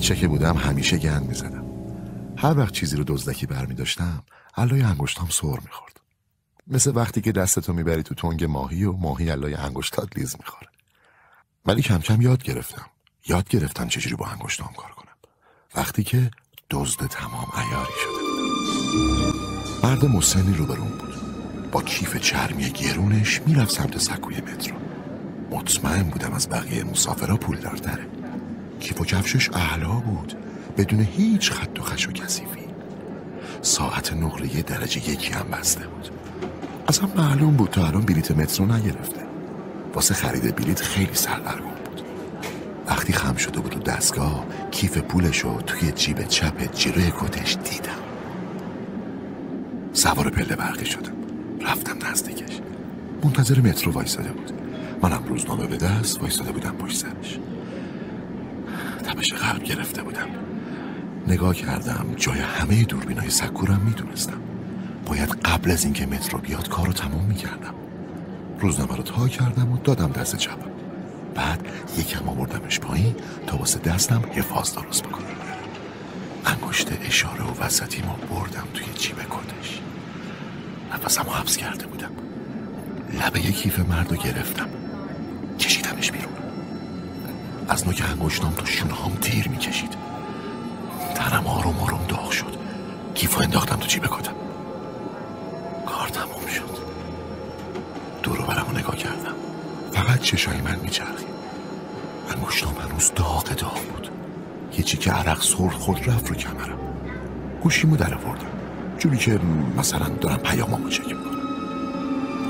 بچه که بودم همیشه گند می‌زدم. هر وقت چیزی رو دزدکی برمی داشتم علای انگشتام سر می‌خورد. مثل وقتی که دستتو می‌بری تو تنگ ماهی و ماهی علای انگشتات لیز می‌خوره. ولی کم کم یاد گرفتم. یاد گرفتم چجوری با انگشتام کار کنم. وقتی که دزد تمام ایاری شده مرد مسنی روبرون بود. با کیف چرمی گرونش می‌رفت سمت سکوی مترو. مطمئن بودم از بقیه مسافرها پول کیف و کفشش اعلا بود بدون هیچ خط و خش و کسیفی ساعت نقل یه درجه یکی هم بسته بود. اصلا معلوم بود تا الان بلیت مترو نگرفته. واسه خرید بلیت خیلی سردرگم بود. وقتی خم شده بود تو دستگاه کیف پولشو توی جیب چپ جلوی کتش دیدم. سوار پله برقی شدم. رفتم نزدیکش منتظر مترو وایساده بود. منم روزنامه به دست وایساده بودم پشت سرش. تپش قلب گرفته بودم. نگاه کردم جای همه دوربینای سکورم می‌دونستم. باید قبل از اینکه مترو بیاد کارو تموم می‌کردم. روزنامه رو تا کردم و دادم دست چپم بعد یکم آوردمش پایین تا واسه دستم حفاظ درست بکنم. انگشت اشاره و وسطی ما بردم توی جیب کتش. نفسم رو حبس کرده بودم. لبه کیف مرد رو گرفتم. کشیدمش بیرون. از نوک انگشتام تو شونه هم تیر می‌کشید. تنم آروم آروم داغ شد. کیف انداختم تو جیب کتم کار تموم شد. دورو برم نگاه کردم. فقط چشای من میچرخید. انگشتام هنوز داغ داغ بود. یه که عرق سرخ خود رفت رو کمرم. گوشیمو در آوردم. جوری که مثلا دارم پیامامو چک می‌کنم.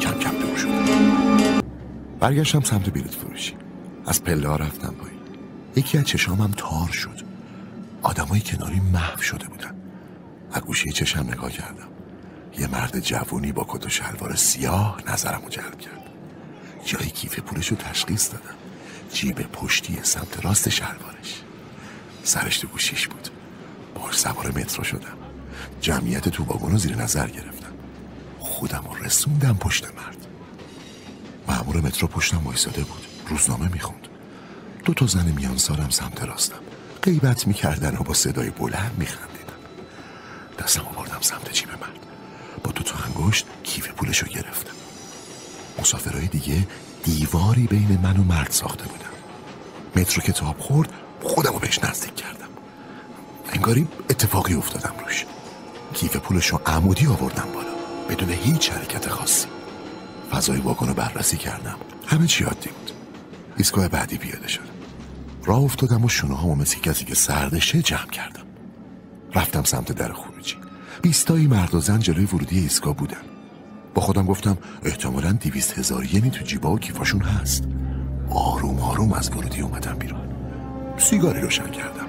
کم کم دور شدم برگشتم سمت بلیت فروشی. از پله ها رفتم پایین. یکی از چشامم تار شد. آدمای کناری محو شده بودن. از گوشه چشم نگاه کردم. یه مرد جوونی با کت و شلوار سیاه نظرمو جلب کرد. جای کیف پولش رو تشخیص دادم. جیب پشتی سمت راست شلوارش. سرش تو گوشیش بود. باش سوار مترو شدم. جمعیت تو واگن رو زیر نظر گرفتم. خودم رو رسوندم پشت مرد. معمور مترو پشتم وایساده بود. روزنامه می‌خوند. دو تا زن میان سالم سمت راستم. غیبت می‌کردن و با صدای بلند میخندیدن. دستم آوردم سمت جیب مرد. با دو تا انگشت کیف پولشو گرفتم. مسافرهای دیگه دیواری بین من و مرد ساخته بودم مترو کتاب خورد خودم رو بهش نزدیک کردم. انگاری اتفاقی افتادم روش. کیف پولشو عمودی آوردم بالا بدون هیچ حرکت خاصی. فضای واگن رو بررسی کردم. همه چی عادی بود. ایستگاه بعدی پیاده شدم راه افتادم و شونه همو مثل کسی که سردشه جمع کردم. رفتم سمت در خروجی. بیستایی مرد و زن جلوی ورودی ایستگاه بودن. با خودم گفتم احتمالا دیویست هزار ینی تو جیبا و کیفاشون هست. آروم آروم از ورودی اومدم بیرون. سیگاری روشن کردم.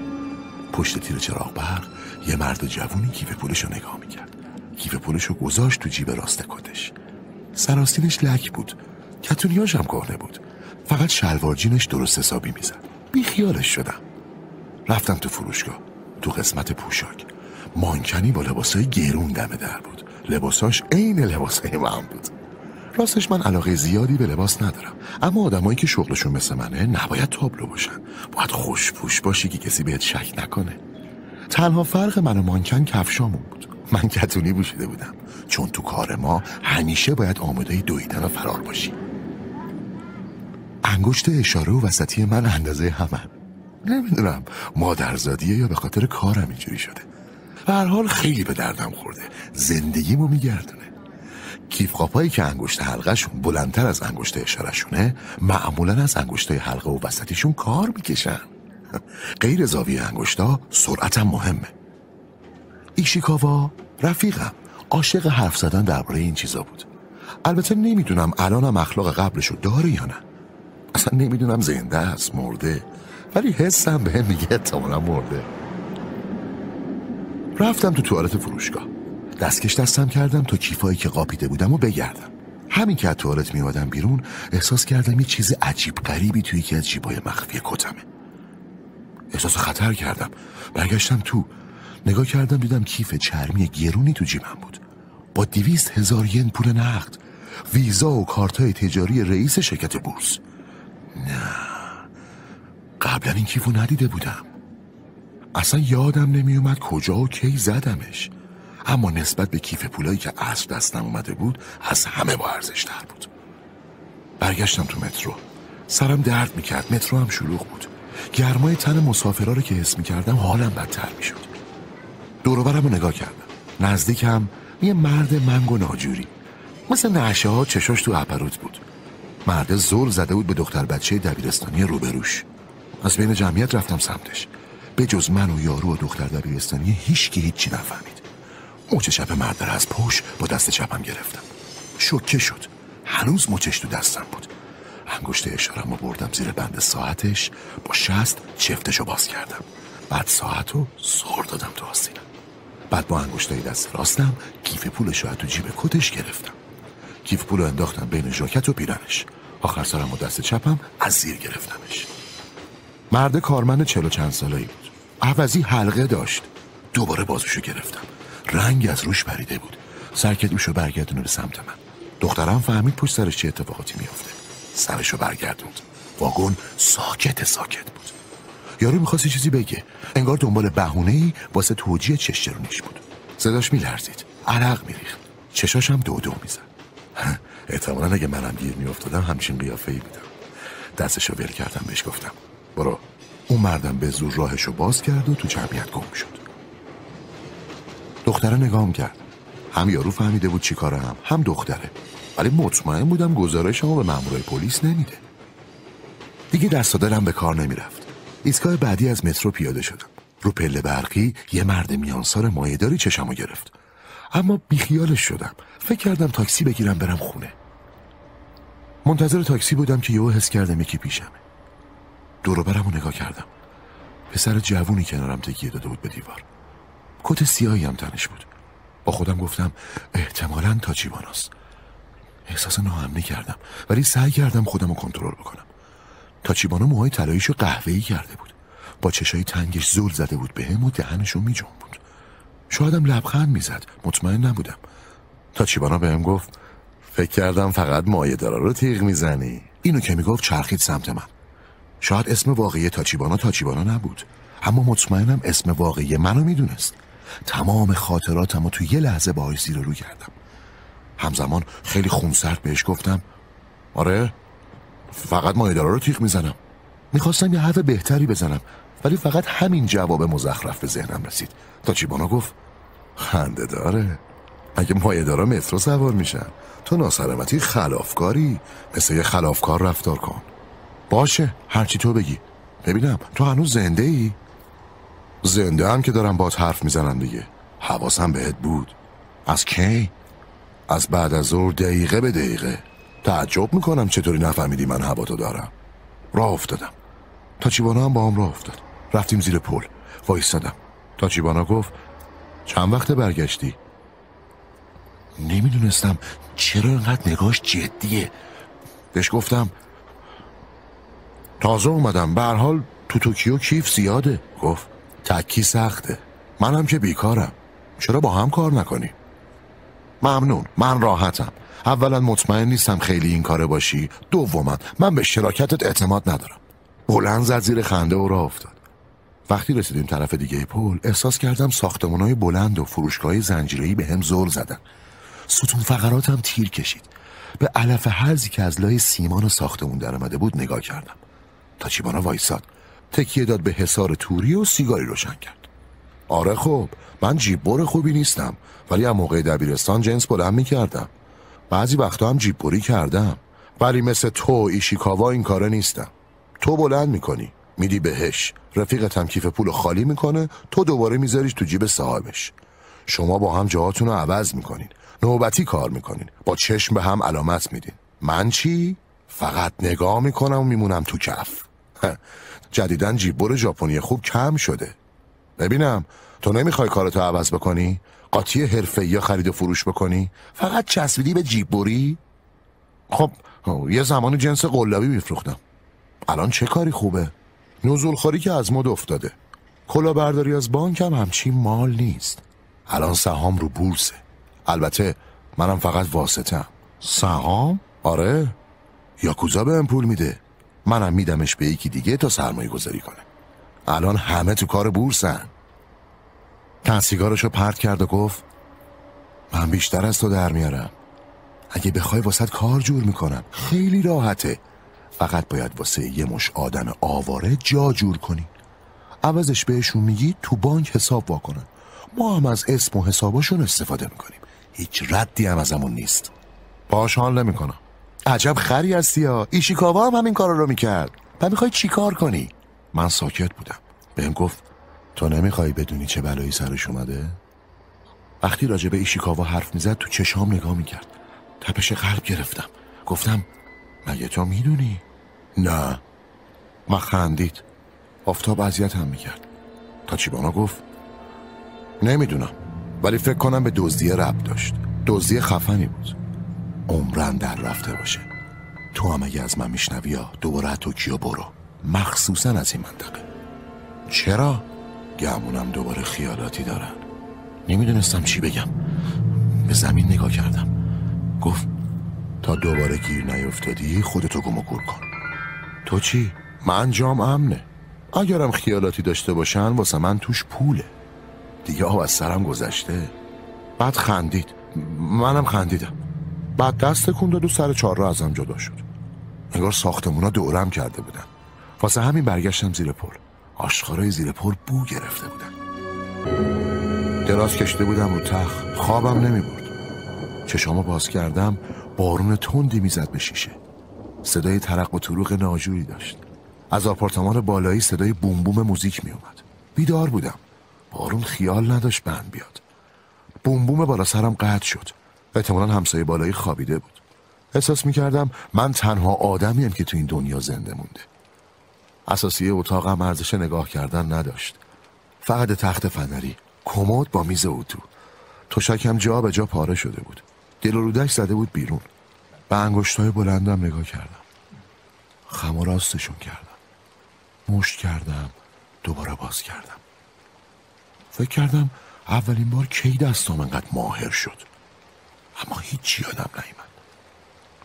پشت تیر چراغ برق یه مرد جوونی کیف پولش رو نگاه می‌کرد. کیف پولش رو گذاشت تو جیب راست کتش. سراستینش لک بود. کتونیاش هم کهنه بود. فقط شلوار جینش درست حسابی می‌زد. بی خیالش شدم. رفتم تو فروشگاه تو قسمت پوشاک. مانکنی با لباسای گرون دمه در بود. لباساش عین لباسای من بود. راستش من علاقه زیادی به لباس ندارم. اما آدمایی که شغلشون مثل منه نباید تابلو باشن. باید خوش پوش باشی که کسی بهت شک نکنه. تنها فرق من و مانکن کفشامون بود. من کتونی بوشیده بودم. چون تو کار ما همیشه باید آماده دویدن و فرار باشی. انگشت اشاره و وسطی من اندازه همه. نمی‌دونم مادرزادیه یا به خاطر کارم اینجوری شده. هر حال خیلی به دردم خورده. زندگیمو میگردونه. کیف قاپایی که انگشت حلقهشون بلندتر از انگشت اشارهشونه معمولا از انگشتای حلقه و وسطیشون کار می‌کشن. غیر زاویه انگشتا سرعتم مهمه. ایشیکاوا رفیقم. عاشق حرف زدن درباره این چیزا بود. البته نمی‌دونم الانم اخلاق قبلشو داره یا نه. اصلا نمی‌دونم زنده است مرده. ولی حسم به میگه احتمالا مرده. رفتم تو توالت فروشگاه. دستکش دستم کردم تا کیفایی که قاپیده بودم و بگردم. همین که از توالت میومدم بیرون احساس کردم یه چیز عجیب غریبی توی یکی از جیبای مخفی کتمه. احساس خطر کردم. برگشتم تو. نگاه کردم دیدم کیف چرمی گرونی تو جیبم بود. با دیویست هزار ین پول نقد ویزا و کارتای تجاری رئیس شرکت بورس. نه. قبلا این کیفو ندیده بودم. اصلا یادم نمیومد کجا و کی زدمش. اما نسبت به کیف پولایی که اصر دستم اومده بود از همه با ارزش بود. برگشتم تو مترو. سرم درد می‌کرد. مترو هم شلوغ بود. گرمای تن مسافرا رو که حس می‌کردم حالم بدتر می‌شد. دوروبرم رو نگاه کردم. نزدیکم یه مرد منگ و ناجوری. مثل نعشه ها چشاش تو اپروت بود. مرد زل زده بود به دختر بچه دبیرستانی روبروش. از بین جمعیت رفتم سمتش. به جز من و یارو و دختر دبیرستانی هیچ که هیچی نفهمید. مچ چپ مرد از پشت با دست چپم گرفتم. شکه شد. هنوز مچش تو دستم بود. انگشت اشارم رو بردم زیر بند ساعتش. با شست چفتشو باز کردم. بعد ساعت رو سر دادم تو آستینم. بعد با انگشتای دست راستم کیف پولش رو تو جیب کتش گرفتم. کیف پول رو انداختم بین ژاکت و پیرنش. آخر سرم و دست چپم از زیر گرفتمش. مرد کارمند چلو چند ساله بود. عوضی حلقه داشت. دوباره بازوشو گرفتم. رنگ از روش پریده بود. سرکدوشو برگردونه به سمت من. دخترم فهمید پشت سرش چه اتفاقاتی میافته. سرشو برگردوند. واگن ساکت ساکت بود. یارو می‌خواست چیزی بگه. انگار دنبال بهونه ای واسه توجیه چشترونیش بود. صداش میلرزید. عرق میریخت. چشاش هم دو دو می‌زد. احتمالا اگه منم گیر میافتادم همچین قیافه ای بودم دستشو ول کردم بهش گفتم. برو. اون مردم به زور راهشو باز کرد و تو جمعیت گم شد. دختره نگام کرد هم یارو فهمیده بود چی کارم هم. دختره. ولی مطمئن بودم گزارشمو به مامورای پلیس نمیده. دیگه دست دلم به کار نمی‌رفت. ایستگاه بعدی از مترو پیاده شدم. رو پله برقی یه مرد میانسار مایهداری چشمو گرفت. اما بیخیالش شدم. فکر کردم تاکسی بگیرم برم خونه. منتظر تاکسی بودم که یهو حس کردم یکی پیشمه. دورو برم و نگاه کردم. پسر جوونی کنارم تکیه داده بود به دیوار. کت سیاهی هم تنش بود. با خودم گفتم احتمالا تاچیباناست احساس ناامنی کردم ولی سعی کردم خودم رو کنترل بکنم. تاچیبانا موهای طلاییش رو قهوه‌ای کرده بود. با چشای تنگش زل زده بود به هم و دهنش رو می بود شایدم لبخند می‌زد. مطمئن نبودم. تاچیبانا بهم گفت فکر کردم فقط مایه دارا رو تیغ می‌زنی. اینو که می‌گفت چرخید سمت من. شاید اسم واقعی تاچیبانا تاچیبانا نبود. اما مطمئنم اسم واقعی منو می‌دونست. تمام خاطراتم رو تو یه لحظه باهاش زیر رو کردم. همزمان خیلی خونسرد بهش گفتم آره فقط مایدارا رو تیغ می‌زنم. می‌خواستم یه حرف بهتری بزنم. ولی فقط همین جواب مزخرف به ذهنم رسید. تاچیبانا گفت؟ خنده داره. اگه مایدارا مترو سوار میشن. تو ناسلامتی خلافکاری. مثل یه خلافکار رفتار کن. باشه هرچی تو بگی. ببینم تو هنوز زنده ای؟ زنده هم که دارم بات حرف می‌زنم دیگه. حواسم بهت بود. از کی؟ از بعد از ظهر دقیقه به دقیقه. تعجب می‌کنم چطوری نفهمیدی من هواتو دارم. راه افتادم. تاچیبانا هم با هم راه افتاد رفتیم زیر پل. وایستادم. تاچیبانا گفت چند وقت برگشتی؟ نمی‌دونستم. چرا اینقدر نگاش جدیه؟ بهش گفتم تازه اومدم. به حال تو توکیو کیف زیاده. گفت تکی سخته. منم که بیکارم. چرا با هم کار نکنی؟ ممنون. من راحتم. اولا مطمئن نیستم خیلی این کاره باشی. دوما من به شراکتت اعتماد ندارم. بلند زد زیر خنده و راه افتاد. وقتی رسیدیم طرف دیگه پل احساس کردم ساختمانهای بلند و فروشگاه زنجیره‌ای به هم زل زدن. ستون فقراتم تیر کشید. به علف حرزی که از لای سیمان ساختمون در آمده بود نگاه کردم. تاچیبانا وایساد. تکیه داد به حسار توری و سیگاری روشن کرد. آره خب من جیببر خوبی نیستم ولی هم موقع دبیرستان جنس بلند می‌کردم. بعضی وقتا هم جیببری کردم. ولی مثل تو ایشیکاوا این کاره نیستم. تو بلند می‌کنی. میدی بهش. رفیقت هم کیف پول خالی می‌کنه تو دوباره میذاریش تو جیب صاحبش. شما با هم جاهاتون رو عوض می‌کنین. نوبتی کار می‌کنین. با چشم به هم علامت میدین. من چی؟ فقط نگاه می‌کنم و میمونم تو کف. جدیدن جیببر ژاپنی خوب کم شده. ببینم تو نمی‌خوای کارتو عوض بکنی؟ قاطی حرفه یا خرید و فروش بکنی؟ فقط چسبیدی به جیببری خب یه زمان جنس قلابی میفروختم. الان چه کاری خوبه؟ نزول خوری که از مد افتاده. کلاهبرداری از بانک هم همچین مال نیست. الان سهام رو بورسه. البته منم فقط واسطم سهام؟ آره. یاکوزا به پول میده. منم میدمش به یکی دیگه تا سرمایه گذاری کنه. الان همه تو کار بورسن. تن سیگارشو پرت کرد و گفت من بیشتر از تو در میارم. اگه بخوای واسط کار جور می‌کنم خیلی راحته. فقط باید واسه یه مش آدم آواره جا جور کنی. عوضش بهشون میگی تو بانک حساب واکنن. ما هم از اسم و حساباشون استفاده می‌کنیم. هیچ ردی هم ازمون نیست. باش حال نمی‌کنم. عجب خری هستی ها. ایشیکاوا هم همین کار رو می‌کرد. و می‌خوای چی کار کنی؟ من ساکت بودم. بهم گفت تو نمی‌خوای بدونی چه بلایی سرش اومده؟ وقتی راجع به ایشیکاوا حرف می‌زد تو چشام نگاه می‌کرد. تپش قلب گرفتم. گفتم مگه تو می‌دونی؟ نه. من خندید. آفتاب اذیت هم می‌کرد. تاچیبانا گفت نمی‌دونم. ولی فکر کنم به دزدی رب داشت. دزدی خفنی بود. عمرن در رفته باشه. تو هم اگه از من میشنوی یا دوباره توکیو برو. مخصوصا از این منطقه. چرا؟ گمونم دوباره خیالاتی دارن. نمی‌دونستم چی بگم. به زمین نگاه کردم. گفت تا دوباره گیر نیفتادی خودتو گم و گور کن. تو چی؟ من جام امنه. اگرم خیالاتی داشته باشن واسه من توش پوله. دیگه آب از سرم گذشته. بعد خندید. منم خندیدم. بعد دست کند و سر چهار را ازم جدا شد. انگار ساختمونا دورم کرده بودن. واسه همین برگشتم زیر پل. آشخارای زیر پل بو گرفته بودن. دراز کشته بودم رو تخت. خوابم نمی برد چشامو باز کردم. بارون تندی می‌زد به شیشه. صدای ترق و طروق ناجوری داشت. از آپارتمان بالایی صدای بوم بوم موزیک می اومد. بیدار بودم. بارون خیال نداشت بند بیاد. بوم بوم بالا سرم قطع شد. احتمالا همسایه بالایی خوابیده بود. احساس می کردم من تنها آدمیم که تو این دنیا زنده مونده. اساسیه اتاقم ارزش نگاه کردن نداشت. فقط تخت فنری. کمد با میز اتو. تشکم جا به جا پاره شده بود. دل رودش زده بود بیرون. به انگشتای بلندم نگاه کردم. خم و راستشون کردم. مشت کردم دوباره باز کردم. فکر کردم اولین بار کی دستام انقدر ماهر شد. اما هیچی یادم نیمد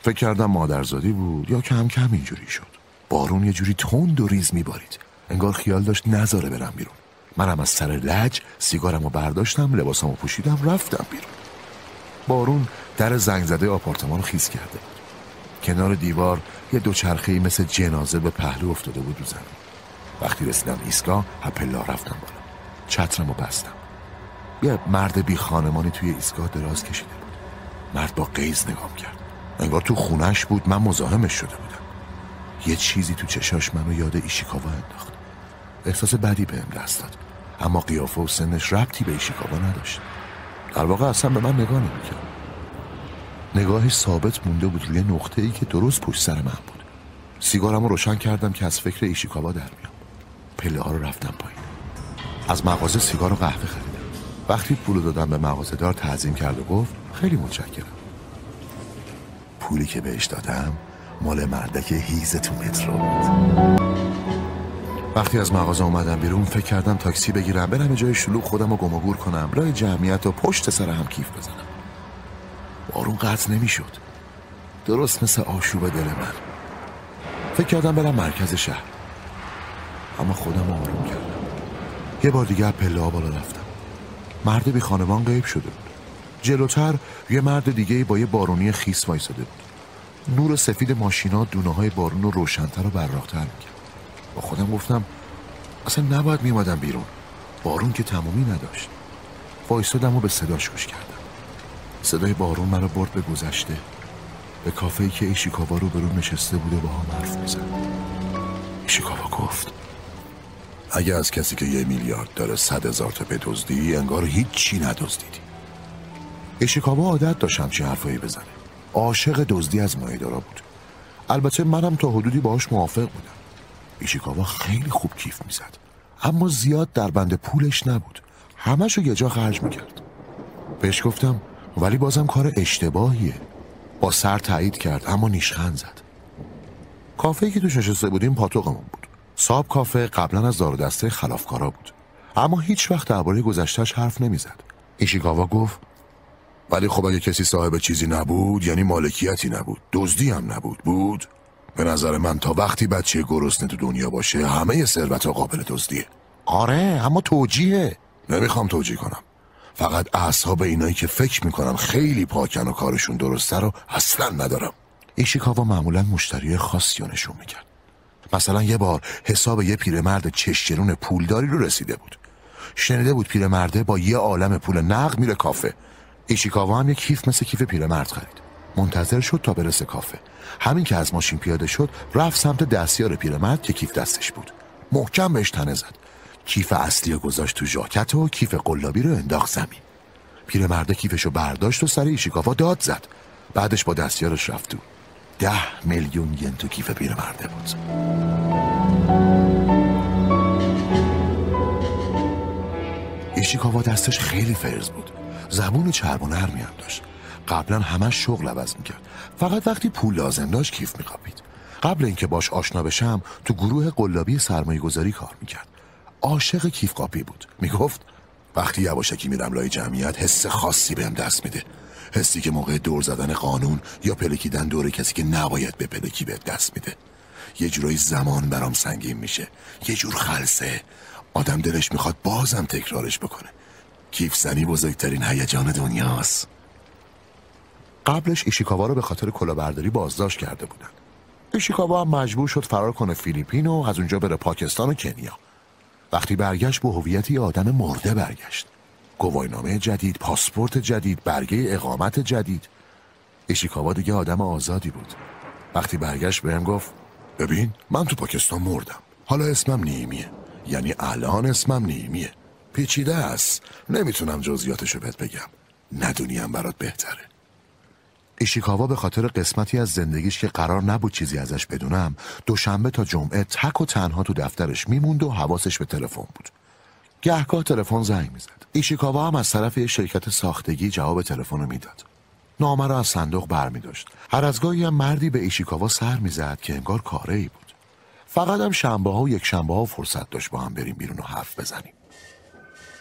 فکر کردم مادرزادی بود یا کم کم اینجوری شد. بارون یه جوری تند و ریز میبارید. انگار خیال داشت نذاره برم بیرون. منم از سر لج سیگارم رو برداشتم لباسم رو پوشیدم رفتم بیرون. بارون در زنگ زده آپارتمان خیز کرده. بود کنار دیوار یه دوچرخه مثل جنازه به پهلو افتاده بود رو زمین. وقتی رسیدم ایستگاه هپلا رفتم بالا. چترم رو بستم. یه مرد بی خانمانی توی ایستگاه دراز کشیده بود. مرد با قیز نگام کرد. انگار تو خونش بود من مزاحمش شده بودم. یه چیزی تو چشاش منو یاد ایشیکاوا انداخت. احساس بدی بهم دست داد. اما قیافه و سنش ربطی به ایشیکاوا نداشت. در واقع اصلا به من نگاه نمی‌کرد. نگاهش ثابت مونده بود روی نقطه ای که درست پشت سر من بود. سیگارم رو روشن کردم که از فکر ایشیکاوا در میام پله ها رو رفتم پایین. از مغازه سیگار و قهوه خریدم. وقتی پول دادم به مغازه دار تعظیم کرد و گفت خیلی متشکرم. پولی که بهش دادم مال مردک هیز تو مترو بود. وقتی از مغازه اومدم بیرون فکر کردم تاکسی بگیرم برم جای شلوغ خودم رو گم کنم راه جمعیت و پشت سر هم کیف بزنم. بارون قطع نمی‌شد. درست مثل آشوب دل من. فکر کردم برم مرکز شهر. اما خودم آروم کردم. یه بار دیگر پله بالا رفتم. مرد بی خانمان غیب شده بود. جلوتر یه مرد دیگه با یه بارونی خیس وایساده بود. نور سفید ماشینا دونه های بارون رو روشنتر و براقتر می‌کرد. با خودم گفتم اصلا نباید میومدم بیرون. بارون که تمامی نداشت. وایستادم و به صداش گوش کردم. صدای بارون مرا برد به گذشته. به کافه که ایشیکاوا رو برون نشسته بوده با هم حرف می‌زد. ایشیکاوا گفت اگه از کسی که یه میلیارد داره صد هزار تا بدزدی انگار هیچی ندزدیدی. ایشیکاوا عادت داشت همچین حرفایی بزنه. عاشق دزدی از مایدارا بود. البته منم تا حدودی باهاش موافق بودم. ایشیکاوا خیلی خوب کیف می‌زد. اما زیاد در بند پولش نبود. همشو یه جا خرج می‌کرد. بهش گفتم ولی بازم کار اشتباهیه. با سر تایید کرد اما نیشخند زد. کافه که توش نشسته بودیم پاتوقمون بود. صاحب کافه قبلا از دار دسته خلافکارا بود. اما هیچ وقت درباره گذشتهش حرف نمی‌زد. ایشیکاوا گفت ولی خب اگه کسی صاحب چیزی نبود یعنی مالکیتی نبود دزدی هم نبود بود؟ به نظر من تا وقتی بچه گرسنه تو دنیا باشه همه ثروت قابل دزدیه. آره اما توجیهه. نمی‌خوام توجیه کنم. فقط اعصاب اینایی که فکر می‌کنم خیلی پاکن و کارشون درسته رو اصلا ندارم. ایشیکاوا معمولا مشتری خاصی رو نشون می‌کرد مثلا یه بار حساب یه پیرمرد چشجرون پولداری رو رسیده بود. شنیده بود پیرمرده با یه عالم پول نقد میره کافه. ایشیکاوا هم یه کیف مثل کیف پیرمرد خرید. منتظر شد تا برسه کافه. همین که از ماشین پیاده شد رفت سمت دستیار پیرمرد که کیف دستش بود. محکم بهش تنه زد. کیف اصلی رو گذاشت تو ژاکت و کیف قلابی رو انداخت زمین. پیرمرده کیفشو برداشت و سر ایشیکاوا داد زد. بعدش با دستیارش رفت تو. ده میلیون ین تو کیف پیرمرده بود. ایشیکاوا دستش خیلی فرز بود. زبون چرب و نرمی هم داشت. قبلا همش شغل عوض می‌کرد. فقط وقتی پول لازم داشت کیف میخوابید. قبل اینکه باش آشنا بشم تو گروه قلابی سرمایه گذاری کار می‌کرد. عاشق کیف قاپی بود. می‌گفت وقتی یواشکی میرم لای جمعیت حس خاصی بهم دست میده. حسی که موقع دور زدن قانون یا پلکیدن دور کسی که نباید به پلکی به دست میده. یه جورایی زمان برام سنگین میشه. یه جور خلصه. آدم دلش می‌خواد بازم تکرارش بکنه. کیف زنی بزرگترین هیجان دنیاست. قبلش ایشیکاوا رو به خاطر کلاهبرداری بازداشت کرده بودن. ایشیکاوا هم مجبور شد فرار کنه فیلیپین و از اونجا بره پاکستان و کنیا. وقتی برگشت به هویتی آدم مرده برگشت. گواهینامه جدید پاسپورت جدید برگه اقامت جدید. ایشیکاوا دیگه آدم آزادی بود. وقتی برگشت بهم گفت ببین من تو پاکستان مردم. حالا اسمم نیمیه. یعنی الان اسمم نیمیه. پیچیده است. نمی‌تونم جزئیاتشو بهت بگم. ندونیم برات بهتره. ایشیکاوا به خاطر قسمتی از زندگیش که قرار نبود چیزی ازش بدونم دوشنبه تا جمعه تک و تنها تو دفترش میموند و حواسش به تلفن بود. گهگاه تلفن زنگ می‌زد. ایشیکاوا هم از طرف یه شرکت ساختگی جواب تلفن رو می‌داد. نامه را از صندوق برمیداشت. هر از گاهی هم مردی به ایشیکاوا سر می‌زد که انگار کاره ای بود. فقط هم شنبه ها و یک شنبه ها فرصت داشت با هم بریم بیرون و حرف بزنیم.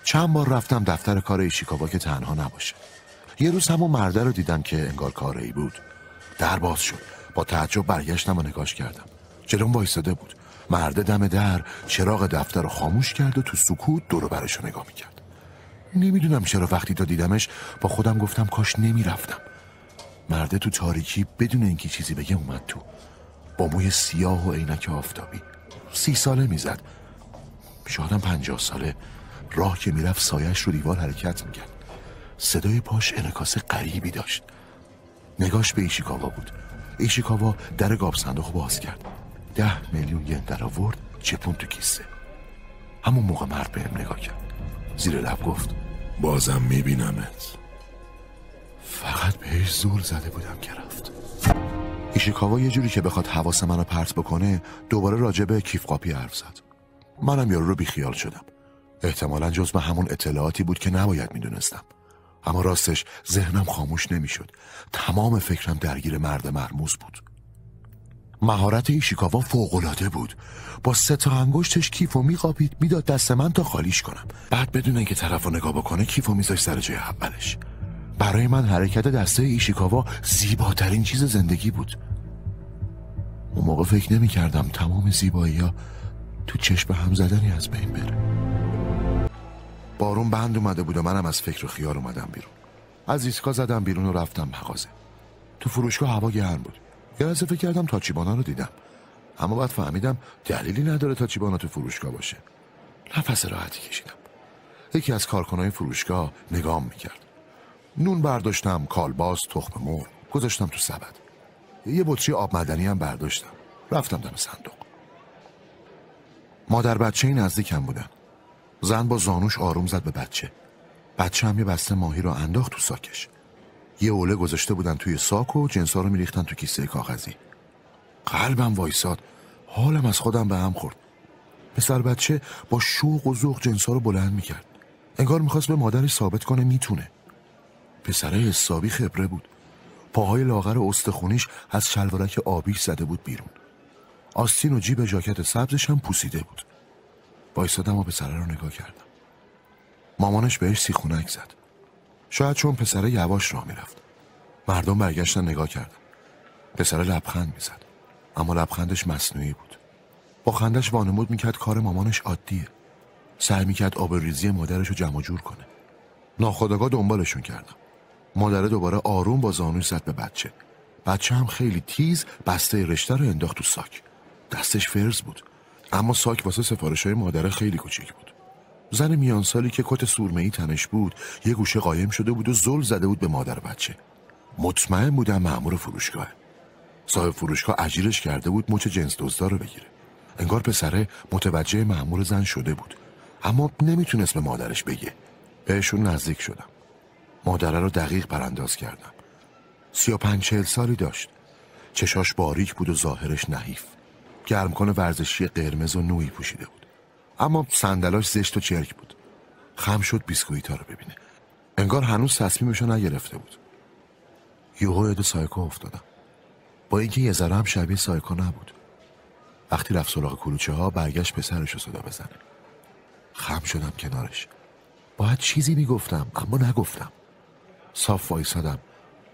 چند بار رفتم دفتر کار ایشیکاوا که تنها نباشه. یه روز همون مرده رو دیدم که انگار کاره بود. در باز شد. با تعجب برگشتم و نگاش کردم. جلوم وایستاده بود. مرده دم در چراغ دفتر رو خاموش کرد و تو سکوت دور برش رو نگاه می‌کرد. نمی‌دونم چرا وقتی تا دیدمش با خودم گفتم کاش نمی‌رفتم. مرده تو تاریکی بدون اینکه چیزی بگه اومد تو. با موی سیاه و عینک آفتابی. سی ساله می‌زد. شادم پنجاه ساله. راه که می‌رفت سایش رو دیوار حرکت می‌کرد. صدای پاش انکاس غریبی داشت. نگاش به ایشیکاوا بود. ایشیکاوا در گاب صندوق باز کرد. ده میلیون ین در آورد چپون تو کیسه. همون موقع مرد بهم نگاه کرد. زیر لب گفت بازم میبینمت. فقط بهش زول زده بودم که رفت. ایشیکاوا یه جوری که بخواد حواس منو پرت بکنه دوباره راجع به کیف قاپی حرف زد. منم یارو رو بیخیال شدم. احتمالا جز به همون اطلاعاتی بود که نباید می‌دونستم. اما راستش ذهنم خاموش نمی‌شد. تمام فکرم درگیر مرد مرموز بود. مهارت ایشیکاوا فوقالعاده بود. با سه تا انگشتش و میقاپید می‌داد دست من تا خالیش کنم. بعد بدون اینکه طرف رو نگاه بکنه و میذاش سر جای اولش. برای من حرکت دسته ایشیکاوا زیباترین چیز زندگی بود. اون موقع فکر نمی کردم تمام زیبایی ها تو چشم هم زدنی از بین بره. بارون بند اومده بود و منم از فکر و خیال اومدم بیرون. از ایسکا زدم بیرون و رفتم مغازه. تو فروشگاه هوا گرم بود. یه فکر کردم تاچیبانا رو دیدم. اما بعد فهمیدم دلیلی نداره تاچیبانا تو فروشگاه باشه. نفس راحتی کشیدم. یکی از کارکنای فروشگاه نگام می‌کرد. نون برداشتم کالباس تخم مرغ. گذاشتم تو سبد. یه بطری آب مدنی هم برداشتم. رفتم دم صندوق. مادر بچه نزدیکم بودن. زن با زانوش آروم زد به بچه. بچه هم یه بسته ماهی رو انداخت تو ساکش. یه اوله گذاشته بودن توی ساک و جنسا رو میریختن تو کیسه کاغذی. قلبم وایساد. حالم از خودم به هم خورد. پسر بچه با شوق و ذوق جنسا رو بلند می‌کرد. انگار می‌خواست به مادرش ثابت کنه می‌تونه. پسره حسابی خبره بود. پاهای لاغر استخونیش از شلوارک آبیش زده بود بیرون. آستین و جیب ژاکت سبزش هم پوسیده بود. وایسادم و پسره رو نگاه کردم. مامانش بهش سیخونک زد. شاید چون پسره یواش راه می‌رفت. مردم برگشتن نگاه کردن پسره لبخند می‌زد. اما لبخندش مصنوعی بود. با خندش وانمود می‌کرد کار مامانش عادیه. سعی می‌کرد آب ریزی مادرش رو جمع جور کنه. ناخداگاه دنبالشون کردم. مادره دوباره آروم با زانوی زد به بچه. بچه هم خیلی تیز بسته رشته رو انداخت تو ساک. دستش فرز بود. اما ساک واسه سفارش های مادره خیلی کوچیک بود. زن میان سالی که کت سورمه ای تنش بود یه گوشه قایم شده بود و زل زده بود به مادر بچه. مطمئن بودم مأمور فروشگاه. صاحب فروشگاه اجیرش کرده بود مچ جنس دزدار رو بگیره. انگار پسره متوجه مأمور زن شده بود. اما نمی‌تونست به مادرش بگه. بهشون نزدیک شدم. مادره رو دقیق برانداز کردم. سی و پنج سالی داشت. چشاش باریک بود و ظاهرش نحیف. گرمکن ورزشی قرمز و نوعی پوشیده بود. اما صندلاش زشت و چرک بود. خم شد بیسکویتا رو ببینه. انگار هنوز تصمیمشو نگرفته بود. یوهو یاد سایکو افتادم. با اینکه یه ذره هم شبیه سایکو نبود. وقتی رفت سراغ کلوچه ها برگشت پسرش رو صدا بزنه. خم شدم کنارش. باید چیزی می‌گفتم اما نگفتم. صاف وایسادم.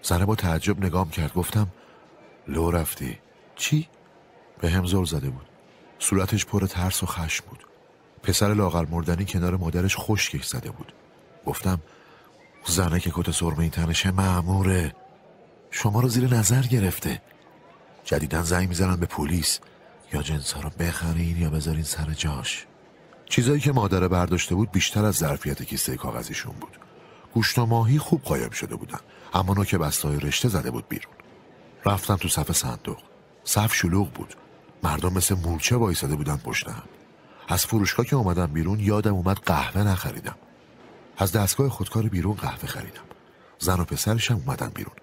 زنه با تعجب نگام کرد. گفتم لو رفتی. چی؟ به هم زل زده بود. صورتش پر ترس و خشم بود. پسر لاغر مردنی کنار مادرش خشکش زده بود. گفتم زنه که کت سرمه این تنشه معموره. شما رو زیر نظر گرفته. جدیدن زنگ می‌زنن به پلیس. یا جنس ها رو بخرین یا بذارین سر جاش. چیزایی که مادره برداشته بود بیشتر از ظرفیت کیسه کاغذیشون بود. گوشت و ماهی خوب قایم شده بودن. اما نوک بستای رشته زده بود بیرون. رفتم تو صف صندوق. صف شلوغ بود. مردم مثل مورچه وایساده بودن پشت هم از فروشگاه که اومدم بیرون یادم اومد قهوه نخریدم. از دستگاه خودکار بیرون قهوه خریدم. زن و پسرش هم اومدن بیرون.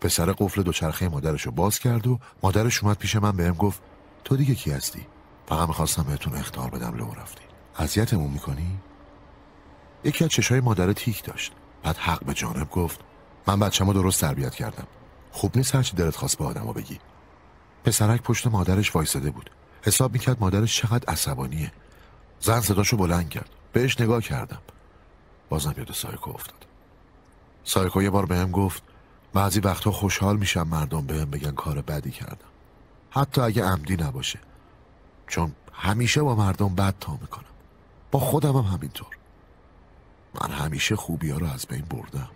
پسر قفل دوچرخه مادرش رو باز کرد و مادرش اومد پیش من بهم گفت تو دیگه کی هستی؟ فقط می‌خواستم بهتون اختار بدم لو رفتی. اذیتمون می‌کنی؟ یکی از چشای مادر تیک داشت. بعد حق به جانب گفت من بچه‌مو درست تربیت کردم. خوب نیست هرچی دلت خواست به آدمو بگی. پسرک پشت مادرش وایساده بود. حساب می‌کرد مادرش چقدر عصبانیه. زن صداشو بلند کرد. بهش نگاه کردم. بازم یاد سایکو افتاد. سایکو یه بار بهم گفت بعضی وقتا خوشحال میشم مردم بهم بگن کار بدی کردم. حتی اگه عمدی نباشه. چون همیشه با مردم بد تا می‌کنم. با خودم هم همینطور. من همیشه خوبی ها رو از بین بردم.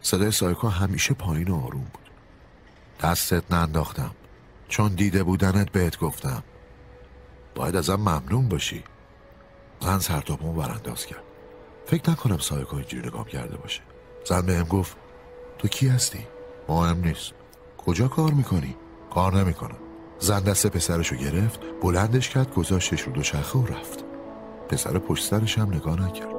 صدای سایکو همیشه پایین و آروم بود. دستت ننداختم. چون دیده بودنت بهت گفتم. باید ازم ممنون باشی. زن سرتاپمو برانداز کرد فکر نکنم سایکو اینجوری نگام کرده باشه. زن بهم گفت تو کی هستی؟ مهم نیست. کجا کار می‌کنی؟ کار نمی‌کنم. زن دست پسرشو گرفت بلندش کرد گذاشتش رو دوچرخه و رفت. پسر پشت سرش هم نگاه نکرد.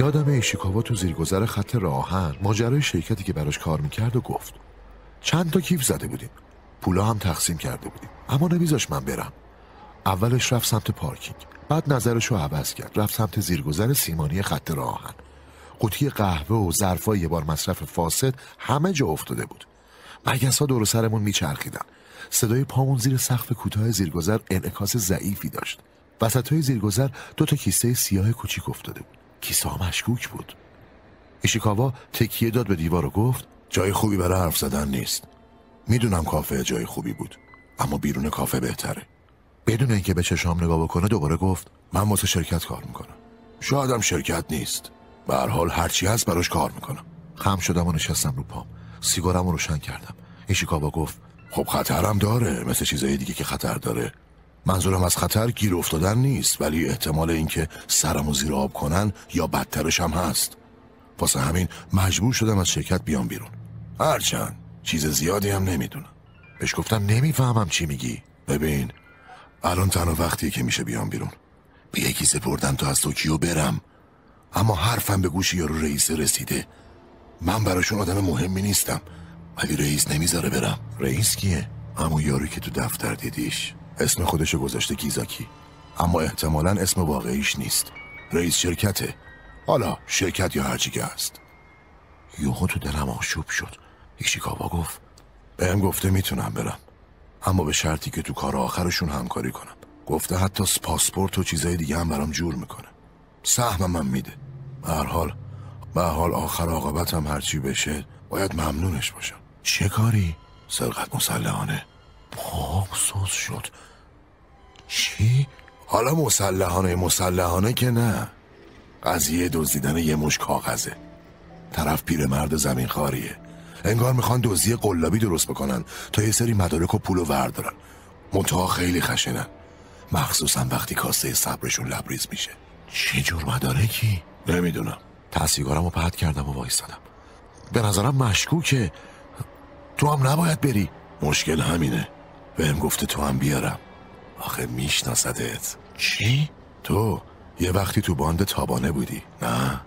یادم ایشیکاوا تو زیرگذر خط راهن ماجرای شرکتی که براش کار می‌کرد و گفت. چند تا کیف زده بودیم. پولا هم تقسیم کرده بودیم. اما نمیذاش من برم. اولش رفت سمت پارکینگ. بعد نظرش رو عوض کرد. رفت سمت زیرگذر سیمانی خط راهن. قوطی قهوه و ظرفای یه بار مصرف فاسد همه جا افتاده بود. مگس ها دور سرمون میچرخیدن. صدای پامون زیر سقف کوتاه زیرگذر انعکاس ضعیفی داشت. وسط های زیرگذر دو تا کیسه سیاه کوچیک افتاده بود. کیسه ها مشکوک بود. ایشیکاوا تکیه داد به دیوار و گفت جای خوبی برای حرف زدن نیست. می‌دونم کافه جای خوبی بود اما بیرون کافه بهتره. بدون اینکه به چشام نگاه بکنه دوباره گفت من واسه شرکت کار می‌کنم. شایدم شرکت نیست. به هر حال هرچی هست براش کار می‌کنم. خم شدم و نشستم رو پام. سیگارم رو روشن کردم. ایشیکاوا گفت خب خطرم داره مثل چیزای دیگه که خطر داره. منظورم از خطر گیر افتادن نیست ولی احتمال اینکه سرمو زیر آب کنن یا بدترش هم هست. واسه همین مجبور شدم از شرکت بیام بیرون. هرچند چیز زیادی هم نمی‌دونم. بهش گفتم نمی‌فهمم چی میگی. ببین الان تنها وقتیه که میشه بیام بیرون. به یکی سپردم تا از توکیو برم. اما حرفم به گوش یارو رئیس رسیده. من براشون آدم مهمی نیستم. ولی رئیس نمی‌ذاره برم. رئیس کیه؟ اما یارو که تو دفتر دیدیش. اسم خودشو گذاشته کیزاکی. اما احتمالا اسم واقعیش نیست. رئیس شرکته. حالا شرکت یا هرچی که هست. یوهو تو دلم آشوب شد. ایشیکاوا گفت بهم گفته می‌تونم برم. اما به شرطی که تو کار آخرشون همکاری کنم. گفته حتی پاسپورت و چیزای دیگه هم برام جور می‌کنه. سهمم من میده. به هر حال به حال آخر عاقبتم هرچی بشه باید ممنونش باشم. چه کاری؟ سرقت مسلحانه. پام سوز شد. چی؟ حالا مسلحانه مسلحانه که نه. قضیه دزدیدن یه مش کاغذه. طرف پیرمرد زمین خاریه انگار می‌خوان دزدی قلابی درست بکنن تا یه سری مدارک و پول و وردارن منتها خیلی خشنن. مخصوصا وقتی کاسه صبرشون لبریز میشه. چه جور مدارکی؟ نمی‌دونم. تصیگارم رو پهد کردم و وایستادم. به نظرم مشکوکه. تو هم نباید بری. مشکل همینه. بهم گفته تو هم بیارم. آخه میشناسدت. چی؟ تو یه وقتی تو باند تابانه بودی نه؟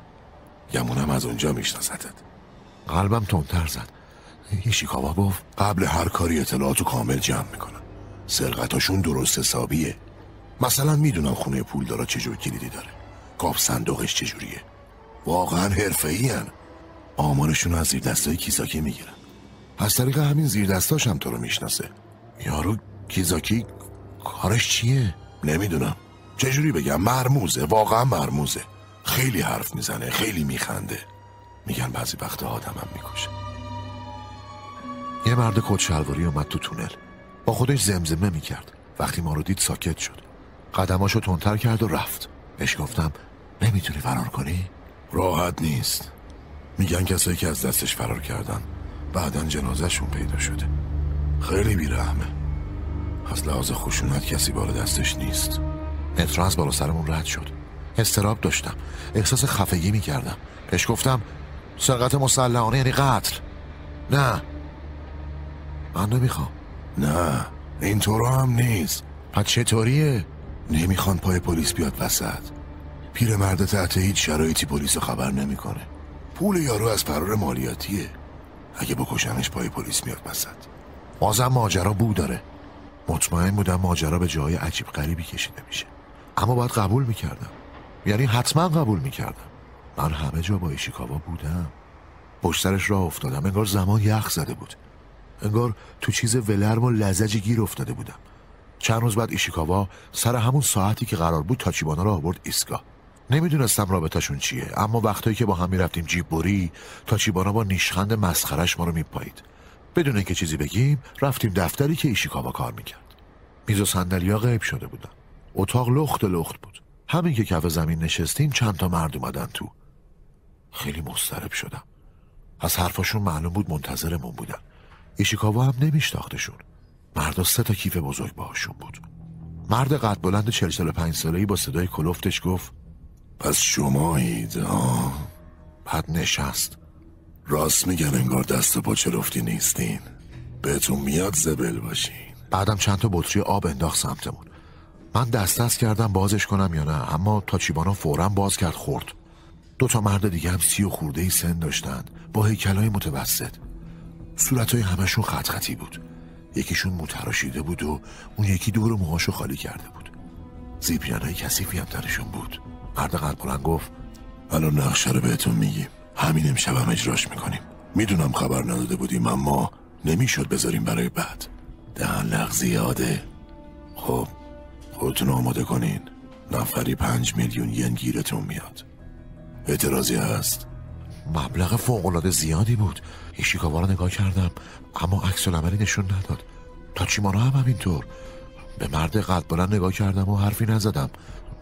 گمونم از اونجا میشناستت قلبم تندتر زد. ایشیکاوا گفت قبل هر کاری اطلاعاتو کامل جمع می‌کنن سرقتاشون درست حسابیه. مثلا می‌دونم خونه پول دارا چجور کلیدی داره. کاف صندوقش چجوریه. واقعا حرفه هن. آمارشون از زیر دستای کیزاکی می‌گیرن. از طریق همین زیر دستاش هم تو رو می‌شناسه. یارو کیزاکی کارش چیه؟ نمی‌دونم. چجوری بگم؟ مرموزه واقعا مرموزه. خیلی حرف می‌زنه خیلی میخنده. میگن بعضی وقت آدمم می‌کشه. یه مرد کت اومد تو تونل. با خودش زمزمه می‌کرد. وقتی ما رو دید ساکت شد. قدماشو تندتر کرد و رفت. بهش گفتم نمی‌تونی فرار کنی؟ راحت نیست. میگن کسایی که از دستش فرار کردن بعدا جنازهشون پیدا شده. خیلی بیرحمه. از لحاظ خشونت کسی بالا دستش نیست. مترو از بالا سرمون رد شد. استراب داشتم. احساس خفگی می‌کردم. بهش گفتم سرقت مسلحانه یعنی قتل. نه. من نمی‌خوام. نه. اینطور هم نیست. پس چطوریه؟ نمی‌خوان پای پلیس بیاد وسط. پیرمرد تحت هیچ شرایطی پلیس خبر نمی‌کنه. پول یارو از فرار مالیاتیه. اگه بکشنش پای پلیس میاد وسط. بازم ماجرا بو داره. مطمئن بودم ماجرا به جای عجیب غریبی کشیده میشه. اما باید قبول می‌کردم. یعنی حتما قبول می‌کردم. من همه جا با ایشیکاوا بودم. پشترش راه افتادم. انگار زمان یخ زده بود. انگار تو چیز ولرم و لزجی گیر افتاده بودم. چند روز بعد ایشیکاوا سر همون ساعتی که قرار بود تاچیبانا را آورد ایسکا نمی‌دونستم رابطهشون چیه اما وقتایی که با هم می‌رفتیم جیب بری تاچیبانا با نیشخند مسخرش ما رو میپایید. بدون اینکه چیزی بگیم رفتیم دفتری که ایشیکاوا کار می‌کرد. میز و صندلیا غیب شده بودن. اتاق لخت لخت بود. همین که کف زمین نشستیم چند تا مرد اومدن تو. خیلی مضطرب شدم. از حرفاشون معلوم بود منتظرمون بودن. ایشیکاوا هم نمیشتاختشون مردا سه تا کیف بزرگ باهاشون بود. مرد قد بلند چل سال پنج سالهی با صدای کلفتش گفت پس شمایید ها بعد نشست. راست میگن انگار دست پا چلفتی نیستین. بهتون میاد زبل باشین. بعدم چند تا بطری آب انداخت سمتمون. من دست دست کردم بازش کنم یا نه اما تاچیبانا فورا باز کرد خورد. دو تا مرد دیگه هم سی و خورده ای سن داشتند. با هیکلای متوسط. صورتهای همشون خط خطی بود. یکیشون متراشیده بود و اون یکی دور موهاشو خالی کرده بود. زیپیانای کسیفی هم درشون بود. مرد قلب بلند گفت الان نقشه رو بهتون میگیم. همین امشب هم اجراش می‌کنیم. می‌دونم خبر نداده بودیم اما نمی‌شد بذاریم برای بعد. دهن لغ زیاده. خب خودتون آماده کنین. نفری پنج میلیون ین گیرتون میاد. اعتراضی هست. مبلغ فوقالعاده زیادی بود. ایشیکاوا رو نگاه کردم اما عکس العملی نشون نداد. تاچیمانا هم همینطور. به مرد قد بلند نگاه کردم و حرفی نزدم.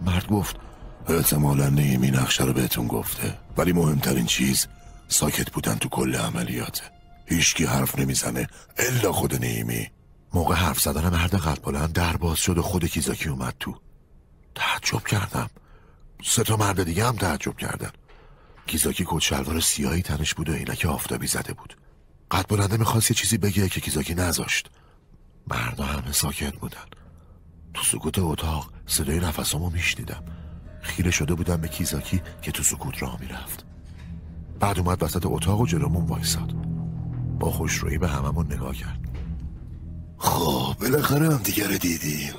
مرد گفت احتمالا نیمی نقشه رو بهتون گفته. ولی مهمترین چیز ساکت بودن تو کل عملیاته. هیچکی حرف نمی‌زنه الا خود نیمی. موقع حرف زدن مرد قد بلند در باز شد و خود کیزاکی اومد تو. تعجب کردم. سه تا مرد دیگه هم تعجب کردن. کیزاکی کت شلوار سیاهی تنش بود و عینک آفتابی زده بود. قد بلنده می‌خواست یه چیزی بگه که کیزاکی نذاشت. مردا همه ساکت بودن. تو سکوت اتاق صدای نفسامو میشنیدم. خیره شده بودم به کیزاکی که تو سکوت راه می‌رفت. بعد اومد وسط اتاق و جلومون وایساد. با خوشرویی به هممون نگاه کرد. خب بالاخره هم دیگر دیدیم.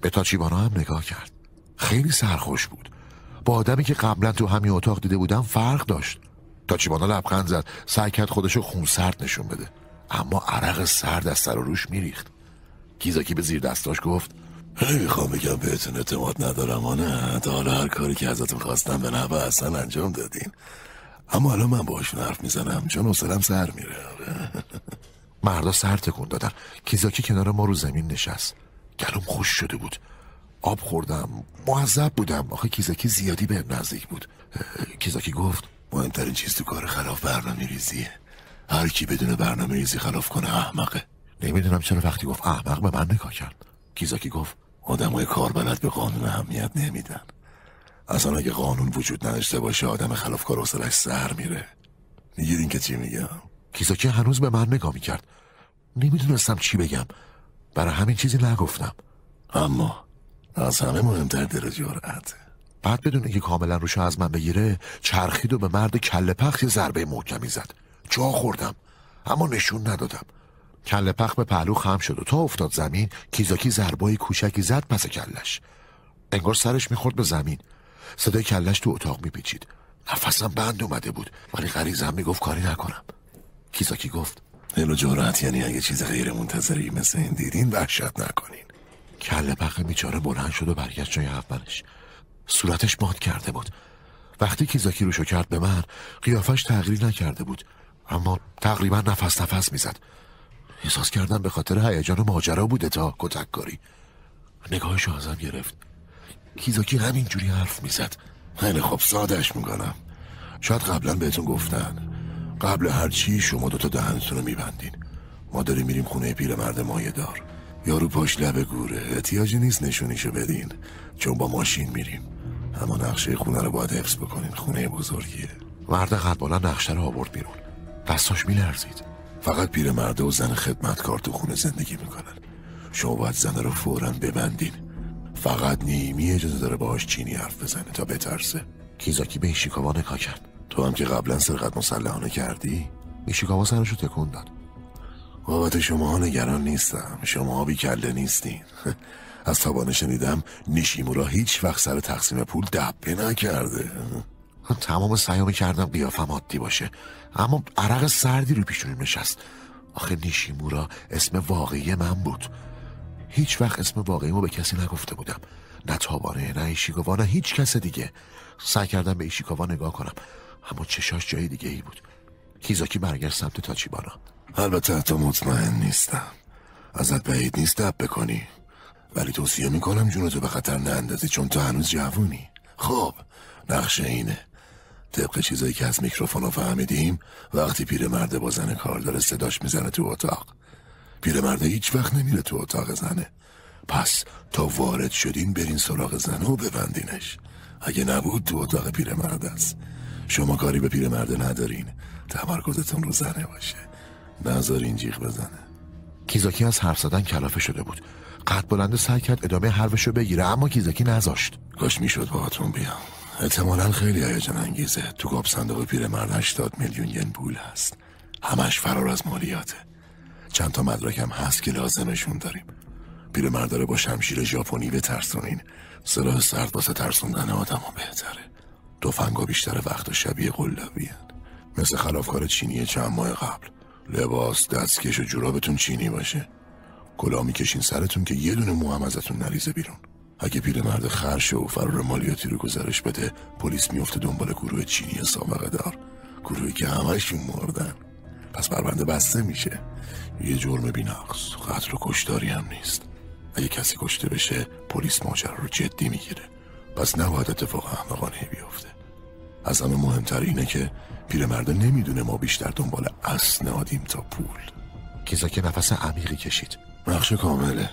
به تاچیبانا هم نگاه کرد. خیلی سرخوش بود. با آدمی که قبلا تو همین اتاق دیده بودم فرق داشت. تاچیبانا لبخند زد. سعی کرد خودشو خون سرد نشون بده. اما عرق سرد از سر و روش میریخت. کیزاکی به زیر دستاش گفت نمی‌خوام بگم بهتون اعتماد ندارم و نه تا حالا هر کاری که ازتون خواستم به نحوه اصلا انجام دادین. اما الان من باشون حرف می‌زنم. چون اصلم سر میره. مردا سر تکون دادن. کیزاکی کنار ما رو زمین نشست. گلوم خوش شده بود. آب خوردم. معذب بودم. آخه کیزاکی زیادی به نزدیک بود. کیزاکی گفت مهمترین چیز تو کار خلاف برنامه ریزیه. هر کی بدون برنامه ریزی خلاف کنه احمقه. نمی‌دونم چرا وقتی گفت احمق به من نگاه کرد. کیزاکی گفت آدمای کار بلد به قانون اهمیت نمیدن. اصلا اگه قانون وجود نداشته باشه آدم خلافکار اصلش سر میره. می‌گیرین که چی میگم؟ کیزاکی هنوز به من نگاه می‌کرد. نمی‌دونستم چی بگم. برای همین چیزی نگفتم. اما از همه مهمتر دل جرأت. بعد بدون که کاملا روشو از من بگیره چرخید و به مرد کله پخش ضربه محکمی زد جا خوردم اما نشون ندادم. کله پخ به پهلو خم شد و تا افتاد زمین کیزاکی ضربای کوچکی زد پس کلش. انگار سرش می‌خورد به زمین. صدای کلش تو اتاق میپیچید. نفسم بند اومده بود ولی غریزم می‌گفت کاری نکنم. کیزاکی گفت دل و جرأت یعنی اگه چیز غیر منتظری مثل این دیدین وحشت نکنین. کله پخ بیچاره بلند شد و برگشت جای اولش. صورتش مات کرده بود. وقتی کیزاکی روشو کرد به من قیافش تغییر نکرده بود. اما تقریبا نفس نفس می‌زد. احساس کردم به خاطر هیجان و ماجرا بوده تا کتککاری نگاهشو ازم گرفت. کیزاکی همینجوری حرف می‌زد. خیلی خوب سادش می‌کنم. شاید قبلا بهتون گفتن. قبل هر چی شما دوتا دهنتون رو میبندین. ما داریم میریم خونه پیرمرد مایه دار. یارو پاش لبه گوره. احتیاجی نیست نشونیشو بدین. چون با ماشین میریم. اما نقشه خونه رو باید حفظ بکنین. خونه بزرگیه. مرد قد بالا نقشه رو آورد بیرون. دستاش میلرزید. فقط پیرمرده و زن خدمتکار تو خونه زندگی می‌کنن. شما باید زن رو فورا ببندین. فقط نیمی اجازه داره باهاش چینی حرف بزنه تا بترسه. کیزاکی به ایشیکاوا نگاه کرد. تو هم که قبلا سرقت مسلحانه کردی؟ ایشیکاوا سرشو تکون داد. بابت شما نگران نیستم. شما بی کله نیستین. از تابانه شنیدم نیشیمورا هیچ وقت سر تقسیم پول دبه نکرده. تمام سیامه کردم قیافم عادی باشه. اما عرق سردی رو پیشونیم نشست. آخه نیشیمورا اسم واقعی من بود. هیچ وقت اسم واقعیمو به کسی نگفته بودم. نه تابانه نه ایشیکاوا نه هیچ کس دیگه. سعی کردم به ایشیکاوا نگاه کنم. اما چشاش جای دیگه ای بود. کیزاکی برگشت سمت تاچیبانا. البته حتی مطمئن نیستم. ازت بعید نیست دب بکنی. ولی توصیه می‌کنم جونتو به خطر نندازی چون تو هنوز جوونی. خب نقشه اینه. طبق چیزایی که از میکروفون فهمیدیم وقتی پیرمرد با زن کار داره صداش می‌زنه تو اتاق. پیرمرده هیچ وقت نمیره تو اتاق زنه. پس تا وارد شدین برین سراغ زنه و ببندینش. اگه نبود تو اتاق پیرمرد است. شما کاری به پیرمرده ندارین. تمرکزتون رو زنه باشه. نذارین جیغ بزنه. کیزاکی از حرف زدن کلافه شده بود. قد بلنده سعی کرد ادامه حرفشو بگیره اما کیزاکی نذاشت. کاش می‌شد باهاتون بیام. احتمالا خیلی هیجان انگیزه. تو گاب صندوق پیرمرد 80 میلیون ین پول هست. همش فرار از مالیاته. چند تا مدرکم هست که لازمشون داریم. پیرمرد داره با شمشیر ژاپنی به ترسونین. سلاح سرد واسه ترسوندن آدم بهتره. توفنگا بیشتر وقت و شبیه قلابی مثل خلافکار چینی چند ماه قبل. لباس دستکش و جورابتون چینی باشه. کلا می‌کشین سرتون که یه دونه مو هم ازتون نریزه بیرون. اگه پیرمرد خرشه و فرار مالیاتی رو گزارش بده پلیس میفته دنبال گروه چینی سابقه دار گروهی که همشون مردن. پس پرونده بسته میشه. یه جرم بینقص قتل و کشتاری هم نیست. اگه کسی کشته بشه پلیس ماجرا رو جدی می‌گیره. پس نباید اتفاق احمقانه بیفته. از همه مهمتر اینه که پیرمرده نمی‌دونه ما بیشتر دنبال اسنادیم تا پول. کیزاکه نفس عمیقی کشید. نقشه کامله.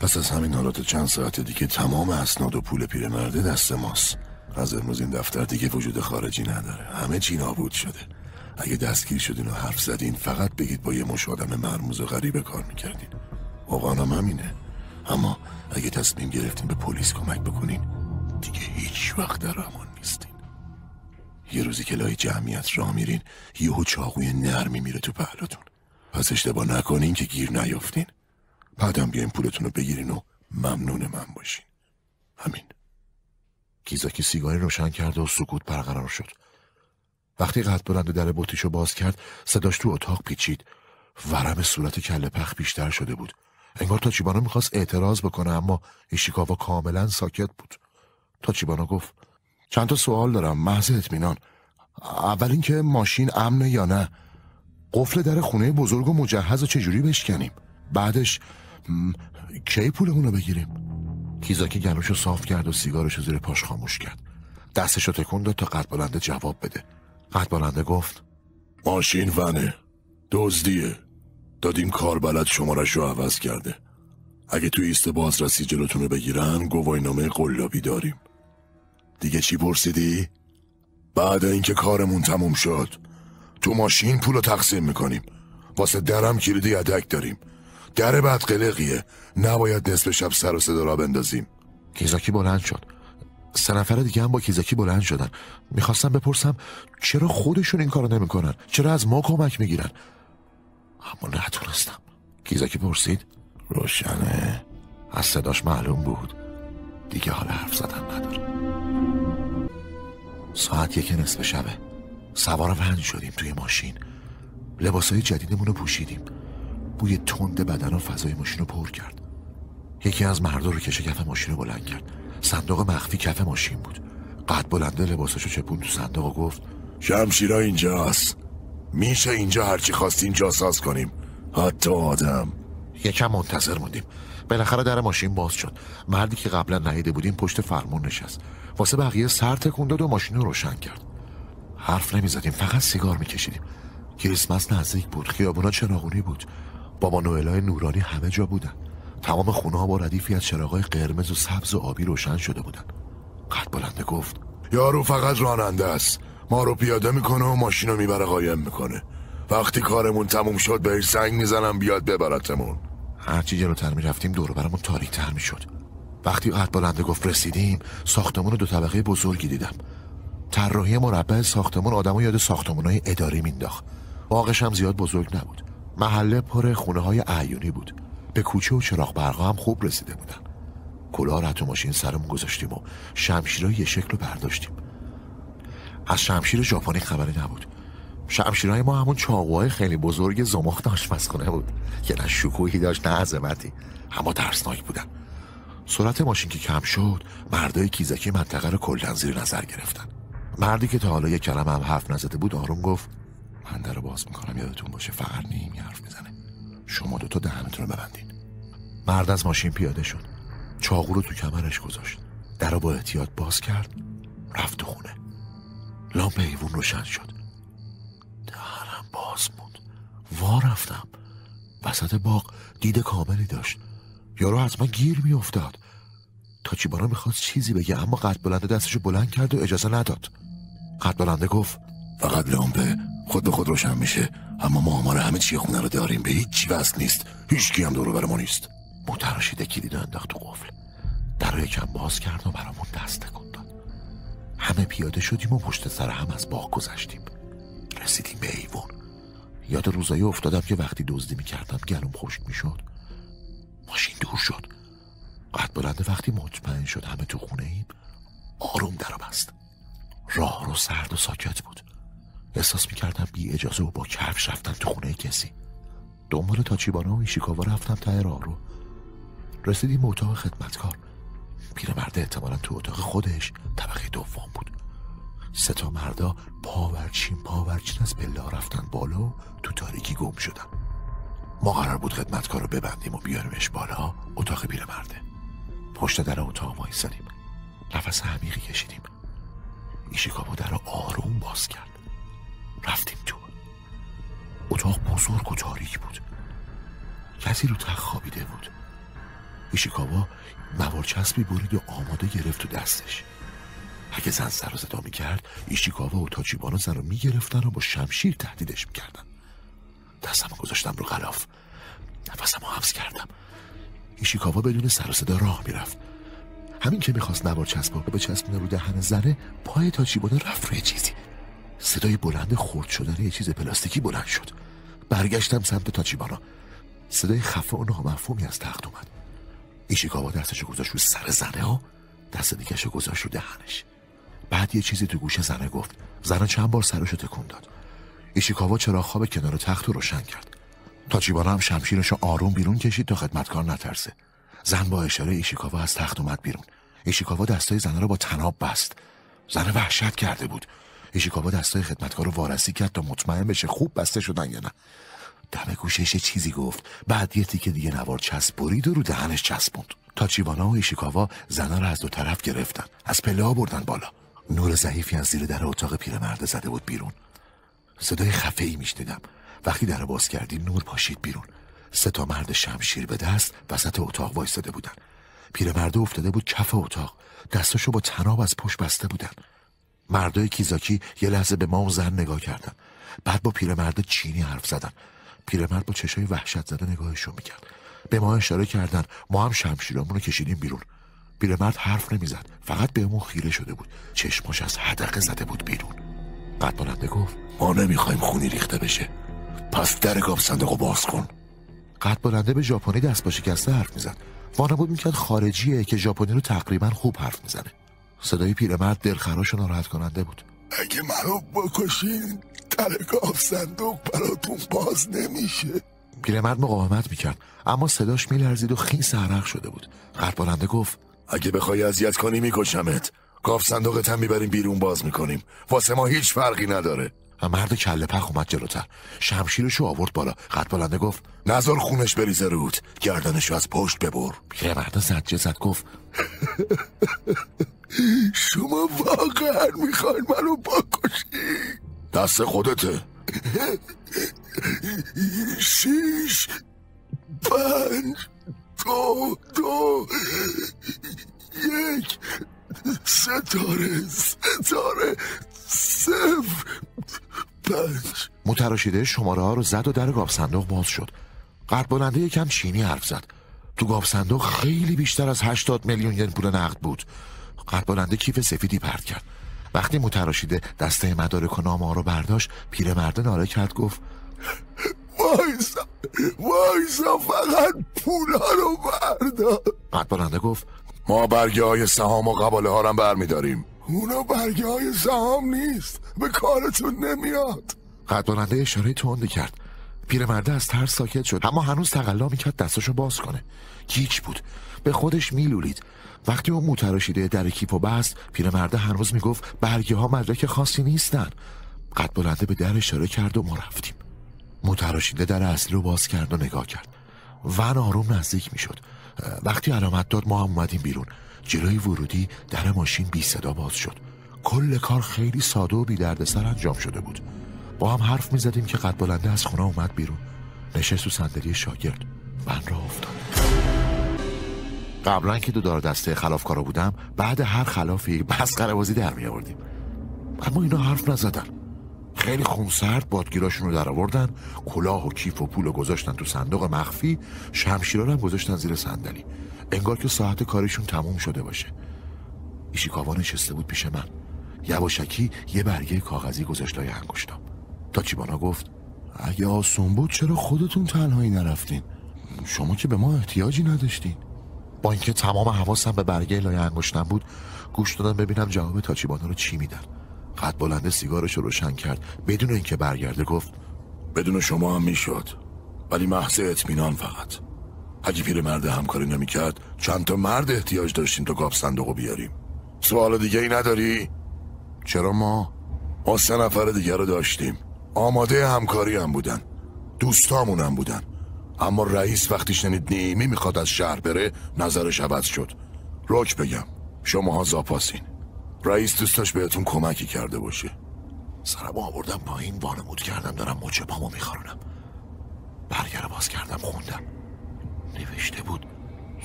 پس از همین حالات چند ساعت دیگه تمام اسناد و پول پیرمرده دست ماست. از امروز این دفتر دیگه وجود خارجی نداره. همه چی نابود شده. اگه دستگیر شدین و حرف زدین فقط بگید با یه مش آدم مرموز و غریبه کار می‌کردین. واقعا همینه. اما اگه تصمیم گرفتین به پلیس کمک بکنین دیگه هیچ وقت در امان نیستین یه روزی که لای جمعیت را میرین یهو چاقوی نرمی میره تو پهلاتون. پس اشتباه نکنین که گیر نیافتین. بعدم بیاین پولتون رو بگیرین و ممنون من باشین. همین. کیزاکی سیگاری روشن کرد و سکوت برقرار شد. وقتی قد بلند در بوتیشو باز کرد صداش تو اتاق پیچید. ورم صورت کله پخ بیشتر شده بود. انگار تاچیبانا می‌خواست اعتراض بکنه اما ایشیکاوا کاملا ساکت بود. تاچیبانا گفت چند تا سوال دارم محض اطمینان. اول اینکه ماشین امنه یا نه؟ قفل در خونه بزرگ و مجهز و چجوری بشکنیم؟ بعدش کی پولمون رو بگیریم؟ کیزاکی گلوشو صاف کرد و سیگارشو زیر پاش خاموش کرد. دستشو تکون داد تا قد بلنده جواب بده. قد بلنده گفت ماشین ونه. دزدیه. دادیم کار بلد شمارش رو عوض کرده. اگه تو ایست بازرسی جلوتون رو بگیرن گواهینامه قلابی داریم. دیگه چی پرسیدی؟ بعد اینکه کارمون تموم شد تو ماشین پول رو تقسیم می‌کنیم. واسه درم کلیدی یدک داریم. در بعد قلقیه. نباید نصف شب سر و صدا را بندازیم. کیزاکی بلند شد. سه نفر دیگه هم با کیزاکی بلند شدن. می‌خواستم بپرسم چرا خودشون این کارو نمی‌کنن؟ چرا از ما کمک می‌گیرن؟ اما نتونستم. کیزاکی پرسید. روشنه. از صداش معلوم بود. دیگه حال حرف زدن نداره. ساعت یک نصف شبه. سوار ون شدیم توی ماشین. لباسای جدیدمون رو پوشیدیم. بوی تند بدن و فضای ماشین رو پر کرد. یکی از مردم رو کشه کف ماشین رو بلند کرد. صندوق مخفی کف ماشین بود. قد بلنده لباساشو چپون تو صندوق و گفت شمشیرا اینجاست. میشه اینجا هرچی خواستین جاساز کنیم. حتی آدم. یکم منتظر موندیم. بالاخره در ماشین باز شد. مردی که قبلا ندیده بودیم پشت فرمون نشست. واسه بقیه سر تکون داد و ماشین رو روشن کرد. حرف نمی‌زدیم فقط سیگار میکشیدیم. کریسمس نزدیک بود خیابونا چراغونی بود. بابا نوئلای نورانی همه جا بودن. تمام خونه ها با ردیفی از چراغای قرمز و سبز و آبی روشن شده بودن. قد بلنده گفت یارو فقط راننده است. ما رو پیاده می‌کنه و ماشین رو می‌بره قایم می‌کنه. وقتی کارمون تموم شد بهش زنگ می‌زنم بیاد ببرتمون. هرچی جلوتر می‌رفتیم دور برمون تاریک تر می‌شد. وقتی قد بلنده گفت رسیدیم ساختمون دو طبقه بزرگی دیدم. طراحی مربع ساختمون آدمو یاد های اداری مینداخت باغش هم زیاد بزرگ نبود. محله پر خونه های عیونی بود. به کوچه و چراغ برقا هم خوب رسیده بودن. کلاه و ماشین سرمون گذاشتیم و شمشیرهای یه شکل رو برداشتیم. از شمشیر ژاپنی خبری نبود. شمشیرهای ما همون چاقوهای خیلی بزرگ زمخت آشپزخونه بود که نه شکوهی داشت نه عظمتی اما ترسناک بودن. سرعت ماشین که کم شد مردای کیزکی منطقه رو کلا زیر نظر گرفتن. مردی که تا حالا یک کلمه هم حرف نزده بود آروم گفت من در رو باز می‌کنم یادتون باشه فقط نیمی حرف می‌زنه. شما دوتا دهنتون رو ببندین. مرد از ماشین پیاده شد. چاقو رو تو کمرش گذاشت. در رو با احتیاط باز کرد رفت خونه. لامپ ایوون روشن شد. باز بود. وا رفتم. وسط باغ دید کاملی داشت. یارو حتما گیر میافتاد. تاچیبانا می‌خواست چیزی بگه اما قد بلنده دستشو بلند کرد و اجازه نداد. قد بلنده گفت فقط لامپه. خود به خود روشن میشه. اما ما آمار همه چی خونه رو داریم. به هیچ چی وصل نیست. هیچ کی هم دورو بر ما نیست. متراشیده کلید انداخت تو قفل. در رو یکم باز کرد و برامون دست تکون داد. همه پیاده شدیم و پشت سر هم از باغ گذشتیم. رسیدیم به ایوون. یاد روزایی افتادم که وقتی دزدی می‌کردم گلوم خشک می‌شد. ماشین دور شد. قد بلنده وقتی مطمئن شد همه تو خونه ایم آروم در بست. راه رو سرد و ساکت بود. احساس می‌کردم بی اجازه و با کفش رفتم تو خونه کسی. دنبال تاچیبانا و ایشیکاوا رفتم ته راه رو. رسیدیم اتاق خدمتکار. پیرمرد احتمالا تو اتاق خودش طبقه دوم بود. سه تا مردا پاورچین پاورچین از پله رفتن بالا و تو تاریکی گم شدن. ما قرار بود خدمتکار رو ببندیم و بیاریمش بالا. اتاق پیرمرده پشت در اتاق وایسادیم نفس عمیقی کشیدیم. ایشیکاوا در رو آروم باز کرد. رفتیم تو. اتاق بزرگ و تاریک بود. کسی رو تخت خوابیده بود. ایشیکاوا نوار چسبی برید و آماده گرفت تو دستش. اگه زن سر و صدا می‌کرد ایشیکاوا و تاچیبانا زن رو می‌گرفتن و با شمشیر تهدیدش می‌کردن. دستم گذاشتم رو غلاف. نفسم رو حبس کردم. ایشیکاوا بدون سر و صدا راه می‌رفت. همین که می‌خواست نوار چسب رو به چسبونه رو دهن زنه پای تاچیبانا رفت روی چیزی. صدای بلند خورد شدن یه چیز پلاستیکی بلند شد. برگشتم سمت تاچیبانا صدای خفه و نامفهومی از تخت اومد. ایشیکاوا دستشو گذاشت رو سر زنه ها دست دیگهشو گذاشت رو دهنش. بعد یه چیزی تو گوش زنه گفت. زنه چند بار سرشو تکون داد. ایشیکاوا چرا خواب کنار تخت رو روشن کرد. تاچیبانا هم شمشیرشو آروم بیرون کشید تا خدمتکار نترسه. زن با اشاره ایشیکاوا از تخت اومد بیرون. ایشیکاوا دستای زنه رو با تناب بست. زنه وحشت کرده بود. ایشیکاوا دستای خدمتکار رو وارسی کرد تا مطمئن بشه خوب بسته شدن یا نه. دم گوشش چیزی گفت. بعد یه تیکه دیگه نوار چسب برید و رو دهنش چسبوند. تاچیوانا و ایشیکاوا زنا رو از دو طرف گرفتن. از پله ها بردن بالا. نور ضعیفی از زیر در اتاق پیرمرد زده بود بیرون. صدای خفه ای میشنیدم. وقتی در باز کردیم نور پاشید بیرون. سه تا مرد شمشیر به دست وسط اتاق وایستاده بودن. پیرمرده افتاده بود کف اتاق. دستاشو با تناب از پشت بسته بودن. مردای کیزاکی یه لحظه به ما و زن نگاه کردن. بعد با پیرمرد چینی حرف زدن. پیرمرد با چشای وحشت زده نگاهشون می‌کرد. به ما اشاره کردن. ما هم شمشیرامون رو کشیدیم بیرون. پیرمرد حرف نمی‌زد. فقط بهمون خیره شده بود. چشماش از حدقه زده بود بیرون. قد بلنده گفت ما نمی‌خوایم خونی ریخته بشه. پس در گاب صندوق باز کن. قد بلنده به ژاپنی دست با شکسته حرف می‌زد. بود می‌کرد خارجیه که ژاپنی رو تقریبا خوب حرف می‌زنه. صدای پیرمرد دلخراش و ناراحت کننده بود. اگه منو بکشین در گاف صندوق براتون باز نمیشه. پیرمرد مقاومت می‌کرد اما صداش میلرزید و خیس عرق شده بود. قرباننده گفت اگه بخوای اذیت کنی میکشمت. گاف صندوقت هم می‌بریم بیرون باز می‌کنیم. واسه ما هیچ فرقی نداره. و مرد کله پخ اومد جلوتر. شمشیرشو آورد بالا. قد بلنده گفت نظر خونش بریزه رود. گردنشو از پشت ببر. پیرمرد زجه زد گفت شما واقعا می‌خواین منو بکشی؟ دست خودته. شیش پنج. دو دو. یک. ستاره ستاره صفر پنج. متراشیده شماره ها رو زد و در گاب صندوق باز شد. قرد بلنده یکم چینی حرف زد. تو گاب صندوق خیلی بیشتر از 80 میلیون ین پول نقد بود. قرد بلنده کیف سفیدی پرد کرد. وقتی متراشیده دسته مدارک و نامه رو برداشت پیرمرده ناله کرد گفت وایسا وایسا فقط پولا رو بردار. قد بلنده گفت ما برگه های سهام و قباله ها رو برداریم اونا برگه های سهام نیست به کارتون نمیاد. قد بلنده اشاره تندی کرد پیرمرده از ترس ساکت شد اما هنوز تقلا می‌کرد دستشو باز کنه. گیج بود به خودش میلولید. وقتی اون موتراشیده در کیپو بست پیرمرده هنوز می‌گفت برگه ها مدرک خاصی نیستن. قد بلنده به در اشاره کرد و ما رفتیم. موتراشیده در اصلی رو باز کرد و نگاه کرد. ون آروم نزدیک می‌شد. وقتی علامت داد ما هم اومدیم بیرون. جلوی ورودی در ماشین بی صدا باز شد. کل کار خیلی ساده و بی سر انجام شده بود. با هم حرف می زدیم که قد بلنده از خونه اومد بیرون. نشست تو صندلی شاگرد. من را افتاد. قبلا که دو دار دسته خلافکارا بودم بعد هر خلافی بس بازی در می آوردیم اما اینا حرف نزدن. خیلی خونسرد بادگیراشون رو در آوردن کلاه و کیف و پول گذاشتن تو صندوق مخفی شمشیرا هم گذاشتن زیر صندلی. انگار که ساعت کارشون تموم شده باشه. ایشیکاوا نشسته بود پیش من. یواشکی یه برگه کاغذی گذاشت های انگشتام. تاچیبانا گفت اگه آسون بود چرا خودتون تنهایی نرفتین؟ شما که به ما احتیاجی نداشتین. با اینکه تمام حواسم به برگه لای انگشتم بود گوش دادم ببینم جواب تاچیبانا رو چی میدن. قد بلنده سیگارش رو روشن کرد. بدون اینکه برگرده گفت بدون شما هم می‌شد. ولی محض اطمینان فقط. اگه پیر مرد همکاری نمی‌کرد چند تا مرد احتیاج داشتیم تا گاب صندوقو بیاریم. سوال دیگه ای نداری؟ چرا ما؟ ما سه نفر دیگه رو داشتیم. آماده همکاری هم بودن. دوستامون هم بودن. اما رئیس وقتی شنید نیمی می‌خواد از شهر بره نظرش عوض شد. روک بگم شماها زاپاسین. رئیس دوستاش بهتون کمکی کرده باشه. سرم آوردم پایین وانمود کردم دارم مچه پامو میخارونم برگر باز کردم خوندم. نوشته بود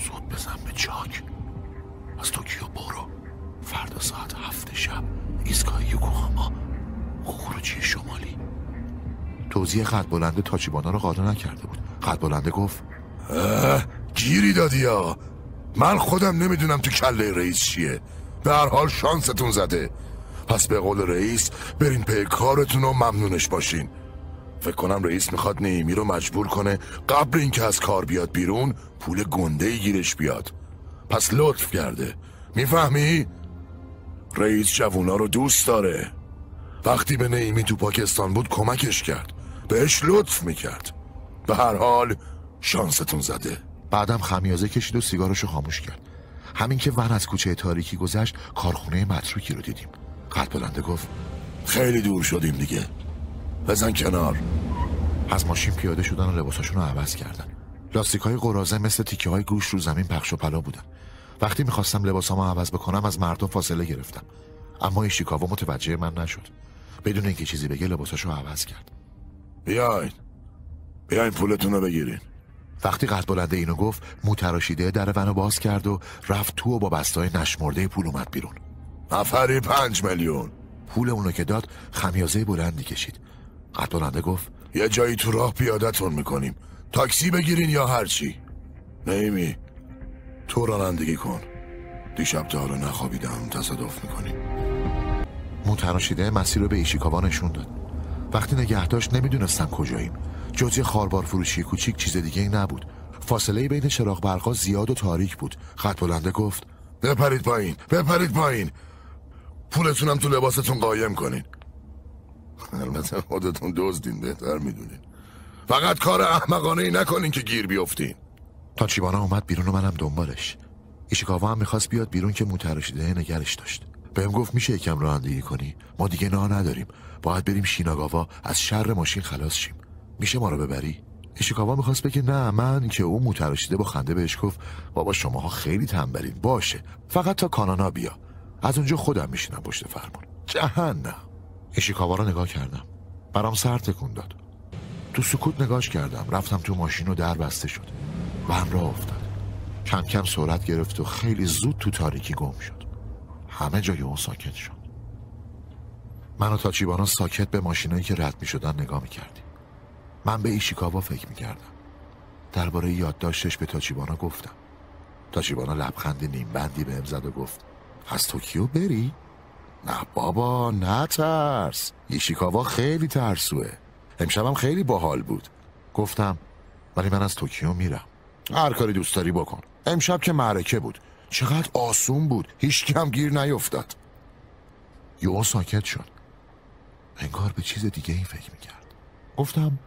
زود بزن به چاک. از توکیو برو. فردا ساعت هفت شب ایستگاه یوکوهاما. خروجی شمالی. توضیح قد بلند تاچیبانا رو قادر نکرده بود. قد بلنده گفت گیری دادی یا من خودم نمی‌دونم تو کله رئیس چیه. هر حال شانستون زده. پس به قول رئیس برین پی کارتون و ممنونش باشین. فکر کنم رئیس می‌خواد نیمی رو مجبور کنه قبل اینکه از کار بیاد بیرون پول گنده گیرش بیاد. پس لطف کرده. می‌فهمی؟ رئیس جوونا رو دوست داره. وقتی به نیمی تو پاکستان بود کمکش کرد. بهش لطف می‌کرد. به هر حال شانستون زده. بعدم خمیازه کشید و سیگارشو خاموش کرد. همین که ون از کوچه تاریکی گذشت کارخونه متروکی رو دیدیم. قد بلنده گفت خیلی دور شدیم دیگه. بزن کنار. از ماشین پیاده شدن و لباساشون رو عوض کردن. لاستیک های قرازه مثل تیکه های گوش رو زمین پخش و پلا بودن. وقتی می‌خواستم لباسامو عوض بکنم از مردم فاصله گرفتم. اما ایشیکاوا متوجه من نشد. بدون اینکه چیزی بگه لباساشو عوض کرد. بیاین. بیاین پولتون رو بگیرین. وقتی قد بلنده اینو گفت موتراشیده در ونو باز کرد و رفت تو و با بستای نشمرده پول اومد بیرون. نفری پنج میلیون. پول اونو که داد خمیازه بلندی کشید. قد بلنده گفت یه جایی تو راه پیادتون می‌کنیم. تاکسی بگیرین یا هرچی نیمی تو رانندگی کن. دیشب تا حالا نخوابیدم تصادف می‌کنیم موتراشیده مسیر رو به ایشیکاوا نشون داد. وقتی نگه داشت نمی‌دونستم کجاییم. جز خاربار فروشی کوچیک چیز دیگه ای نبود. فاصله بین چراغ برقا زیاد و تاریک بود. خط بلنده گفت بپرید پایین بپرید پایین. پولتونم تو لباستون قایم کنین. البته خودتون دزدین بهتر می‌دونین. فقط کار احمقانه ای نکنین که گیر بیفتین. تاچیبانا اومد بیرون و منم دنبالش. ایشیکاوا هم می‌خواست بیاد بیرون که موتراشیده نگرش داشت. بهم گفت میشه یکم رانندگی کنی؟ ما دیگه نا نداریم باید بریم شیناگاوا از شر ماشین خلاص شیم. میشه ما رو ببری؟ ایشیکاوا می‌خواست بگه نه من که او موتراشیده با خنده بهش گفت بابا شماها خیلی تنبلین. باشه. فقط تا کانانا بیا. از اونجا خودم میشینم پشت فرمون. جهنم. ایشیکاوا رو نگاه کردم. برام سر تکون داد. تو سکوت نگاش کردم. رفتم تو ماشین و در بسته شد. و هم راه افتاد. کم کم سرعت گرفت و خیلی زود تو تاریکی گم شد. همه جای اون ساکت شد. من و تاچیبانا ساکت به ماشینایی که رد می شدن نگاه می من به ایشیکاوا فکر می کردم درباره یادداشتش به تاچیبانا گفتم. تاچیبانا لبخند نیم بندی به زد و گفت از توکیو بری؟ نه بابا نترس ایشیکاوا خیلی ترسوه. امشبم خیلی باحال بود. گفتم ولی من از توکیو میرم. هر کاری دوست داری بکن. امشب که معرکه بود. چقدر آسون بود. هیچکی ام گیر نیفتاد. یو ساکت شد. انگار به چیز دیگه ای فکر می‌کرد. گفتم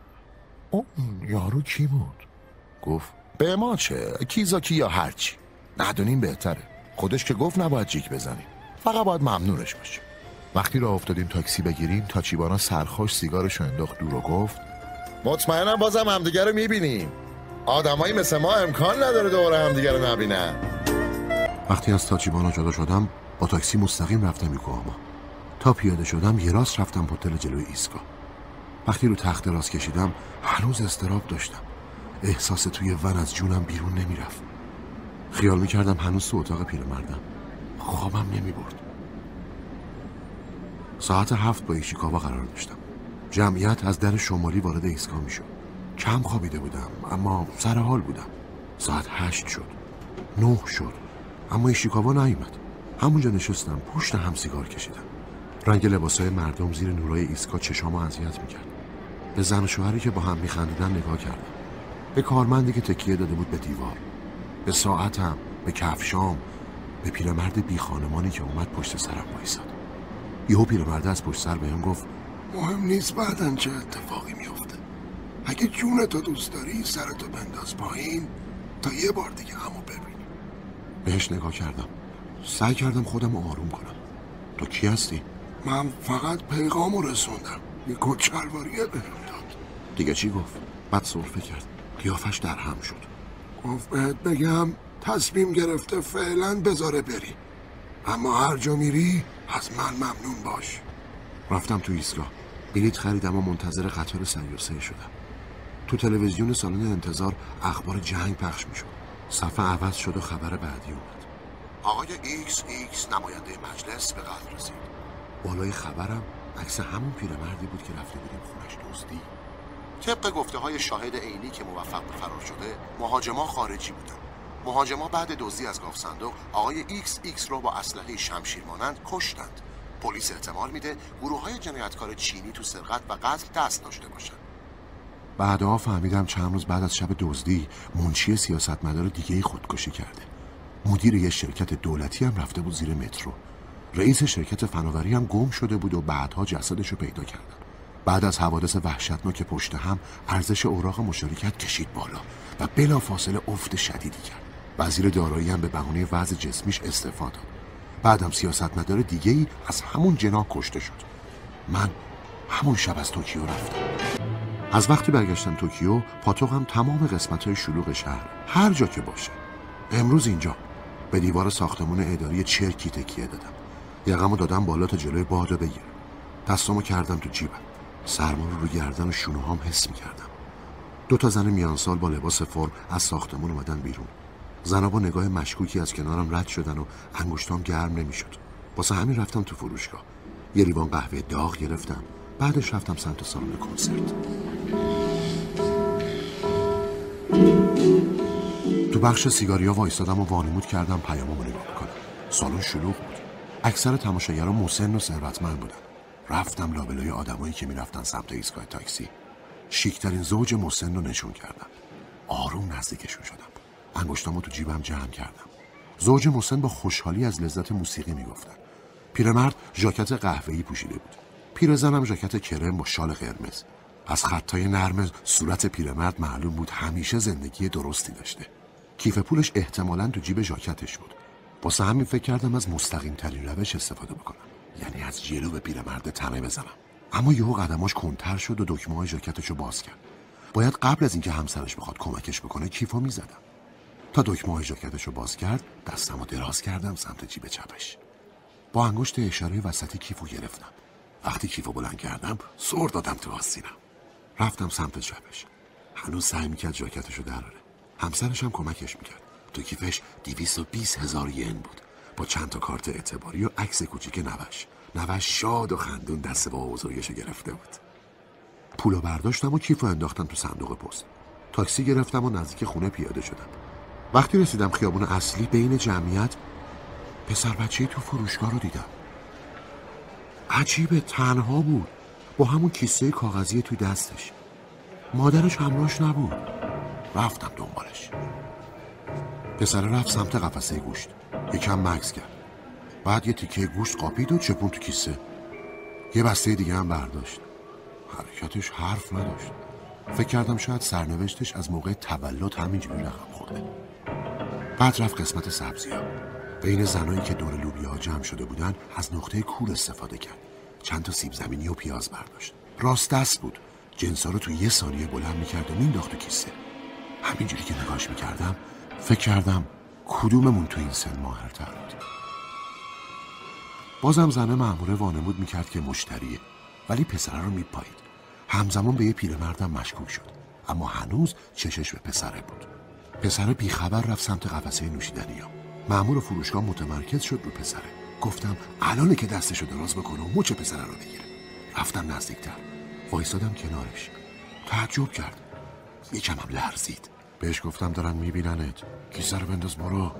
اون یارو کی بود؟ گفت به ما چه؟ کیزاکی یا هرچی. ندونیم بهتره. خودش که گفت نباید جیک بزنیم. فقط باید ممنونش باشیم وقتی راه افتادیم تاکسی بگیریم تا چیبانا سرخوش سیگارش انداخت دور و گفت مطمئنم بازم همدیگه رو می‌بینیم. آدمایی مثل ما امکان نداره دوره همدیگه رو نبینن. وقتی از تاچیبانا جدا شدم با تاکسی مستقیم رفتم یوکوهاما. تا پیاده شدم یه راست رفتم هتل جلوی ایسکا وقتی رو تخت راست کشیدم هنوز استراب داشتم. احساس توی ون از جونم بیرون نمی‌رفت. خیال می‌کردم هنوز تو اتاق پیرمردم. خوابم نمی‌برد. ساعت هفت با ایشیکاوا قرار داشتم. جمعیت از در شمالی وارد ایسکا می‌شد. کم خوابیده بودم اما سر حال بودم. ساعت هشت شد. نه شد. اما ایشیکاوا نیومد. همونجا نشستم پشت هم سیگار کشیدم. رنگ لباسای مردم زیر نورای ایسکا چشامو اذیت می‌کرد. به زن و شوهری که با هم میخندیدن نگاه کردم. به کارمندی که تکیه داده بود به دیوار. به ساعتم به کفشام به پیرمرد بی خانمانی که اومد پشت سرم وایساد. یهو پیرمرد از پشت سر بهم گفت مهم نیست بعدن چه اتفاقی میفته اگه جونتو دوست داری سرتو بنداز پایین تا یه بار دیگه همو ببینی. بهش نگاه کردم. سعی کردم خودم رو آروم کنم. تو کی هستی؟ من فقط پیغامو رسوندم. یه بهم داد دیگه چی گفت؟ بعد سرفه کرد. قیافش در هم شد. گفت بهت بگم تصمیم گرفته فعلا بذاره بری. اما هر جا میری از من ممنون باش. رفتم تو ایستگاه. بلیط خریدم و منتظر قطار سیارسه شدم. تو تلویزیون سالن انتظار اخبار جنگ پخش می‌شد. صفحه عوض شد و خبر بعدی اومد. آقای ایکس ایکس نماینده مجلس به قتل رسید. بالای خبرم عکس همون پیرمردی بود که رفته بودیم خونش دزدی. طبق گفته های شاهد عینی که موفق به فرار شده مهاجما خارجی بودن مهاجما بعد دزدی از گاو صندوق آقای ایکس ایکس رو با اسلحه شمشیر مانند کشتند. پلیس احتمال میده گروه های جنایتکار چینی تو سرقت و قتل دست داشته باشن بعدها فهمیدم چند روز بعد از شب دزدی منشی سیاستمدار دیگه خودکشی کرده. مدیر یه شرکت دولتی هم رفته بود زیر مترو. رئیس شرکت فناوری هم گم شده بود و بعدها جسدش رو پیدا کردن بعد از حوادث وحشتناک پشت هم ارزش اوراق مشارکت کشید بالا و بلا فاصله افت شدیدی کرد. وزیر دارایی هم به بهانه وضع جسمیش استعفا داد. بعدم سیاستمدار دیگه ای از همون جناح کشته شد. من همون شب از توکیو رفتم. از وقتی برگشتم توکیو پاتوقم تمام قسمت های شلوغ شهر هر جا که باشه امروز اینجا. به دیوار ساختمون اداری چرکی تکیه دادم. یقمو دادم بالا تا جلوی بادو بگیرم. دستامو کردم تو جیبم. سرما رو رو گردن و شونوهام حس می‌کردم. دو تا زن میانسال با لباس فرم از ساختمون اومدن بیرون. زنها با نگاه مشکوکی از کنارم رد شدن و انگشتام گرم نمی‌شد. واسه همین رفتم تو فروشگاه. یه لیوان قهوه داغ گرفتم. بعدش رفتم سمت سالن کنسرت. تو بخش سیگاریا وایستادم و وانمود کردم پیاممو نگاه کنم سالن شلوغ بود. اکثر تماشاگران مسن و ثروتمند بودن. رفتم لابلای آدمایی که می‌رفتن سمت ایستگاه تاکسی. شیکترین زوج مسن رو نشون کردم. آروم نزدیکشون شدم. انگشتامو تو جیبم جمع کردم. زوج مسن با خوشحالی از لذت موسیقی می‌گفتن. پیرمرد ژاکت قهوه‌ای پوشیده بود. پیرزنم ژاکت کرم با شال قرمز. از خطای نرم صورت پیرمرد معلوم بود همیشه زندگی درستی داشته. کیف پولش احتمالا تو جیب ژاکتش بود. واسه همین فکر کردم از مستقیم ترین روش استفاده بکنم. یعنی از جلو به پیرمرد تنه بزنم. اما یهو قدماش کنتر شد و دکمه های رو باز کرد. باید قبل از اینکه همسرش بخواد کمکش بکنه کیفو می‌زدم. تا دکمه های رو باز کرد دستم رو دراز کردم سمت جیب چپش. با انگشت اشاره وسطی کیفو گرفتم. وقتی کیفو بلند کردم سر دادم تو آستینم رفتم سمت چپش. هنوز سعی می‌کرد ژاکتش رو دراره همسرش هم کمکش می‌کرد. تو کیفش دیویست و بیس هزار ین بود. با چند تا کارت اعتباری و عکس کوچیک نوش. نوش شاد و خندون دست با بزرگش گرفته بود. پولو برداشتم و کیفو انداختم تو صندوق پست. تاکسی گرفتم و نزدیک خونه پیاده شدم. وقتی رسیدم خیابون اصلی بین جمعیت پسر بچه تو فروشگاه رو دیدم. عجیبه تنها بود. با همون کیسه کاغذی توی دستش. مادرش همراهش نبود. رفتم دنبالش. پسر رفت سمت قفسه گوشت. یکم مکس کرد. بعد یه تیکه گوشت قاپید و چپون تو کیسه. یه بسته دیگه هم برداشت. حرکتش حرف نداشت. فکر کردم شاید سرنوشتش از موقع تولد همینجوری رقم خورده. بعد رفت قسمت سبزی ها بین زنایی که دور لوبیا جمع شده بودن از نقطه کور استفاده کرد. چند تا سیب زمینی و پیاز برداشت. راست دست بود. جنسا رو تو یه ثانیه بلند می‌کرد و مینداخت تو کیسه. همینجوری که نگاش می‌کردم فکر کردم کدوممون تو این سن بود بازم زنه مأموره وانمود می‌کرد که مشتریه ولی پسره رو میپایید همزمان به یه پیرمردم مشکوک شد اما هنوز چشش به پسره بود. پسر بیخبر رفت سمت قفسه نوشیدنی ها. مأمور فروشگاه متمرکز شد رو پسره. گفتم الانه که دستشو دراز بکنه و مچ پسره رو بگیره. رفتم نزدیکتر. وایسادم کنارش. تعجب کرد. یکمم لرزید. بهش گفتم دارن میبیننت. کیسه رو بنداز برو.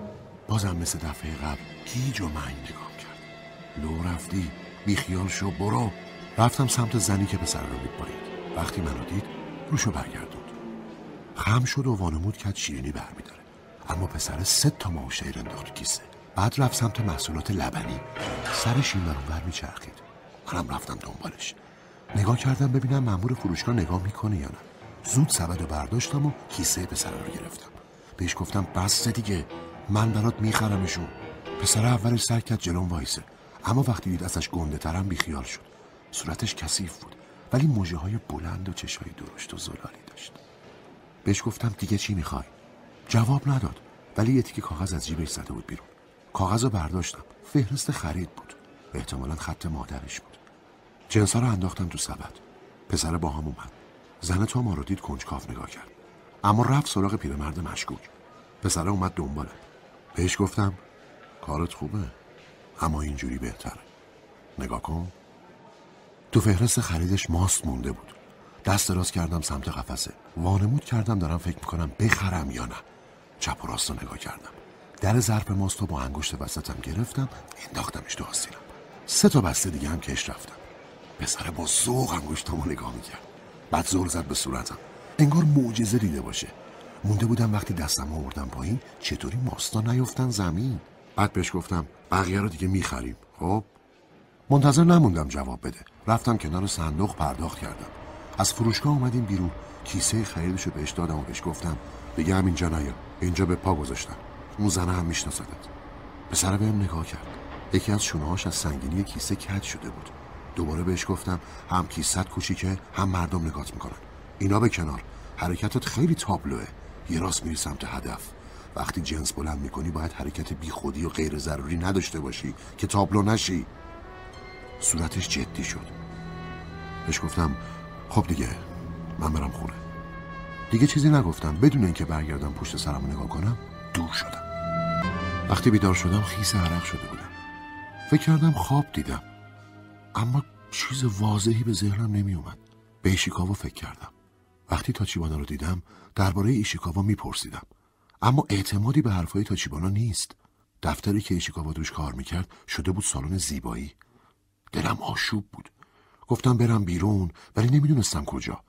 بازم مثل دفعه قبل گیج و منگ نگاه کرد. لو رفتی بیخیال شو برو. رفتم سمت زنی که پسر رو میپایید وقتی منو دید روشو برگردوند. خم شد و وانمود کرد شیرینی برمیداره. اما پسر سه تا ماهوشیر انداخت کیسه. بعد رفت سمت محصولات لبنی. سرش این برون میچرخید. منم رفتم دنبالش. نگاه کردم ببینم مأمور فروشگاه نگاه می‌کنه یا نه. زود سبد و برداشتم و کیسه پسر رو گرفتم. بهش گفتم بس دیگه من برات میخرمشون پسر اولش سر کرد جلوم وایسه اما وقتی دید ازش گنده ترم بیخیال شد. صورتش کثیف بود ولی موجه های بلند و چشای درشت و زلالی داشت. بهش گفتم دیگه چی می‌خوای؟ جواب نداد ولی یه تیکه کاغذ از جیبش زده بود بیرون. کاغذ رو برداشتم فهرست خرید بود. احتمالا خط مادرش بود. جنسا رو انداختم تو سبد. پسر با هم اومد. زن تو ما رو دید کنجکاف نگاه کرد. اما رفت سراغ پیرمرد مشکوک. پسره اومد دنبالم. بهش گفتم کارت خوبه اما اینجوری بهتره. نگاه کن. تو فهرست خریدش ماست مونده بود. دست دراز کردم سمت قفسه. وانمود کردم دارم فکر می‌کنم بخرم یا نه. چپ و راست رو نگاه کردم. در ظرف ماست رو با انگشت وسطم گرفتم انداختمش تو آستینم. سه تا بسته دیگه هم کش رفتم. پسره با ذوق رو نگاه می‌کرد. بعد زور زد به صورتم. انگار معجزه دیده باشه. مونده بودم وقتی دستم آوردم پایین چطوری ماستا نیفتن زمین؟ بعد بهش گفتم بقیه رو دیگه می‌خریم. خب؟ منتظر نموندم جواب بده. رفتم کنار صندوق پرداخت کردم. از فروشگاه اومدیم بیرون. کیسه خریدشو بهش دادم و بهش گفتم دیگه همینجا نیا. اینجا به پا گذاشتم. اون زنه هم میشناسدت. پسر بهم نگاه کرد. یکی از شونهاش از سنگینی کیسه کج شده بود. دوباره بهش گفتم هم کیست کوچیکه هم مردم نگات می‌کنن. اینا به کنار. حرکتت خیلی تابلوه. یه راست میری سمت هدف. وقتی جنس بلند می‌کنی باید حرکت بیخودی و غیر ضروری نداشته باشی که تابلو نشی. صورتش جدی شد. بهش گفتم خب دیگه من برم خونه. دیگه چیزی نگفتم. بدون اینکه برگردم پشت سرمو نگاه کنم دور شدم. وقتی بیدار شدم خیس عرق شده بودم. فکر کردم خواب دیدم. اما چیز واضحی به ذهنم نمی اومد به ایشیکاوا فکر کردم. وقتی تاچیبانا رو دیدم درباره ایشیکاوا میپرسیدم. اما اعتمادی به حرفای تاچیبانا نیست. دفتری که ایشیکاوا دوش کار می‌کرد شده بود سالن زیبایی. دلم آشوب بود. گفتم برم بیرون ولی نمی‌دونستم کجا.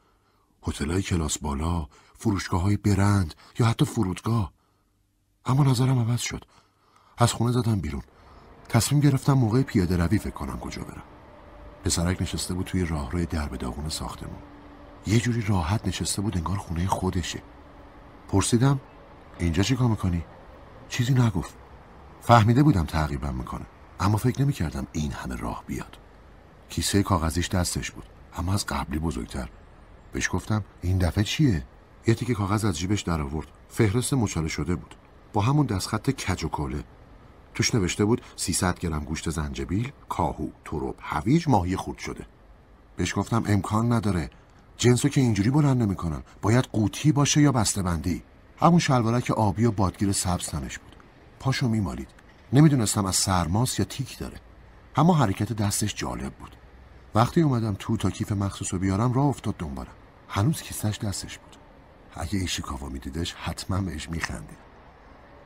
هتلای کلاس بالا فروشگاه های برند یا حتی فرودگاه. اما نظرم عوض شد. از خونه زدم بیرون. تصمیم گرفتم موقع پیاده روی فکر کنم کجا برم. پسرک نشسته بود توی راهروی درب داغون ساختمون. یه جوری راحت نشسته بود انگار خونه خودشه. پرسیدم اینجا چی کار می‌کنی؟ چیزی نگفت. فهمیده بودم تعقیبم می‌کنه. اما فکر نمی‌کردم این همه راه بیاد. کیسه کاغذیش دستش بود اما از قبلی بزرگتر. بهش گفتم این دفعه چیه؟ یه تیکه کاغذ از جیبش در آورد فهرست مچاله شده بود. با همون دستخط کج و کله. توش نوشته بود 300 گرم گوشت زنجبیل کاهو تروب هویج ماهی خورد شده. بهش گفتم امکان نداره. جنسو که اینجوری بلند نمی‌کنن. باید قوطی باشه یا بسته بندی همون شلوارک آبی و بادگیر سبز تنش بود. پاشو میمالید. نمی‌دونستم از سرماس یا تیک داره. اما حرکت دستش جالب بود. وقتی اومدم تو تا کیف مخصوص رو بیارم راه افتاد دنبالم. هنوز کیسش دستش بود. اگه ایشیکاوا میدیدش حتما بهش میخندید.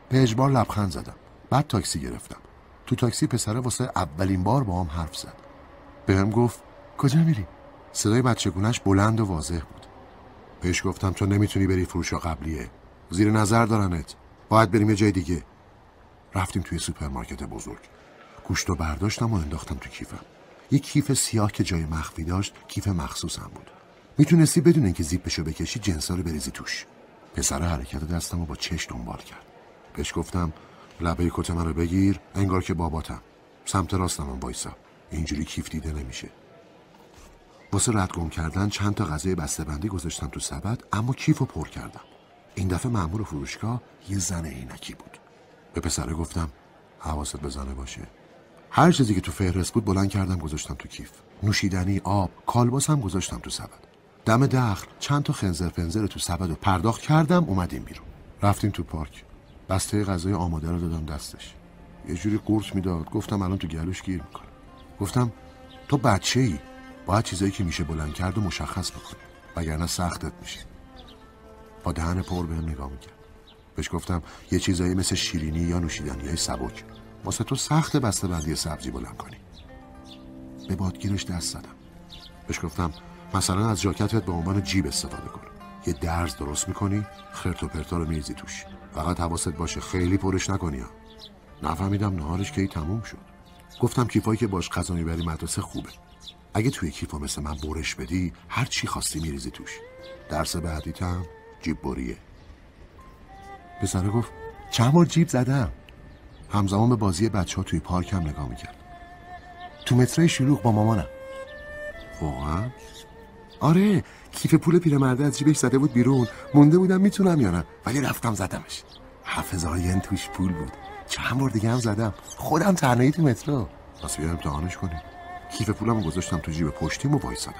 به اجبار لبخند زدم. بعد تاکسی گرفتم. تو تاکسی پسره واسه اولین بار با هم حرف زد. بهم گفت کجا میری؟ صدای بچگونش بلند و واضح بود. بهش گفتم تو نمی‌تونی بری فروشگاه قبلیه. زیر نظر دارنت. باید بریم یه جای دیگه. رفتیم توی سوپرمارکت بزرگ. گوشت و برداشتم و انداختم تو کیفم. یه کیف سیاه که جای مخفی داشت کیف مخصوصم بود. می‌تونستی بدون اینکه زیپشو بکشی جنسا رو بریزی توش. پسر حرکت دستم رو با چش دنبال کرد. بهش گفتم لبه کت من رو بگیر انگار که باباتم. سمت راستم هم وایسا. اینجوری کیف دیده نمیشه. واسه رد گم کردن چند تا غذای بندی گذاشتم تو سبد اما کیف رو پر کردم. این دفعه مأمور فروشگاه یه زن عینکی بود. به پسره گفتم حواست بزنه باشه. هر چیزی که تو فهرست بود بلند کردم گذاشتم تو کیف. نوشیدنی آب کالباس هم گذاشتم تو سبد. دم دخل چند تا خنزر فنزر تو سبد و پرداخت کردم اومدیم بیرون. رفتیم تو پارک. بسته غذای آماده رو دادم دستش. یه جوری قورت می‌داد. گفتم الان تو گلوش گیر می‌کنه گفتم تو بچه ای باید چیزایی که میشه بلند کرد و مشخص بکنی. وگرنه سختت میشه. با دهن پر بهم نگاه می‌کرد. بهش گفتم یه چیزایی مثل شیرینی یا نوشیدنی های سبک. واسه تو سخت بسته بندی سبزی بلند کنی. به بادگیرش دست زدم. بهش گفتم مثلا از جاکتت به عنوان جیب استفاده کن. یه درز درست می‌کنی خرت و پرتا رو میریزی توش. فقط حواست باشه خیلی پرش نکنی ها. نفهمیدم نهارش کی تموم شد. گفتم کیفایی که باش غذا می‌بری مدرسه خوبه. اگه توی کیفا مثل من برش بدی هر چی خواستی میریزی توش. درس بعدیتم جیب بریه. پسره گفت چند بار جیب زدم؟ همزمان به بازی بچه ها توی پارک هم نگاه می‌کرد. تو متره شلوغ با مامانم. واقعا؟ آره کیف پول پیرمرده از جیبش زده بود بیرون. مونده بودم می‌تونم یا نه ولی رفتم زدمش. هفت هزار توش پول بود. چند بار دیگه هم زدم. خودم تنهایی تو مترو. پس بیارم امتحانش کنیم. کیف پولم گذاشتم تو جیب پشتیم و وایسادم.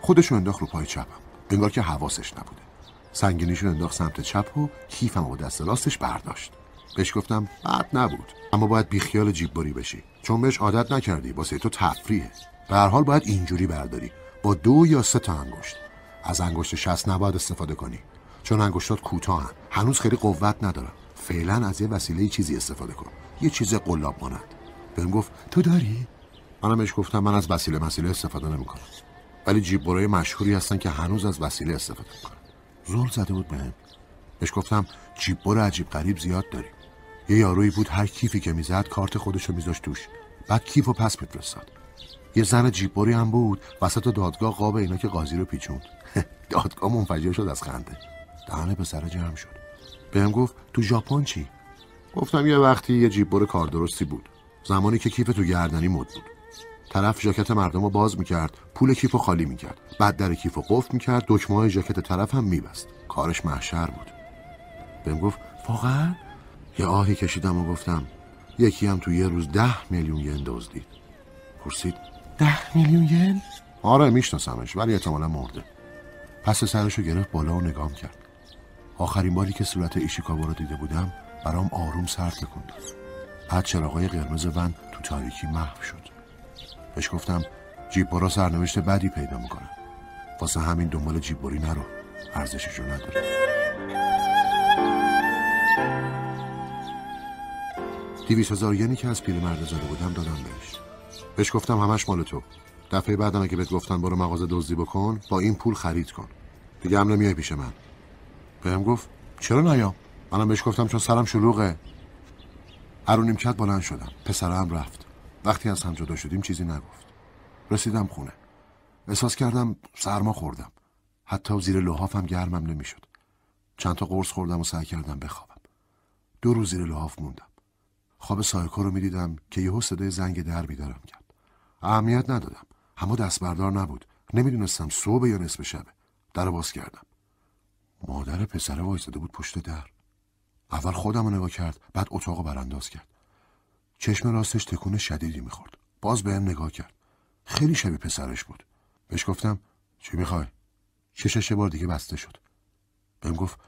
خودشو انداخت رو پای چپم. انگار که حواسش نبوده. سنگینیشو انداخت سمت چپ و کیفم با دست راستش برداشت. بهش گفتم بد نبود. اما باید بیخیال جیب بری بشی. چون بهش عادت نکردی. واسه تو تفریحه. به هر حال باید اینجوری برداری. با دو یا سه تا انگشت. از انگشت شست نباید استفاده کنی. چون انگشتات کوتاهن هنوز خیلی قوت ندارن. فعلا از یه وسیله چیزی استفاده کن. یه چیز قلاب مانند. بهم گفت تو داری؟ منم بهش گفتم من از وسیله مسیله استفاده نمی‌کنم. ولی جیب مشهوری هستن که هنوز از وسیله استفاده می‌کنن. زل زده بود بهم. بهش گفتم جیب بر عجیب غریب زیاد داری. یه یارویی بود هر کیفی که می‌زد کارت خودشو میذاشت توش. بعد کیفو پس میفرستاد. یه زن جیببری هم بود وسط دادگاه قاب اینا که قاضی رو پیچوند. دادگاه منفجر شد از خنده. دهن پسر جمع شد. بهم گفت تو ژاپن چی؟ گفتم یه وقتی یه جیببر کار درستی بود. زمانی که کیف تو گردنی مد بود. طرف ژاکت مردم رو باز می‌کرد پول کیف رو خالی می‌کرد. بعد در کیف رو قفل می‌کرد دکمه های ژاکت طرف هم میبست. کارش محشر بود. بهم گفت واقعا؟ یه آهی کشیدم و گفتم یکی هم تو یه روز ده میلیون ین دزدید. پرسید ده میلیون ین؟ آره میشناسمش ولی احتمالا مرده. پس سرشو گرفت بالا و نگام کرد. آخرین باری که صورت ایشیکاوا رو دیده بودم برام آروم سر تکون داد بعد چراغای قرمز ون تو تاریکی محو شد. بهش گفتم جیبورا سرنوشت بدی پیدا می‌کنه واسه همین دنبال جیبوری نرو. ارزششو نداره. دیویس هزار ینی که از پیرمرد زده بودم دادم بهش. بهش گفتم همش مال تو. دفعه بعدم اگه بهت گفتن برو مغازه دزدی بکن با این پول خرید کن. دیگه هم نمیای پیش من. بهم گفت چرا نیام منم بهش گفتم چون سرم شلوغه. هر نیمکت بلند شدم. پسرم رفت. وقتی از هم جدا شدیم چیزی نگفت. رسیدم خونه. احساس کردم سرما خوردم. حتی زیر لحافم گرمم نمی‌شد. چند تا قرص خوردم و سعی کردم بخوابم. دو روز زیر لحاف موندم. خواب سایکو رو می‌دیدم که یهو صدای زنگ در بیدارم کرد. اهمیت ندادم. اما دست بردار نبود. نمی‌دونستم صبح یا نصف شبه. در باز کردم. مادر پسر وایزده بود پشت در. اول خودم رو نگاه کرد بعد اتاق برانداز کرد. چشم راستش تکون شدیدی می‌خورد. باز بهم نگاه کرد. خیلی شبیه پسرش بود. بهش گفتم چی می‌خوای؟ چشش بار دیگه بسته شد. بهم گفت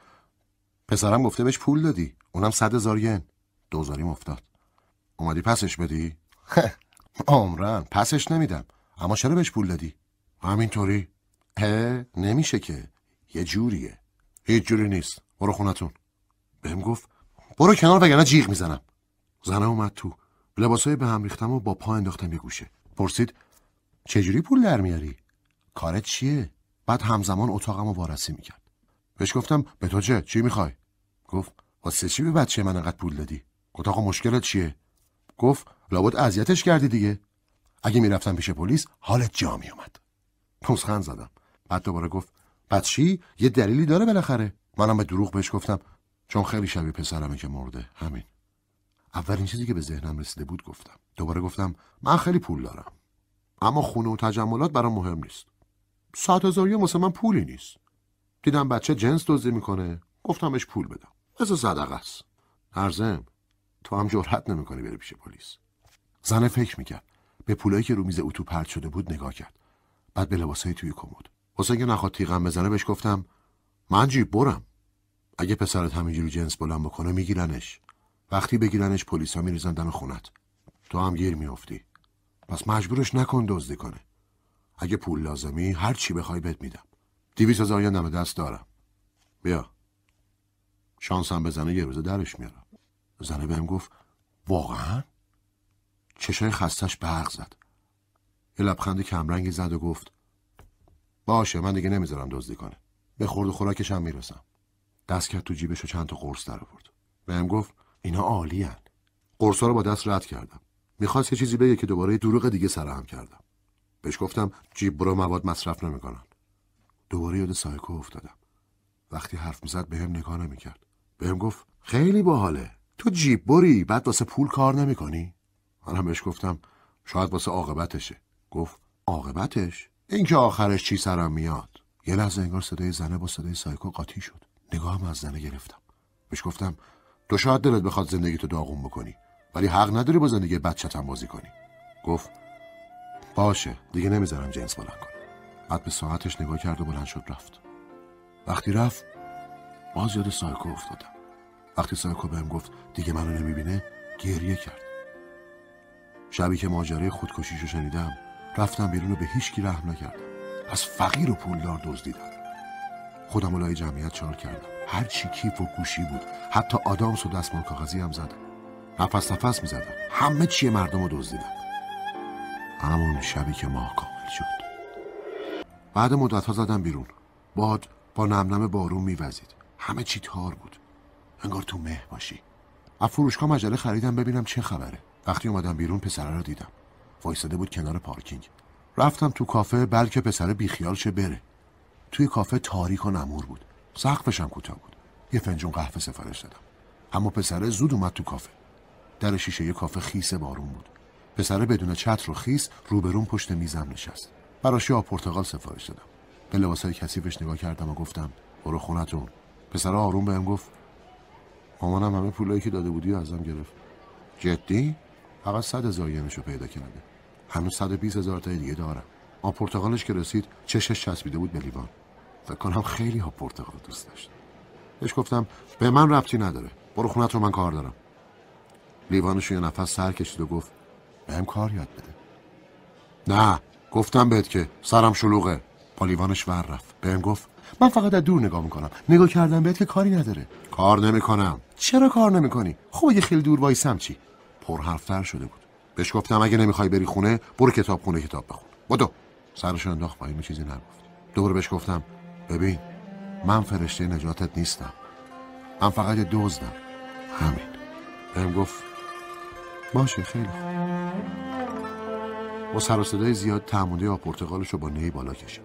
پسرم گفته بهش پول دادی. اونم صد هزار ین. دوزاریم افتاد. اومدی پسش بدی؟ عمرن پسش نمیدم. اما چرا بهش پول دادی؟ همینطوری. هه نمیشه که. یه جوریه. هیچ جوری نیست. برو خونتون. بهم گفت برو کنار وگرنه جیغ می‌زنم. زنه اومد تو. لباسای به هم ریختم و با پا انداختم یه گوشه. پرسید چجوری پول در میاری؟ کارت چیه? بعد همزمان اتاقم رو وارسی می‌کرد. بهش گفتم به تو چه؟ چی می‌خوای؟ گفت واسه چی به بچه من انقدر پول دادی؟ اتاق مشکلت چیه؟ گفت لابد اذیتش کردی دیگه. اگه می‌رفتم پیش پلیس حالت جا میومد پوزخند زدم. بعد دوباره گفت پس چی؟ یه دلیلی داره بالاخره. منم به دروغ بهش گفتم چون خیلی شبیه پسرمه که مرده. همین. اولین چیزی که به ذهنم رسیده بود گفتم. دوباره گفتم من خیلی پول دارم اما خونه و تجملات برام مهم نیست. ساعت هزاری واسه من پولی نیست. دیدم بچه جنس دزدی می‌کنه. گفتم بهش پول بدم. مثل صدقه است. ارزم تو هم جرحت نمی‌کنی بری پیش پلیس. زنه فکر می‌کرد. به پولایی که رو میز اتو پرت شده بود نگاه کرد. بعد به لباسای توی کمد. واسه اینکه نخواد تیغم بزنه بهش گفتم من جیب برم. اگه پسرت همینجوری جنس بلند بکنه میگیرنش. وقتی بگیرنش پلیسا میریزن دم خونت. تو هم گیر میافتی. پس مجبورش نکن دزدی کنه. اگه پول لازمی هر چی بخوای بهت میدم. دیویس هزار نمه دست دارم. بیا. شانسم بزنه یه روزه درش میارم. زنه بهم گفت واقعا؟ چشای خستش برق زد. یه لبخند کمرنگی زد و گفت باشه من دیگه نمی‌ذارم دزدی کنه. به خورد و خوراکش هم می‌رسم. دست کرد تو جیبش و چند تا قرص در آورد. بهم گفت اینا عالی هن. قرصا رو با دست رد کردم. می‌خواست یه چیزی بگه که دوباره دروغ دیگه سرهم کردم. بهش گفتم جیب برو مواد مصرف نمی‌کنن. دوباره یاد سایکو افتادم. وقتی حرف می‌زد بهم نگاه نمی‌کرد. بهم گفت خیلی باحاله. تو جیب بری بعد واسه پول کار نمی‌کنی؟ منم بهش گفتم شاید واسه عاقبتشه. گفت عاقبتش؟ اینکه آخرش چی سرم میاد. یه لحظه انگار صدای زنه با صدای سایکو قاطی شد. نگاهم از زنه گرفتم. بهش گفتم تو شاید دلت بخواد زندگی تو داغون بکنی ولی حق نداری با زندگی بچتم بازی کنی. گفت باشه دیگه نمی‌ذارم جنس بلند کنه. بعد به ساعتش نگاه کرد و بلند شد رفت. وقتی رفت باز یاد سایکو افتادم. وقتی سایکو بهم گفت دیگه منو نمی‌بینه؟ گریه کرد. شبی که ماجرای خودکشیشو شنیدم رفتم بیرون و به هیچکی رحم نکردم از فقیر و پولدار دزدیدم. خودم لای جمعیت چال کردم. هر چی کیف و گوشی بود. حتی آدامس و دستمال کاغذی هم زدم. نفس نفس می‌زدم. همه چی مردم رو دزدیدم. همون شبی که ماه کامل شد. بعد مدت ها زدم بیرون. باد با نمنم بارون میوزید. همه چی تار بود. انگار تو مه باشی. از فروشگاه مجله خریدم ببینم چه خبره. وقتی اومدم بیرون پسره رو دیدم. وایساده بود کنار پارکینگ. رفتم تو کافه بلکه پسر بیخیال شه بره. توی کافه تاریک و نمور بود. سقفش هم کوتاه بود. یه فنجون قهوه سفارش دادم. اما پسره زود اومد تو کافه. در شیشه یه کافه خیس بارون بود. پسره بدون چتر و خیس روبرون پشت میزم نشست. براش یه پرتقال سفارش دادم. به لباسای کثیفش نگاه کردم و گفتم برو خونتون پسر آروم بهم گفت مامانم همه پولایی که داده بودی ازم گرفت. جدی؟ فقط صد رو پیدا کرده. هنوز صد بیس هزار تا دیگه دارم. آب پرتقالش که رسید چشش چسبیده بود به لیوان. فکر کنم خیلی ها پرتقال دوست داشت بهش گفتم به من ربطی نداره. برو خونت رو من کار دارم. لیوانش یه نفس سر کشید و گفت بهم کار یاد بده. نه گفتم بهت که سرم شلوغه. با لیوانش ور رفت. بهم گفت من فقط از دور نگاه می‌کنم. نگاه کردم بهت که کاری نداره. کار نمی‌کنم. چرا کار نمی‌کنی؟ خب اگه خیلی دور وایسم چی؟ پر حرفتر شده بود. بهش گفتم اگه نمی‌خوای بری خونه برو کتاب خونه کتاب بخون. بدو. سرش انداخت پایین چیزی نگفت. دور بهش گفتم ببین من فرشته نجاتت نیستم. من فقط یه دزدم. همین. بهم گفت باشه خیلی خوب. با سر و صدای زیاد تعمونده یا پرتقالش رو با نی بالا کشید.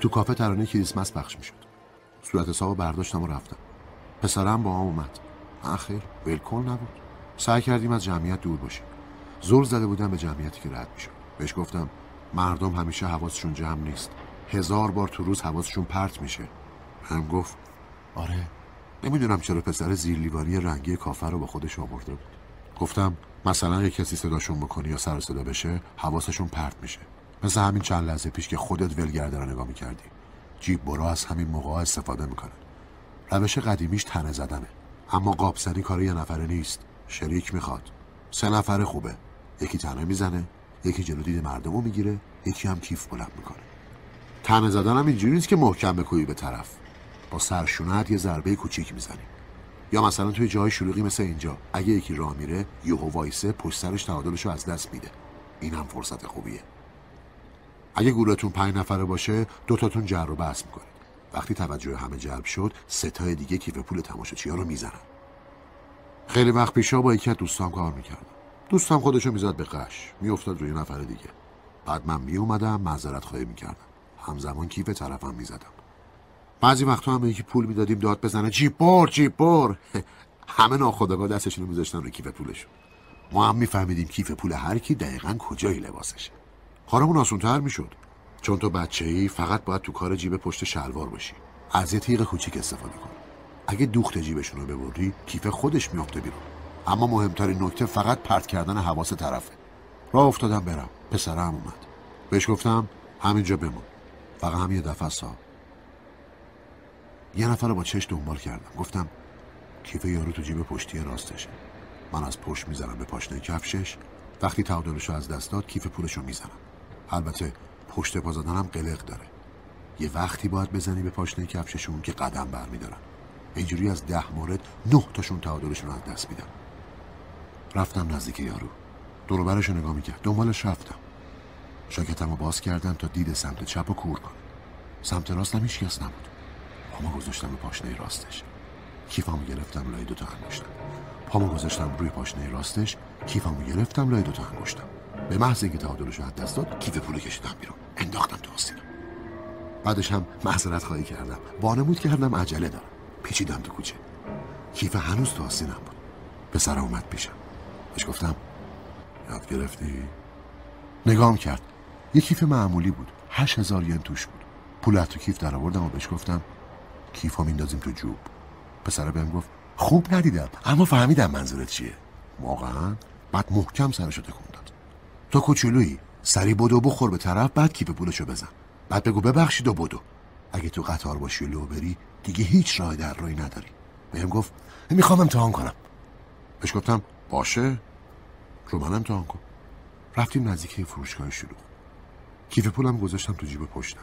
تو کافه ترانه کریسمس پخش می‌شد. صورت حساب برداشتم و رفتم. پسرم با هم اومد. اخیر ولکن نبود. سعی کردیم از جمعیت دور باشیم. زور زده بودم به جمعیتی که رد می‌شد. بهش گفتم مردم همیشه حواسشون جمع نیست. هزار بار تو روز حواسشون پرت میشه. هم گفت آره نمی‌دونم چرا پسر زیرلیوانی رنگی کافر رو با خودش آورده بود. گفتم مثلا یه کسی صداشون بکنی یا سر صدا بشه حواسشون پرت میشه. مثل همین چند لحظه پیش که خودت ولگرده رو نگاه می‌کردی. جیب برا از همین موقع استفاده می‌کنه. روش قدیمیش تنه زدنه. اما قابسنی کار یه نفره نیست. شریک می‌خواد. سه نفره خوبه. یکی تنه می‌زنه یکی جلو دید مردمو می‌گیره یکی هم کیف بلند می‌کنه. تنه زدن هم اینجوری نیست که محکم بکویی به طرف. با سرشونت یه ضربه کوچیک می‌زنی یا مثلا توی جای شلوغی مثل اینجا. اگه یکی راه میره یهو وایسه پشت سرش تعادلش از دست میده. این هم فرصت خوبیه. اگه گورتون پنج نفره باشه دوتاتون جر رو بحث می‌کنید وقتی توجه همه جلب شد ستای دیگه کیف پول تماشاچی ها رو می‌زنن. خیلی وقت پیشا با یکی از دوستام کار می‌کردم. دوستم خودشو می‌زد به قش. میافتاد روی نفر دیگه. بعد من میومدم معذرت خواهی می‌کردم. همزمان کیف طرفم می‌زدم. بعضی وقتا هم یکی پول می‌دادیم داد بزنه بر جیب بر همه ناخداگاه دستشون رو میذاشتن روی کیف پولشون. ما هم میفهمیدیم کیف پول هر کی دقیقا کجای لباسشه. کارمون آسونتر می‌شد. چون تو بچه ای فقط باید تو کار جیب پشت شلوار باشی. از یه تیغ کوچیک استفاده کن. اگه دوخت جیبشون رو ببری کیف خودش میافته بیرون. اما مهمترین نکته فقط پرت کردن حواس طرفه. راه افتادم برم. پسرم اومد. بهش گفتم همینجا بمون. فقط هم یه دفعه سا. یه نفر رو با چش دنبال کردم. گفتم کیف یارو تو جیب پشتی راستشه. من از پشت می‌زنم به پاشنه کفشش. وقتی تعادلش از دست داد کیف پولش رو می‌زنم. البته پشت پا زدنم قلق داره. یه وقتی باید بزنی به پاشنه کفششون که قدم برمیدارن. اینجوری از ده مورد نه تاشون تعادلشون از دست میدم. رفتم نزدیک یارو. دروبرش رو نگاه می‌کرد. دنبالش رفتم. شاکتم رو باز کردم تا دید سمت چپ و کور کنم. سمت راستم هیچ کس نبود. پامو گذاشتم به پاشنه راستش. کیفمو گرفتم لای دوتا انگشتم. پامو گذاشتم روی پاشنه راستش. کیفمو گرفتم لای دوتا انگشتم. به محض اینکه تعادلش رو دست داد کیف پول کشیدم بیرون. انداختم تو آستینم. بعدش هم معذرت خواهی کردم. وانمود کردم عجله دارم. پیچیدم تو کوچه. کیف هنوز تو آستینم بود. پسر اومد پیشم. بهش گفتم. یاد گرفتی؟ نگام کرد. یه کیف معمولی بود. هشت هزار ین توش بود. پول تو کیف در آوردم و بهش گفتم کیف ها میندازیم تو جوب. پسر بهم گفت خوب ندیدم اما فهمیدم منظورت چیه. واقعا بعد محکم سرشو تکون داد. تو کوچولویی سری بدو بخور به طرف بعد کیف پولشو بزن. بعد بگو ببخشید و بدو. اگه تو قطار باشی لو بری دیگه هیچ راه در روی نداری. بهم گفت می‌خوام امتحان کنم. بهش گفتم باشه؟ رو من امتحان کن. رفتیم نزدیک فروشگاه شلوغ. کیف پولم گذاشتم تو جیب پشتم.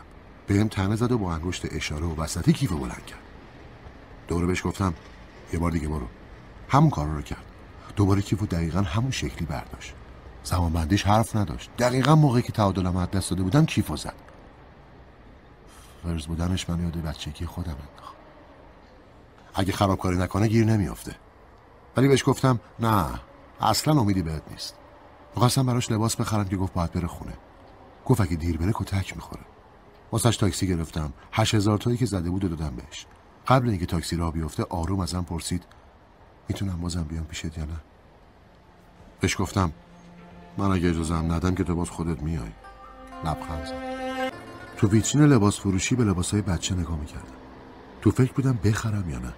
بهم تنه زد و با انگشت اشاره و وسطی کیف بلند کرد. دوره بهش گفتم یه بار دیگه برو. همون کار رو کرد. دوباره کیفو دقیقا همون شکلی برداشت. زمان بندیش حرف نداشت. دقیقا موقعی که تعادلم از دست داده بودم کیفو زد. فرز بودنش من یاد بچگی خودم انداخت. اگه خرابکاری نکنه گیر نمیافته. ولی بهش گفتم نه اصلا امیدی بهت نیست. می‌خواستم براش لباس بخرم که گفت باید بره خونه. گفت اگه دیر بره کتک می‌خوره. واسش تاکسی گرفتم. هشت هزار تایی که زده بود دادم بهش. قبل اینکه تاکسی را بیفته آروم ازم پرسید می‌تونم بازم بیام پیشت یا نه؟ بهش گفتم من اگه اجازه هم ندم که تو باز خودت میای. لبخند زد. تو ویترین لباس فروشی به لباسای بچه نگاه می‌کردم. تو فکر بودم بخرم یا نه.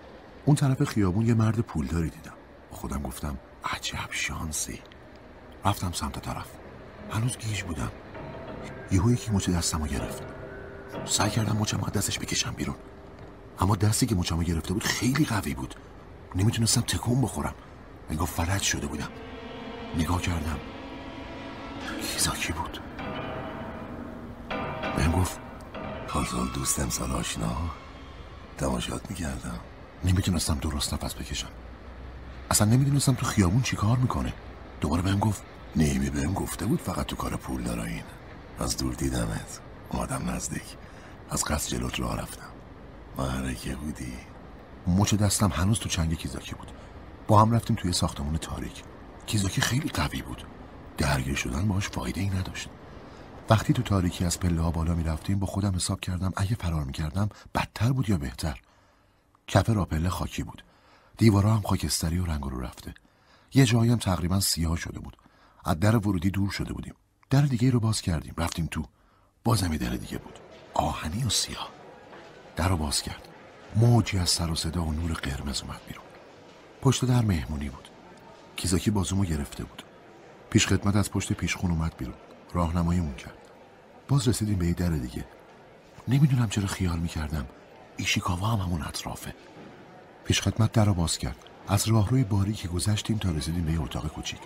اون طرف خیابون یه مرد پولداری دیدم. خودم گفتم عجب شانسی. رفتم سمت طرف. هنوز گیج بودم. یهو یکی مچ دستمو گرفت. سعی کردم مچم دستش بکشم بیرون. اما دستی که مچمو گرفته بود خیلی قوی بود. نمی‌تونستم تکون بخورم. انگار فلج شده بودم. نگاه کردم. کیزاکی بود؟ بهم گفت پارسال دوستم سال آشنا تماشات می‌کردم. نمی‌تونستم درست نفس بکشم. اصلا نمی‌دونستم تو خیابون چی کار می‌کنه. دوباره بهم گفت نیمی بهم گفته بود فقط تو کار پول دارین از دور دیدمت. اومدم نزدیک. از قصد جلوت راه رفتم. محرکه بودی. مچ دستم هنوز تو چنگ کیزاکی بود. با هم رفتیم توی ساختمون تاریک. کیزاکی خیلی قوی بود. درگیر شدن باش فایده ای نداشت. وقتی تو تاریکی از پله ها بالا می رفتیم با خودم حساب کردم اگه فرار می کردم بدتر بود یا بهتر. کف راپله خاکی بود. دیوارا هم خاکستری و رنگ رو رفته. یه جایی هم تقریبا سیاه شده بود. از در ورودی دور شده بودیم. در دیگه رو باز کردیم. رفتیم تو. بازم در دیگه بود. آهنی و سیاه. در رو باز کرد. موجی از سر و صدا و نور قرمز اومد بیرون. پشت در مهمونی بود. کیزاکی بازومو گرفته بود. پیش خدمت از پشت پیشخون اومد بیرون. راهنماییمون کرد. باز رسیدیم به یه در دیگه. نمی‌دونم چرا خیال می‌کردم. ایشیکاوا هم همون اطرافه. پیش خدمت در رو باز کرد. از راهروی باریکی گذشتیم تا رسیدیم به اتاق کوچیک.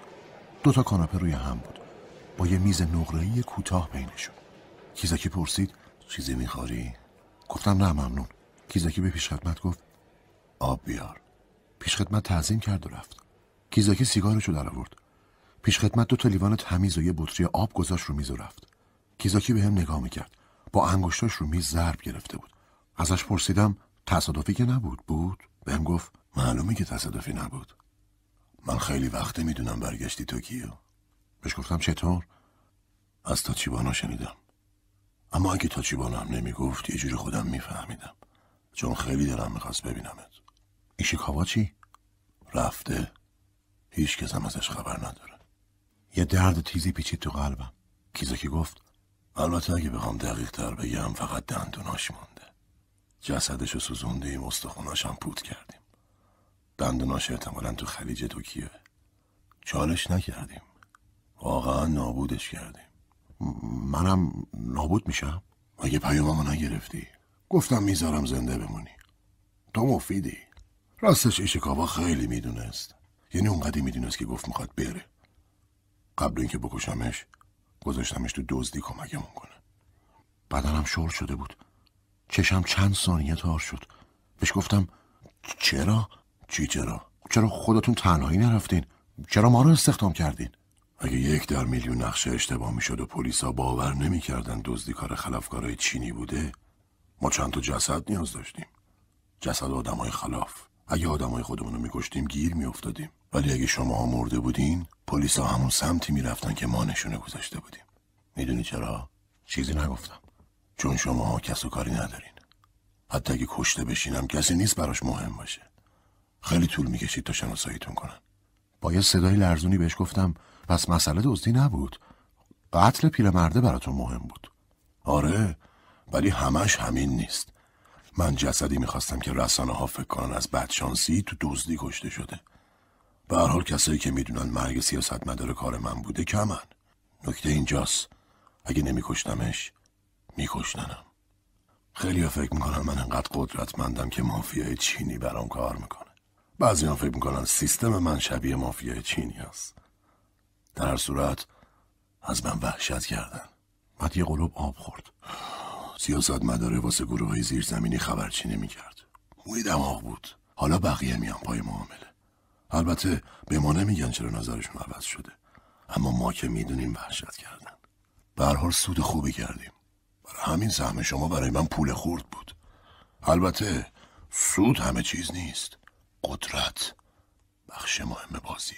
دو تا کاناپه روی هم بود. با یه میز نقره‌ای کوتاه بینشون. کیزاکی پرسید چیزی می‌خوری؟ گفتم نه ممنون. کیزاکی به پیش خدمت گفت آب بیار. پیش خدمت تعظیم کرد و رفت. کیزاکی سیگارشو در آورد. پیش خدمت دو تا لیوان تمیز و یه بطری آب گذاشت رو میز و رفت. کیزاکی به هم نگاه می‌کرد. با انگشتاش رو میز ضرب گرفته بود. ازش پرسیدم تصادفی که نبود بود؟ بهم گفت معلومه که تصادفی نبود. من خیلی وقته می‌دونم برگشتی توکیو بهش گفتم چطور؟ از تاچیبانا شنیدم. اما اگه تاچیبانا هم نمی‌گفت یه جوری خودم میفهمیدم. چون خیلی دلم می‌خواست ببینمت. ایشیکاوا چی؟ رفته. هیچ کس هم ازش خبر نداره. یه درد تیزی پیچید تو قلبم. کیزاکی گفت؟ البته اگه بخوام دقیق تر بگم فقط دندوناش مونده. جسدش رو سوزوندیم استخوناش هم پود کردیم. دندوناش احتمالا تو خلیج توکیه چالش نکردیم. واقعا نابودش کردیم. منم نابود میشم؟ مگه پیاممو نگرفتی؟ گفتم می‌ذارم زنده بمونی. تو مفیدی. راستش ایشکاوا خیلی می‌دونست. یعنی اونقدی می‌دونست که گفت می‌خواد بره. قبل اینکه بکشمش گذاشتمش تو دزدی کمکمون کنه. بدنم شور شده بود. چشم چند ثانیه تار شد بهش گفتم چرا؟ چی چرا؟ چرا خودتون تنهایی نرفتین؟ چرا ما رو استخدام کردین؟ اگه یک در میلیون نقشه اشتباه می‌شد و پلیسا باور نمی‌کردن دزدی کار خلافکارای چینی بوده ما چند تا جسد نیاز داشتیم جسد آدمای خلاف اگه آدمای خودمون رو میکشتیم گیر میافتادیم ولی اگه شما مرده بودین پلیسا همون سمتی می‌رفتن که ما نشونه گذاشته بودیم می‌دونی چرا چیزی نگفتم چون شما کس و کاری ندارین. حتی اگه کشته بشینم کسی نیست براش مهم باشه. خیلی طول می‌کشید تا شناساییتون کنن. با یه صدای لرزونی بهش گفتم پس مسئله دزدی نبود. قتل پیرمرده براتون مهم بود. آره ولی همش همین نیست. من جسدی می‌خواستم که رسانه ها فکر کنن از بدشانسی تو دزدی کشته شده. به هر حال کسایی که می‌دونن مرگ سیاست مدار کار من بوده کمن. نکته اینجاست. اگه نمیکشتمش میکشتنم. خیلی ها فکر می‌کنن من انقدر قدرتمندم که مافیای چینی برام کار می‌کنه. بعضی ها فکر می‌کنن سیستم من شبیه مافیای چینی است در هر صورت از من وحشت کردن. بعد یه قلوب آب خورد. سیاست مداره واسه گروه های زیرزمینی خبرچی نمی‌کرد. موی دماغ بود. حالا بقیه میان پای معامله. البته به ما نمیگن چرا نظرشون عوض شده. اما ما که می‌دونیم وحشت کردن. به سود خوبی کردیم. همین سهم شما برای من پول خورد بود. البته سود همه چیز نیست. قدرت بخش مهم بازیه.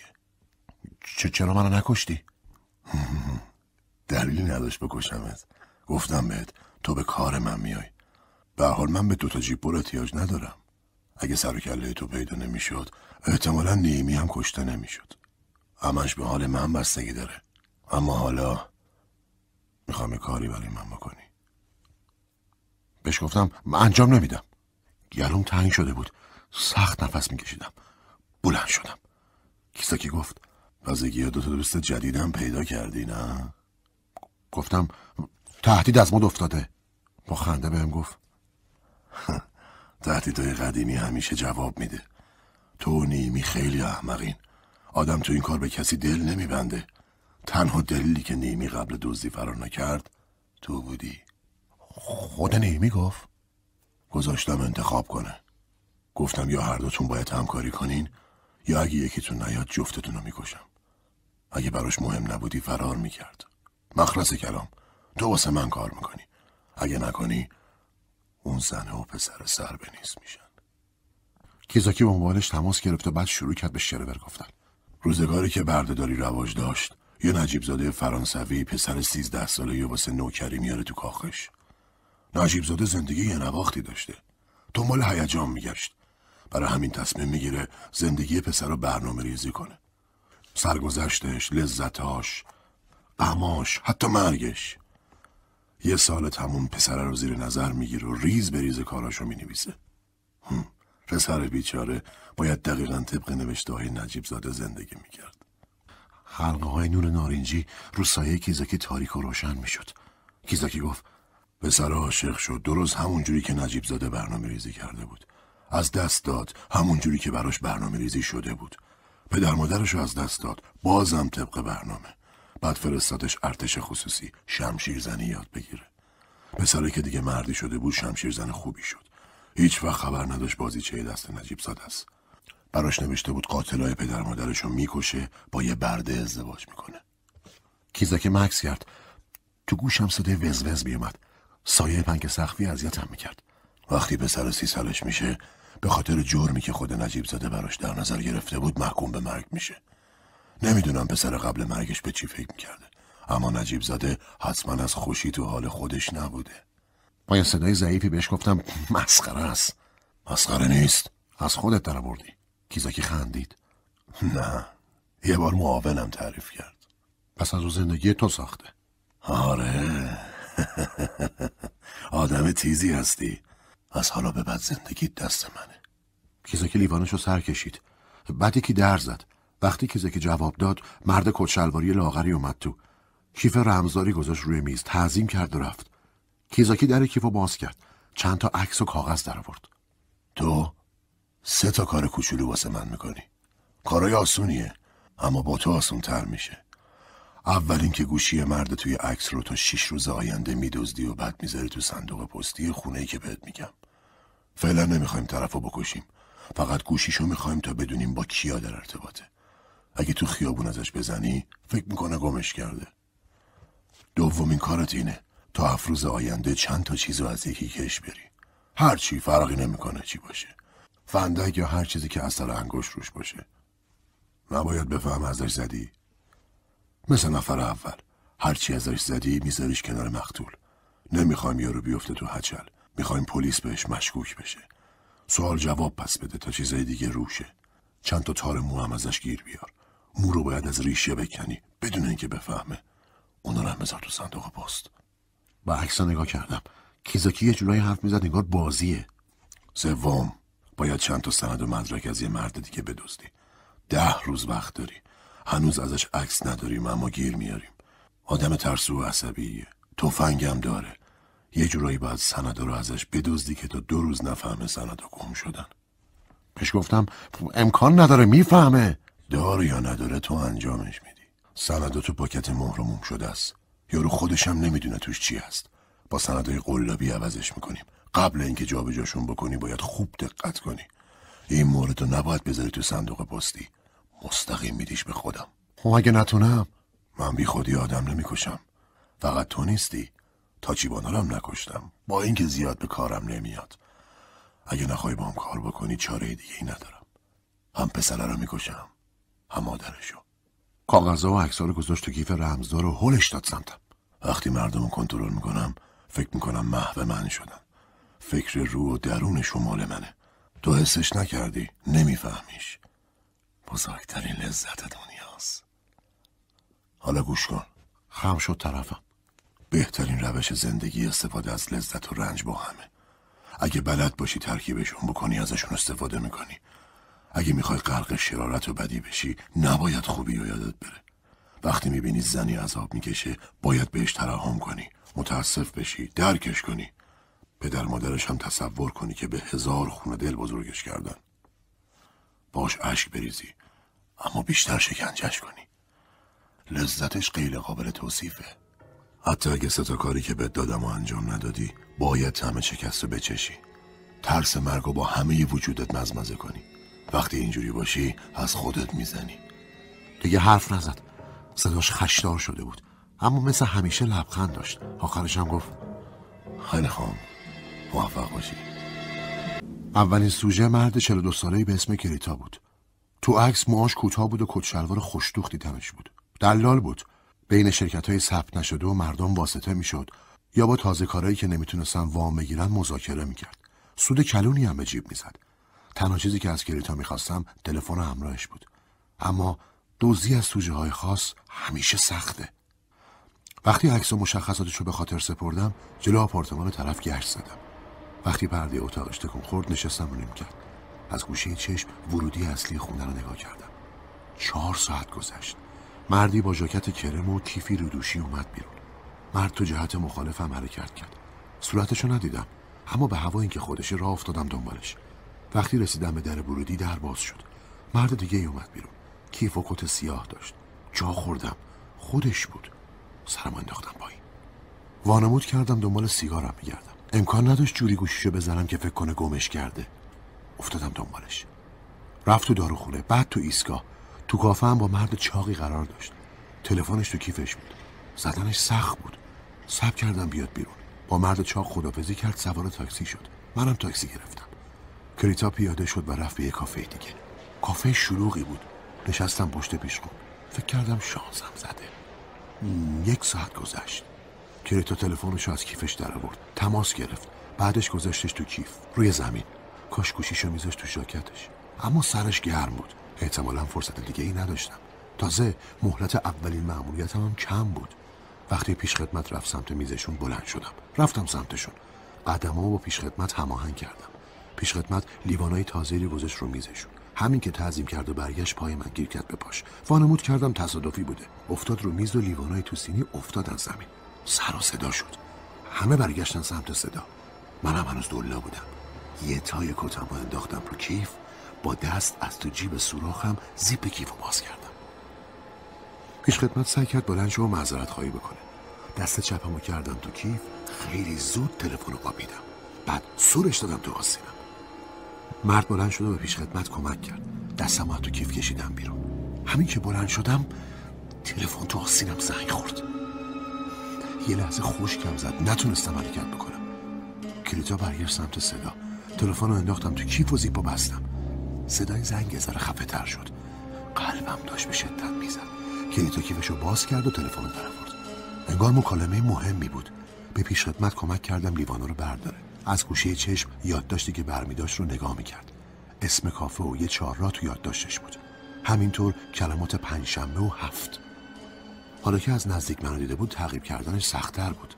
چه چرا منو نکشتی؟ دلیلی نداشت بکشمت. گفتم بهت تو به کار من میای. به حال من به دوتا جیب برو احتیاج ندارم. اگه سر و کله تو پیدا نمی‌شد احتمالا نیمی هم کشته نمی‌شد. همش به حال من بستگی داره. اما حالا می‌خوام کاری برای من بکنی. بهش گفتم انجام نمیدم. گلوم تنگ شده بود. سخت نفس میکشیدم. بلند شدم. کیساکی گفت؟ تازگی دو تا دوست جدیدم پیدا کردی نه؟ گفتم تهدید از مد افتاده. با خنده بهم گفت تهدیدهای قدیمی همیشه جواب میده. تو نیمی خیلی احمقین. آدم تو این کار به کسی دل نمیبنده. تنها دلیلی که نیمی قبل دزدی فرار نکرد تو بودی. خود نیمی گفت. گذاشتم انتخاب کنه. گفتم یا هر دوتون باید همکاری کنین یا اگه یکیتون نیاد جفتتون رو می‌کشم. اگه براش مهم نبودی فرار می‌کرد. مخلص کلام. تو واسه من کار می‌کنی. اگه نکنی اون زنه و پسر سر به نیست میشن. کیزاکی با موبایلش تماس گرفت و بعد شروع کرد به شرور گفتن. روزگاری که بردهداری رواج داشت. یه نجیب زاده فرانسوی پسر سیزده ساله یه واسه نوکری میاره تو کاخش. نجیب زاده زندگی یه نواختی داشته. دنبال هیجان میگشت. برای همین تصمیم می‌گیره زندگی پسر رو برنامه ریزی کنه. سرگذشتش لذتاش غماش حتی مرگش. یه سال تموم پسر رو زیر نظر می‌گیره و ریز به ریز کاراشو می‌نویسه. پسر بیچاره باید دقیقا طبق نوشته های نجیب زاده زندگی می‌کرد. حلقه های نور نارنجی رو سایه کیزاکی تاریک و روشن می‌شد. کیزاکی گفت پسر عاشق شد. درست همون جوری که نجیب زاده برنامه ریزی کرده بود. از دست داد. همون جوری که براش برنامه ریزی شده بود. پدر مادرش رو از دست داد. بازم طبق برنامه. بعد فرستادش ارتش خصوصی. شمشیر زنی یاد بگیره. پسره که دیگه مردی شده بود شمشیر زن خوبی شد. هیچ وقت خبر نداشت بازی چه دست نجیب زاده است. براش نوشته بود قاتلای پدر مادرش رو می‌کشه با یه برده ازدواج می‌کنه. کیزاک مکس کرد. تو گوشم صدای وزوز میومد سایه پنک سخفی اذیتم می‌کرد. وقتی پسر سی سالش میشه به خاطر جرمی که خود نجیب زاده براش در نظر گرفته بود محکوم به مرگ میشه. نمی‌دونم پسر قبل مرگش به چی فکر می‌کرده. اما نجیب زاده حتما از خوشی تو حال خودش نبوده. با یه صدای ضعیفی بهش گفتم مسخره است. مسخره نیست. از خودت در بردی کیزاکی خندید. نه. یه بار معاونم تعریف کرد. پس از او زندگی تو ساخته. آره. آدم تیزی هستی. از حالا به بعد زندگی دست منه. کیزاکی لیوانش رو سر کشید. بعد یکی در زد. وقتی کیزاکی جواب داد مرد کچلواری لاغری اومد تو. کیف رمزداری گذاشت روی میز تعظیم کرد و رفت. کیزاکی در کیف رو باز کرد. چند تا عکس و کاغذ در آورد. تو سه تا کار کوچولو واسه من می‌کنی. کارای آسونیه اما با تو آسون تر میشه. اول اینکه گوشی مرد توی عکس رو تا شیش روز آینده میدزدی و بعد می‌ذاری تو صندوق پستی خونه ای که بهت میگم. فعلا نمی‌خوایم طرف رو بکشیم. فقط گوشیشو می‌خوایم تا بدونیم با کیا در ارتباطه. اگه تو خیابون ازش بزنی فکر می‌کنه گمش کرده. دومین کارت اینه. تا افروز آینده چند تا چیزو از یکی کش بری. هر چی فرقی نمی‌کنه چی باشه. فندک یا هر چیزی که اثر انگشت روش باشه. نباید بفهم ازش زدی. مثل نفر اول. هرچی ازش زدی میذاریش کنار مقتول. نمی‌خوایم یارو بیفته تو هچل. می‌خوایم پلیس بهش مشکوک بشه. سوال جواب پس بده تا چیزای دیگه روشه. چند تا تار مو هم ازش گیر بیار. مو رو باید از ریشه بکنی. بدون اینکه بفهمه. اونو رو هم بذار تو صندوق پست. با عکس نگاه کردم. کیزاکی یه جورایی حرف می‌زد انگار بازیه. سوم باید چند تا سند و مدرک از یه مرد دیگه بدزدی. ده روز وقت داری. هنوز ازش عکس نداریم اما گیر میاریم. آدم ترسو و عصبیه. تفنگم داره. یه جورایی باید سندا رو ازش بدزدی که تا دو روز نفهمه سندا گم شدن. پیش گفتم امکان نداره می‌فهمه. داره یا نداره تو انجامش میدی. سندا تو پاکت مهرموم شده است. یارو خودشم نمی‌دونه توش چی هست. با سندای قلابی عوضش می‌کنیم. قبل اینکه جابجاشون بکنی باید خوب دقت کنی. این مورد رو نباید بذاری تو صندوق پستی. مستقیم میدیش به خودم. خب اگه نتونم؟ من بی خودی آدم نمی‌کشم. فقط تو نیستی. تاچیبانارم نکشتم. با اینکه زیاد به کارم نمیاد. اگه نخوای با هم کار بکنی چاره دیگه ای ندارم. هم پسره رو می‌کشم هم مادرشو. کاغذها و عکس‌ها رو گذاشت تو کیف رمزدار و هلش داد سمتم. وقتی مردم رو کنترل می‌کنم فکر می‌کنم محو من شدن فکر رو و درون مال منه. تو حسش نکردی نمیفهمیش. بزرگترین لذت دنیاست. حالا گوش کن. خم شد طرفم. بهترین روش زندگی استفاده از لذت و رنج با همه. اگه بلد باشی ترکیبشون بکنی ازشون استفاده می‌کنی. اگه می‌خوای غرق شرارت و بدی بشی نباید خوبی و یادت بره. وقتی می‌بینی زنی عذاب می‌کشه باید بهش ترحم کنی. متاسف بشی درکش کنی. پدر مادرش هم تصور کنی که به هزار خونه دل بزرگش کردن. باش اشک بریزی اما بیشتر شکنجش کنی. لذتش غیر قابل توصیفه. حتی اگه ستا کاری که بهت دادم و انجام ندادی باید همه شکست رو بچشی. ترس مرگ و با همه وجودت مزمزه کنی. وقتی اینجوری باشی از خودت می‌زنی. دیگه حرف نزد. صداش خشدار شده بود. اما مثل همیشه لبخند داشت. آخرش هم گفت خیلی خام موفق باشی. اولین سوژه مرد 42 ساله‌ای به اسم کریتا بود. تو عکس موهاش کوتاه بود و کتشلوار خوشدوخ دیدمش بود. دلال بود. بین شرکت های ثبت نشده و مردم واسطه می‌شد یا با تازه کارهایی که نمی‌تونستن وام بگیرن مذاکره می‌کرد. سود کلونی هم به جیب می‌زد. تنها چیزی که از کریتا می‌خواستم تلفن همراهش بود. اما دوزی از سوژه های خاص همیشه سخته. وقتی عکس و مشخصاتش رو به خاطر سپردم جلو آپارتمان طرف گشت زدم. وقتی پرده اتاقش تکون خورد نشستم و نیم از گوشه چشم ورودی اصلی خونه رو نگاه کردم. چهار ساعت گذشت. مردی با ژاکت کرم و کیفی رو دوشی اومد بیرون. مرد تو جهت مخالفم حرکت کرد صورتشو ندیدم اما به هوا اینکه خودش راه افتادم دنبالش. وقتی رسیدم به در ورودی در باز شد. مرد دیگه اومد بیرون. کیف و کت سیاه داشت. جا خوردم. خودش بود. سرم انداختم پایین. وانمود کردم دنبال سیگارم میگردم. امکان نداشت جوری گوشیشو بزنم که فکر کنه گمش کرده. افتادم دنبالش. رفت تو داروخونه بعد تو ایستگاه. تو کافه هم با مرد چاقی قرار داشت. تلفنش تو کیفش بود. زدنش سخت بود. سب کردم بیاد بیرون. با مرد چاق خدافزی کرد سوار تاکسی شد. منم تاکسی گرفتم. کریتا پیاده شد و رفت به یه کافه دیگه. کافه شلوغی بود. نشستم پشت پیشخون فکر کردم شانسم زده. یک ساعت گذشت. کریتا تلفنش از کیفش در آورد. تماس گرفت. بعدش گذاشتش تو کیف. روی زمین. کاش گوشیشو میذاشت تو ژاکتش. اما سرش گرم بود. احتمالا فرصت دیگه ای نداشتم. تازه مهلت اولین معمولیتم هم کم بود. وقتی پیش خدمت رفت سمت میزشون بلند شدم. رفتم سمتشون. قدمامو با پیش خدمت هماهنگ کردم. پیش خدمت لیوانای تازه‌ای گذاشت رو میزشون. همین که تعظیم کرد و برگشت پای من گیر کرد به پاش. وانمود کردم تصادفی بوده. افتاد رو میز و لیوانای تو سینی افتادن زمین. سر و صدا شد. همه برگشتن سمت صدا. منم هنوز دلا بودم. یه تای کتم انداختم رو کیف. با دست از تو جیب سوراخم زیپ کیف رو باز کردم. پیش خدمت سعی کرد بلند شو معذرت خواهی بکنه. دست چپمو کردم تو کیف. خیلی زود تلفن رو قابیدم بعد سورش دادم تو آسینم مرد بلند شد و به پیش خدمت کمک کرد. دستم تو کیف کشیدم بیرون. همین که بلند شدم تلفن تو آسینم زنگ خورد. یه لحظه خوشکم زد. نتونستم حرکت بکنم. کلیتا برگشت سمت صدا. تلفن رو انداختم تو کیف و زیپو بستم. صدای زنگ ذره خفه تر شد. قلبم داشت به شدت می‌زد. کلیتا کیفشو باز کرد و تلفن رو درآورد انگار مکالمه مهمی بود. به پیش خدمت کمک کردم لیوانا رو برداره. از گوشه چشم یادداشتی که برمیداشت رو نگاه می‌کرد اسم کافه و یه چهار تو یادداشتش بود. همینطور کلمات پنجشنبه و هفت. حالا که از نزدیک منو دیده بود تعقیب کردنش سختتر بود.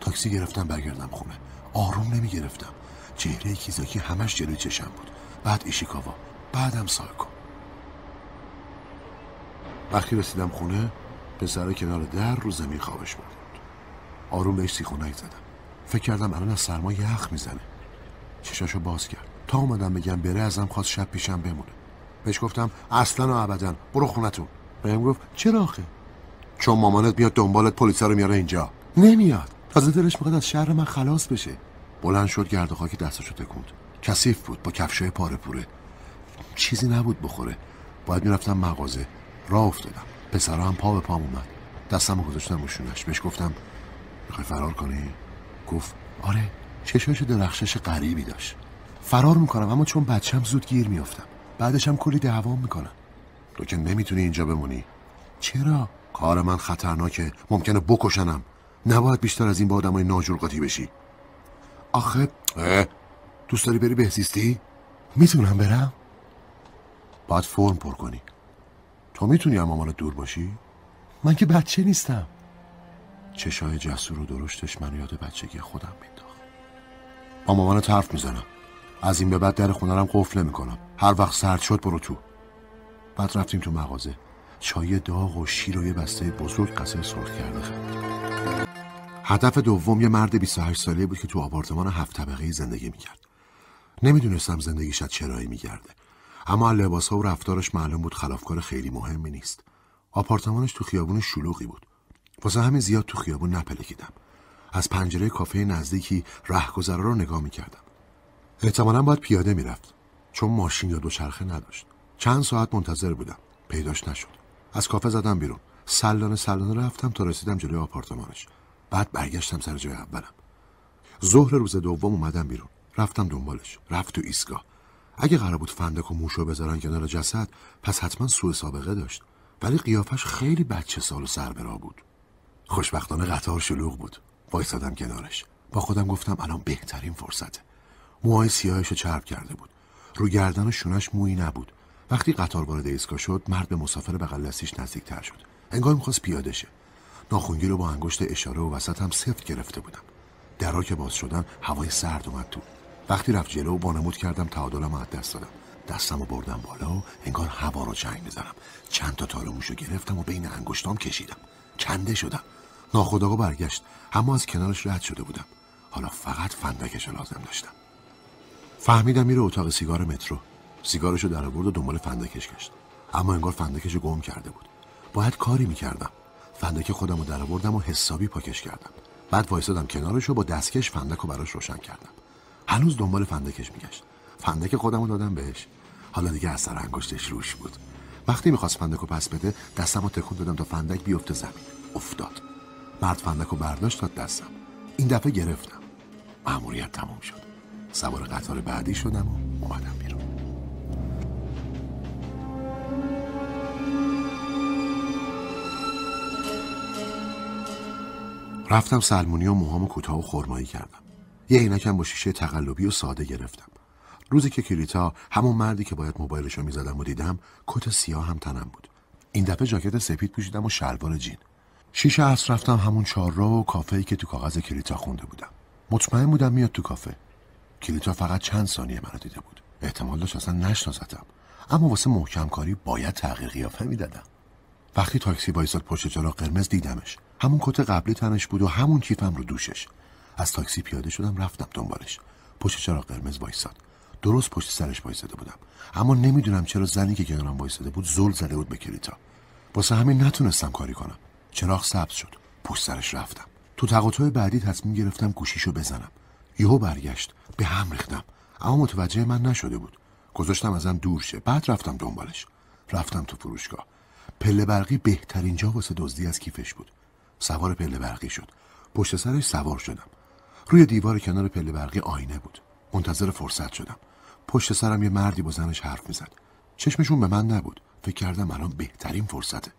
تاکسی گرفتم برگردم خونه. آروم نمی گرفتم چهره کیزاکی همش جلوی چشم بود. بعد ایشیکاوا بعدم سایکو. وقتی رسیدم خونه پسر کنار در رو زمین خوابش بود آروم بهش سیخونک زدم. فکر کردم الان از سرما یخ می‌زنه. چشاشو باز کرد. تا اومدم بگم بره ازم خواست شب پیشم بمونه. بهش گفتم اصلا و ابدا برو خونتون. بهم گفت چرا آخه؟ چون مامانت میاد دنبالت پلیس رو میاره اینجا. نمیاد. تازه دلش می‌خواد از شهر من خلاص بشه. بلند شد گرد و خاک دستشو تکوند. کثیف بود با کفشای پاره پوره. چیزی نبود بخوره. باید می‌رفتم مغازه. راه افتادم. پسرا هم پا به پام اومد. دستم گذاشتم روشونش بهش گفتم می‌خوای فرار کنی؟ گفت آره. چشاش درخشش غریبی داشت. فرار می‌کنم اما چون بچم زود گیر میافتم. بعدش هم کلی دعوام می‌کنم. تو که نمی‌تونی اینجا بمونی. چرا؟ کار من خطرناکه. ممکنه بکشنم. نباید بیشتر از این با آدمای ناجور قاطی بشی. آخه دوست داری بری بهزیستی؟ می‌تونم برم. باید فرم پر کنی. تو می‌تونی هم مامانت دور باشی؟ من که بچه نیستم. چشای جسور و درشتش من یاد بچگی خودم مینداخت با مامان حرف می‌زنم. از این به بعد در خونرم قفل نمی‌کنم. هر وقت سرد شد برو تو. بعد رفتیم تو مغازه. چای داغ و شیر و یه بسته بزرگ قصه سرخ کرده خرید. هدف دوم یه مرد 28 ساله بود که تو آپارتمان هفت طبقه زندگی می‌کرد. نمی‌دونستم زندگیش از چرایی میگرده. اما لباس ها و رفتارش معلوم بود خلافکار خیلی مهمی نیست. آپارتمانش تو خیابون شلوغی بود. واسه همین زیاد تو خیابون نپلکیدم. از پنجره کافه نزدیکی رهگذرا رو نگاه می‌کردم. احتمالا باید پیاده می‌رفت چون ماشین یا دوچرخه نداشت. چند ساعت منتظر بودم. پیداش نشد. از کافه زدم بیرون. سلانه سلانه رفتم تا رسیدم جلوی آپارتمانش. بعد برگشتم سر جای اولم. ظهر روز دوم اومدم بیرون. رفتم دنبالش. رفت تو ایستگاه. اگه قرار بود فندک و موشو بذارن کنار جسد پس حتما سوء سابقه داشت. ولی قیافش خیلی بچه سال و سربرا بود. خوشبختانه قطار شلوغ بود. وایسادم کنارش. با خودم گفتم الان بهترین فرصته. موهای سیاهش چرب کرده بود. رو گردن و شونش مویی نبود. وقتی قطار وارد ایستگاه شد مرد به مسافر بغل دستیش نزدیکتر شد. انگار می‌خواست پیاده شه. ناخونگی رو با انگشت اشاره و وسط هم سفت گرفته بودم. درا که باز شدن هوای سرد اومد تو. وقتی رفت جلو و بانمود کردم تعادلم از دست دادم. دستم رو بردم بالا و انگار هوا رو جنگ می‌زنم چند تا تالموش رو گرفتم و بین انگشتام کشیدم. کنده شدم. ناخداگاه برگشت. اما از کنارش رد شده بودم. حالا فقط فندکش لازم داشتم. فهمیدم میره اتاق سیگار مترو. سیگارشو در آورد و دنبال فندکش گشت. اما انگار فندکشو گم کرده بود. باید کاری می‌کردم. فندک خودم رو در آوردم و حسابی پاکش کردم. بعد وایسادم کنارش رو با دستکش فندک رو براش روشن کردم. هنوز دنبال فندکش میگشت. فندک خودم رو دادم بهش. حالا دیگه از سر انگشتش روش بود. وقتی می‌خواست فندک رو پس بده دستم رو تکون دادم تا فندک بیفته زمین. افتاد. مرد فندک رو برداشت داد دستم. این دفعه گرفتم. مأموریت تموم شد. سوار قطار بعدی شدم و اومدم بیرون. رفتم سلمونی و موهامو کوتاه و خرمایی کردم. یه عینکم با شیشه تقلبی و ساده گرفتم. روزی که کلیتا همون مردی که باید موبایلشو می‌زدم و دیدم کت سیاه هم تنم بود. این دفعه جاکت سپید پوشیدم و شلوار جین. شیشه اصر رفتم همون چهارراه و کافه‌ای که تو کاغذ کلیتا خونده بودم. مطمئن بودم میاد تو کافه. کلیتا فقط چند ثانیه منو دیده بود. احتمال داشت اصلا نشناستم اما واسه محکم کاری باید تغییر قیافه می‌دادم. وقتی تاکسی وایساد پشت چراغ قرمز دیدمش. همون کت قبلی تنش بود و همون کیفم رو دوشش. از تاکسی پیاده شدم رفتم دنبالش. پشت چراغ قرمز وایساد. درست پشت سرش وایساده بودم. اما نمی‌دونم چرا زنی که کنارم وایساده بود زل زده بود به کلیتا. واسه همین نتونستم کاری کنم. چراغ سبز شد. پشت سرش رفتم. تو تقاطع بعدی تصمیم گرفتم گوشیشو بزنم. یهو برگشت. به هم ریختم. اما متوجه من نشده بود. گذاشتم ازم دور شه. بعد رفتم دنبالش. رفتم تو فروشگاه. پله برقی بهترین جا واسه دزدی از کیفش بود. سوار پله برقی شد. پشت سرش سوار شدم. روی دیوار کنار پله برقی آینه بود. منتظر فرصت شدم. پشت سرم یه مردی با زنش حرف می‌زد. چشمشون به من نبود. فکر کردم الان بهترین فرصته.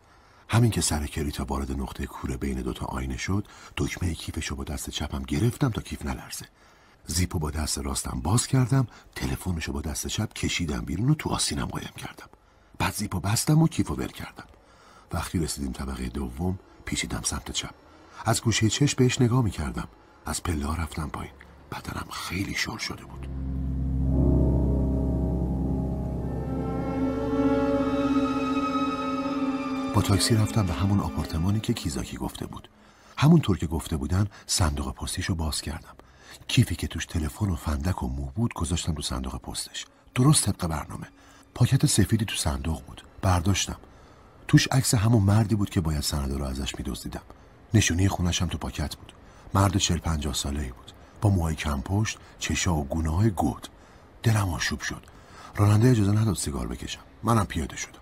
همین که سر کلیتا وارد نقطه کوره بین دوتا آینه شد دکمه کیفشو با دست چپم گرفتم تا کیف نلرزه. زیپو با دست راستم باز کردم تلفنشو با دست چپ کشیدم بیرون و تو آسینم قایم کردم. بعد زیپو بستم و کیفو ول کردم. وقتی رسیدیم طبقه دوم پیچیدم سمت چپ. از گوشه چشم بهش نگاه می‌کردم. از پله رفتم پایین. بدنم خیلی شل شده بود. با تاکسی رفتم به همون آپارتمانی که کیزاکی گفته بود. همونطور که گفته بودن صندوق پستیشو باز کردم. کیفی که توش تلفن و فندک و مو بود گذاشتم تو صندوق پستش. درست طبق برنامه. پاکت سفیدی تو صندوق بود. برداشتم. توش عکس همون مردی بود که باید سنده رو ازش میدزدیدم. نشونی خونشم تو پاکت بود. مرد چل پنجاه ساله ای بود. با موهای کم پشت چشا و گونه های گود. دلم آشوب شد. راننده اجازه نداد سیگار بکشم. منم پیاده شدم.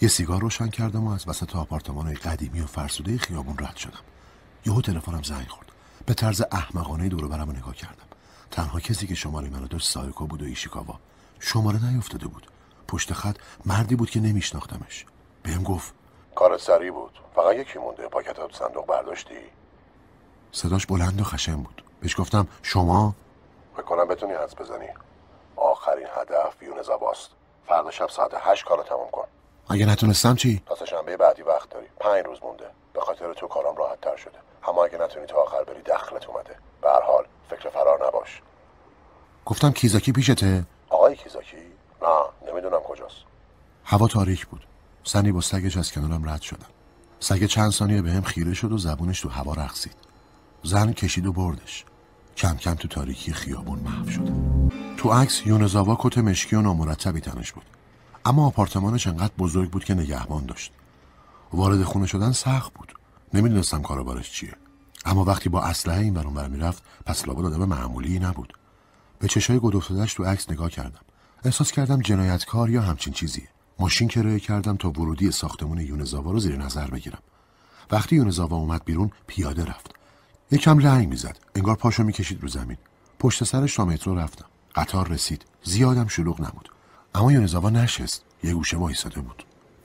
یه سیگار روشن کردم و از وسط آپارتمان قدیمی و فرسوده خیابون رد شدم. یهو تلفنم زنگ خورد. به طرز احمقانه دور برم نگاه کردم. تنها کسی که شماره منو داشت سایکو بود و ایشیکاوا. شماره نیفتاده بود. پشت خط مردی بود که نمیشناختمش. بهم گفت. کار سری بود. فقط یکی مونده. پاکت تو صندوق برداشتی؟ صداش بلند و خشن بود. بهش گفتم شما؟ فکر کنم بتونی حدس بزنی. آخرین هدف بیون زباست فردا شب ساعت هشت کارو تمام کن. اگه نتونستم چی؟ تا شنبه بعدی وقت داری. پنج روز مونده. به خاطر تو کارم راحت تر شده. اما اگه نتونی تا آخر بری دخلت اومده. به هر حال فکر فرار نباش. گفتم کیزاکی پیشته؟ آقای کیزاکی؟ نه نمی‌دونم کجاست. هوا تاریک بود. سنی با سگش از کنارم رد شدن سگ چند ثانیه به هم خیره شد و زبونش تو هوا رقصید. زن کشید و بردش. کم کم تو تاریکی خیابون محو شد. تو عکس یونزاوا کت مشکی و نامرتبی تنش بود. اما آپارتمانش انقدر بزرگ بود که نگهبان داشت. وارد خونه شدن سخت بود. نمی‌دونستم کاروبارش چیه. اما وقتی با اسلحه این برون می‌رفت پس لابد آدم معمولی نبود. به چشای گد افتادش تو عکس نگاه کردم. احساس کردم جنایتکار یا همچین چیزیه. ماشین کرایه کردم تا ورودی ساختمون یونزاوا رو زیر نظر بگیرم. وقتی یونزاوا اومد بیرون پیاده رفت. یکم رنگ می‌زد. انگار پاشو می‌کشید رو زمین. پشت سرش تا مترو رفتم. قطار رسید. زیادم شلوغ نبود. اما یونزاوا نشست. یه گوشه وایساده بود.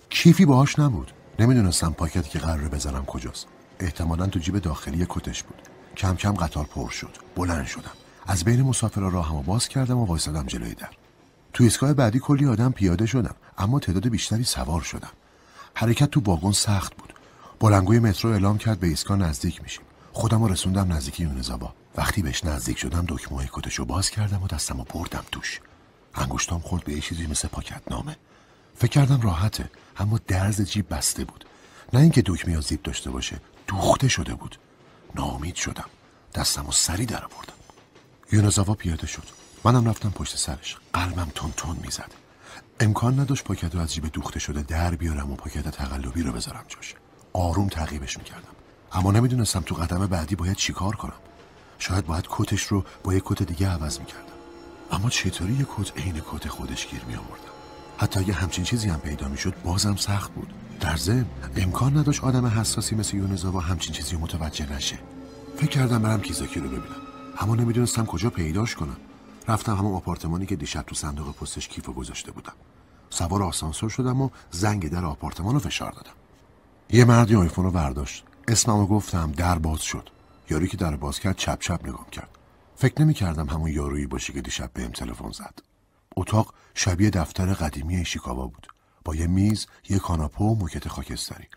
کیفی باهاش نبود. نمی‌دونستم پاکتی که قراره بزنم کجاست. احتمالا تو جیب داخلی کتش بود. کم کم قطار پر شد. بلند شدم. از بین مسافرها راهمو باز کردم و وایسادم جلوی در. تو ایستگاه بعدی کلی آدم پیاده شدم. اما تعداد بیشتری سوار شدم حرکت تو واگن سخت بود. بلنگوی مترو اعلام کرد به ایستگاه نزدیک میشیم. خودم رو رسوندم نزدیک یونزابا وقتی بهش نزدیک شدم دکمه کتشو باز کردم و دستم رو بردم توش. انگشتام خورد به یه چیزی مثل پاکت نامه فکر کردم راحته اما درز جیب بسته بود. نه اینکه دکمه یا زیب داشته باشه دوخته شده بود. ناامید شدم. دستم و سری در آوردم. یونزاوا پیاده شد. منم رفتم پشت سرش. قلبم تون تون می‌زد. امکان نداشت پاکت رو از جیب دوخته شده در بیارم و پاکت تقلبی رو بذارم جاش. آروم تعقیبش می‌کردم. اما نمی‌دونستم تو قدم بعدی باید چیکار کنم. شاید باید کتش رو با یه کت دیگه عوض می‌کردم. اما چطوری یه کت عین کت خودش گیر میآوردم؟ حتی اگه همچین چیزی هم پیدا می‌شد بازم سخت بود. در ضمن امکان نداشت آدم حساسی مثل یونزاوا همچین چیزی متوجه نشه. فکر کردم برم کیزاکی رو ببینم. اما نمی‌دونستم کجا پیداش کنم. رفتم همون آپارتمانی که دیشب تو صندوق پستش کیف گذاشته بودم. سوار آسانسور شدم و زنگ در آپارتمان رو فشار دادم. یه مردی آیفون رو برداشت. اسممو گفتم در باز شد. یاری که در باز کرد چپ چپ نگام کرد. فکر نمی کردم همون یارویی باشه که دیشب بهم تلفن زد. اتاق شبیه دفتر قدیمی شیکاوا بود. با یه میز یه کاناپه و موکت خاکستری.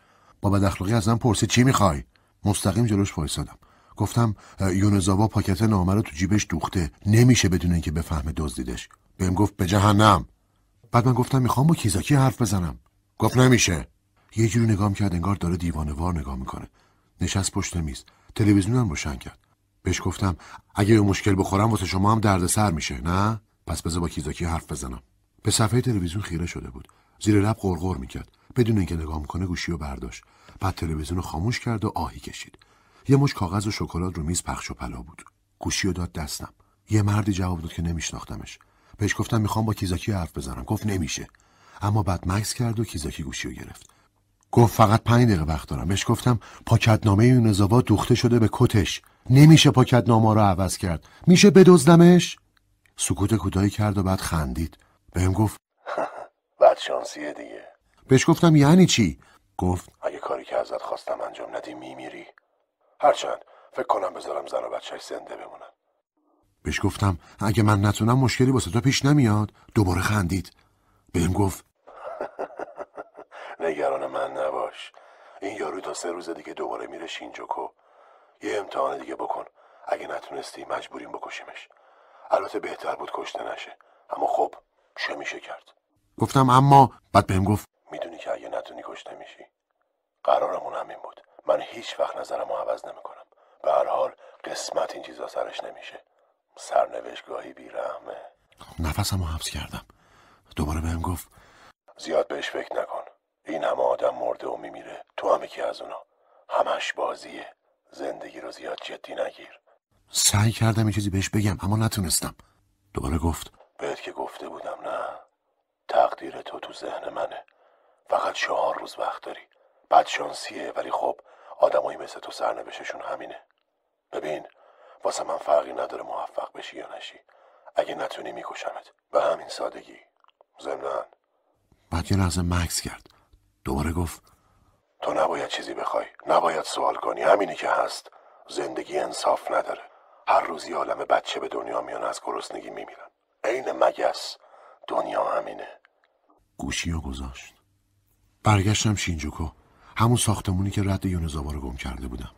با بد ازم پرسید چی می‌خوای؟ مستقیم جلوش وایسادم. گفتم یونزاوا پاکت نامه رو تو جیبش دوخته. نمیشه بدون اینکه بفهمه دزدیدش. بهم گفت به جهنم. بعد من گفتم می‌خوام با کیزاکی حرف بزنم. گفت نمیشه. یه جوری نگام کرد انگار داره دیوانه وار نگاه می‌کنه. نشست پشت میز. تلویزیونم روشن کرد. بهش گفتم اگه یه مشکل بخورم واسه شما هم دردسر میشه. نه؟ پس بذار با کیزاکی حرف بزنم. به صفحه تلویزیون خیره شده بود. زیر لب غرغر می‌کرد. بدون اینکه نگاه می‌کنه گوشی رو برداشت. بعد تلویزیون رو خاموش کرد و آهی کشید. یه مش کاغذ و شکلات رو میز پخش و پلا بود. گوشی رو داد دستم. یه مردی جواب داد که نمیشناختمش. بهش گفتم می‌خوام با کیزاکی حرف بزنم. گفت نمیشه. اما بعد مکس کرد و کیزاکی گوشی رو گرفت. گفت فقط پنج دقیقه وقت دارم. بهش گفتم پاکتنامه یونزاوا دوخته شده به کتش. نمیشه پاکتنامه رو عوض کرد. میشه بدزدمش؟ سکوت کوتاهی کرد و بعد خندید. بهم گفت بعد شانسیه دیگه. بهش گفتم یعنی چی؟ گفت اگه کاری که ازت خواستم انجام ندی میمیری. هرچند فکر کنم بذارم زن و بچهش زنده بمونن. بهش گفتم اگه من نتونم مشکلی واسه تو پیش نمیاد. دوباره خندید. بهم گفت. نگران من نباش. این یارو تا سه روز دیگه دوباره میره شینجوکو. یه امتحان دیگه بکن. اگه نتونستی مجبوریم بکشیمش. البته بهتر بود کشته نشه. اما خب چه میشه کرد؟ گفتم اما بعد بهم گفت. می‌دونی که اگه نتونی کشته میشی قرارمون همین بود. من هیچ وقت نظرم رو عوض نمی‌کنم. به هر حال قسمت این چیزا سرش نمیشه. سرنوشتگاهی بیرحمه. نفسم رو حبس کردم. دوباره بهم گفت. زیاد بهش فکر نکن. این همه آدم مرده و میمیره. تو هم یکی از اونا. همش بازیه. زندگی رو زیاد جدی نگیر. سعی کردم یه چیزی بهش بگم اما نتونستم. دوباره گفت. بهت که گفته بودم نه. تقدیر تو تو ذهن منه. فقط چهار روز وقت داری. بد شانسیه ولی خب آدمایی مثل تو سرنوشتشون همینه. ببین واسه من فرقی نداره موفق بشی یا نشی. اگه نتونی میکشمت. به همین سادگی. ضمنان بعد یه لحظه مکس کرد. دوباره گفت. تو نباید چیزی بخوای. نباید سوال کنی. همینی که هست. زندگی انصاف نداره. هر روزی عالم بچه به دنیا میان از گرسنگی میمیرن. عین مگس. دنیا همینه. گوشی رو گذاشت. برگشتم شینجوکو. همون ساختمونی که رد یونزاوا رو گم کرده بودم.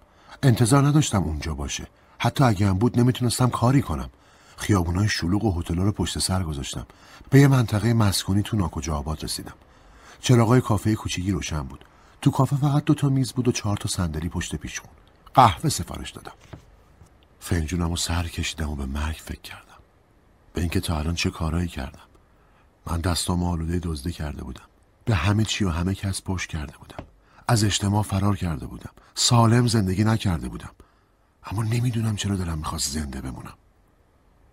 انتظار نداشتم اونجا باشه. حتی اگه هم بود نمی‌تونستم کاری کنم. خیابونای شلوغ و هتل‌ها رو پشت سر گذاشتم. به یه منطقه مسکونی تو ناکجا آباد رسیدم. چراغای کافه کوچیکی روشن بود. تو کافه فقط دو تا میز بود و چهار تا صندلی پشت پیشخون قهوه سفارش دادم. فنجونم و سر کشیدم و به مرگ فکر کردم. به اینکه تا الان چه کارایی کردم. من دستام آلوده دزدی کرده بودم. به همه چی و همه کس پشت کرده بودم. از اجتماع فرار کرده بودم. سالم زندگی نکرده بودم. اما نمی‌دونم چرا دلم می‌خواست زنده بمونم.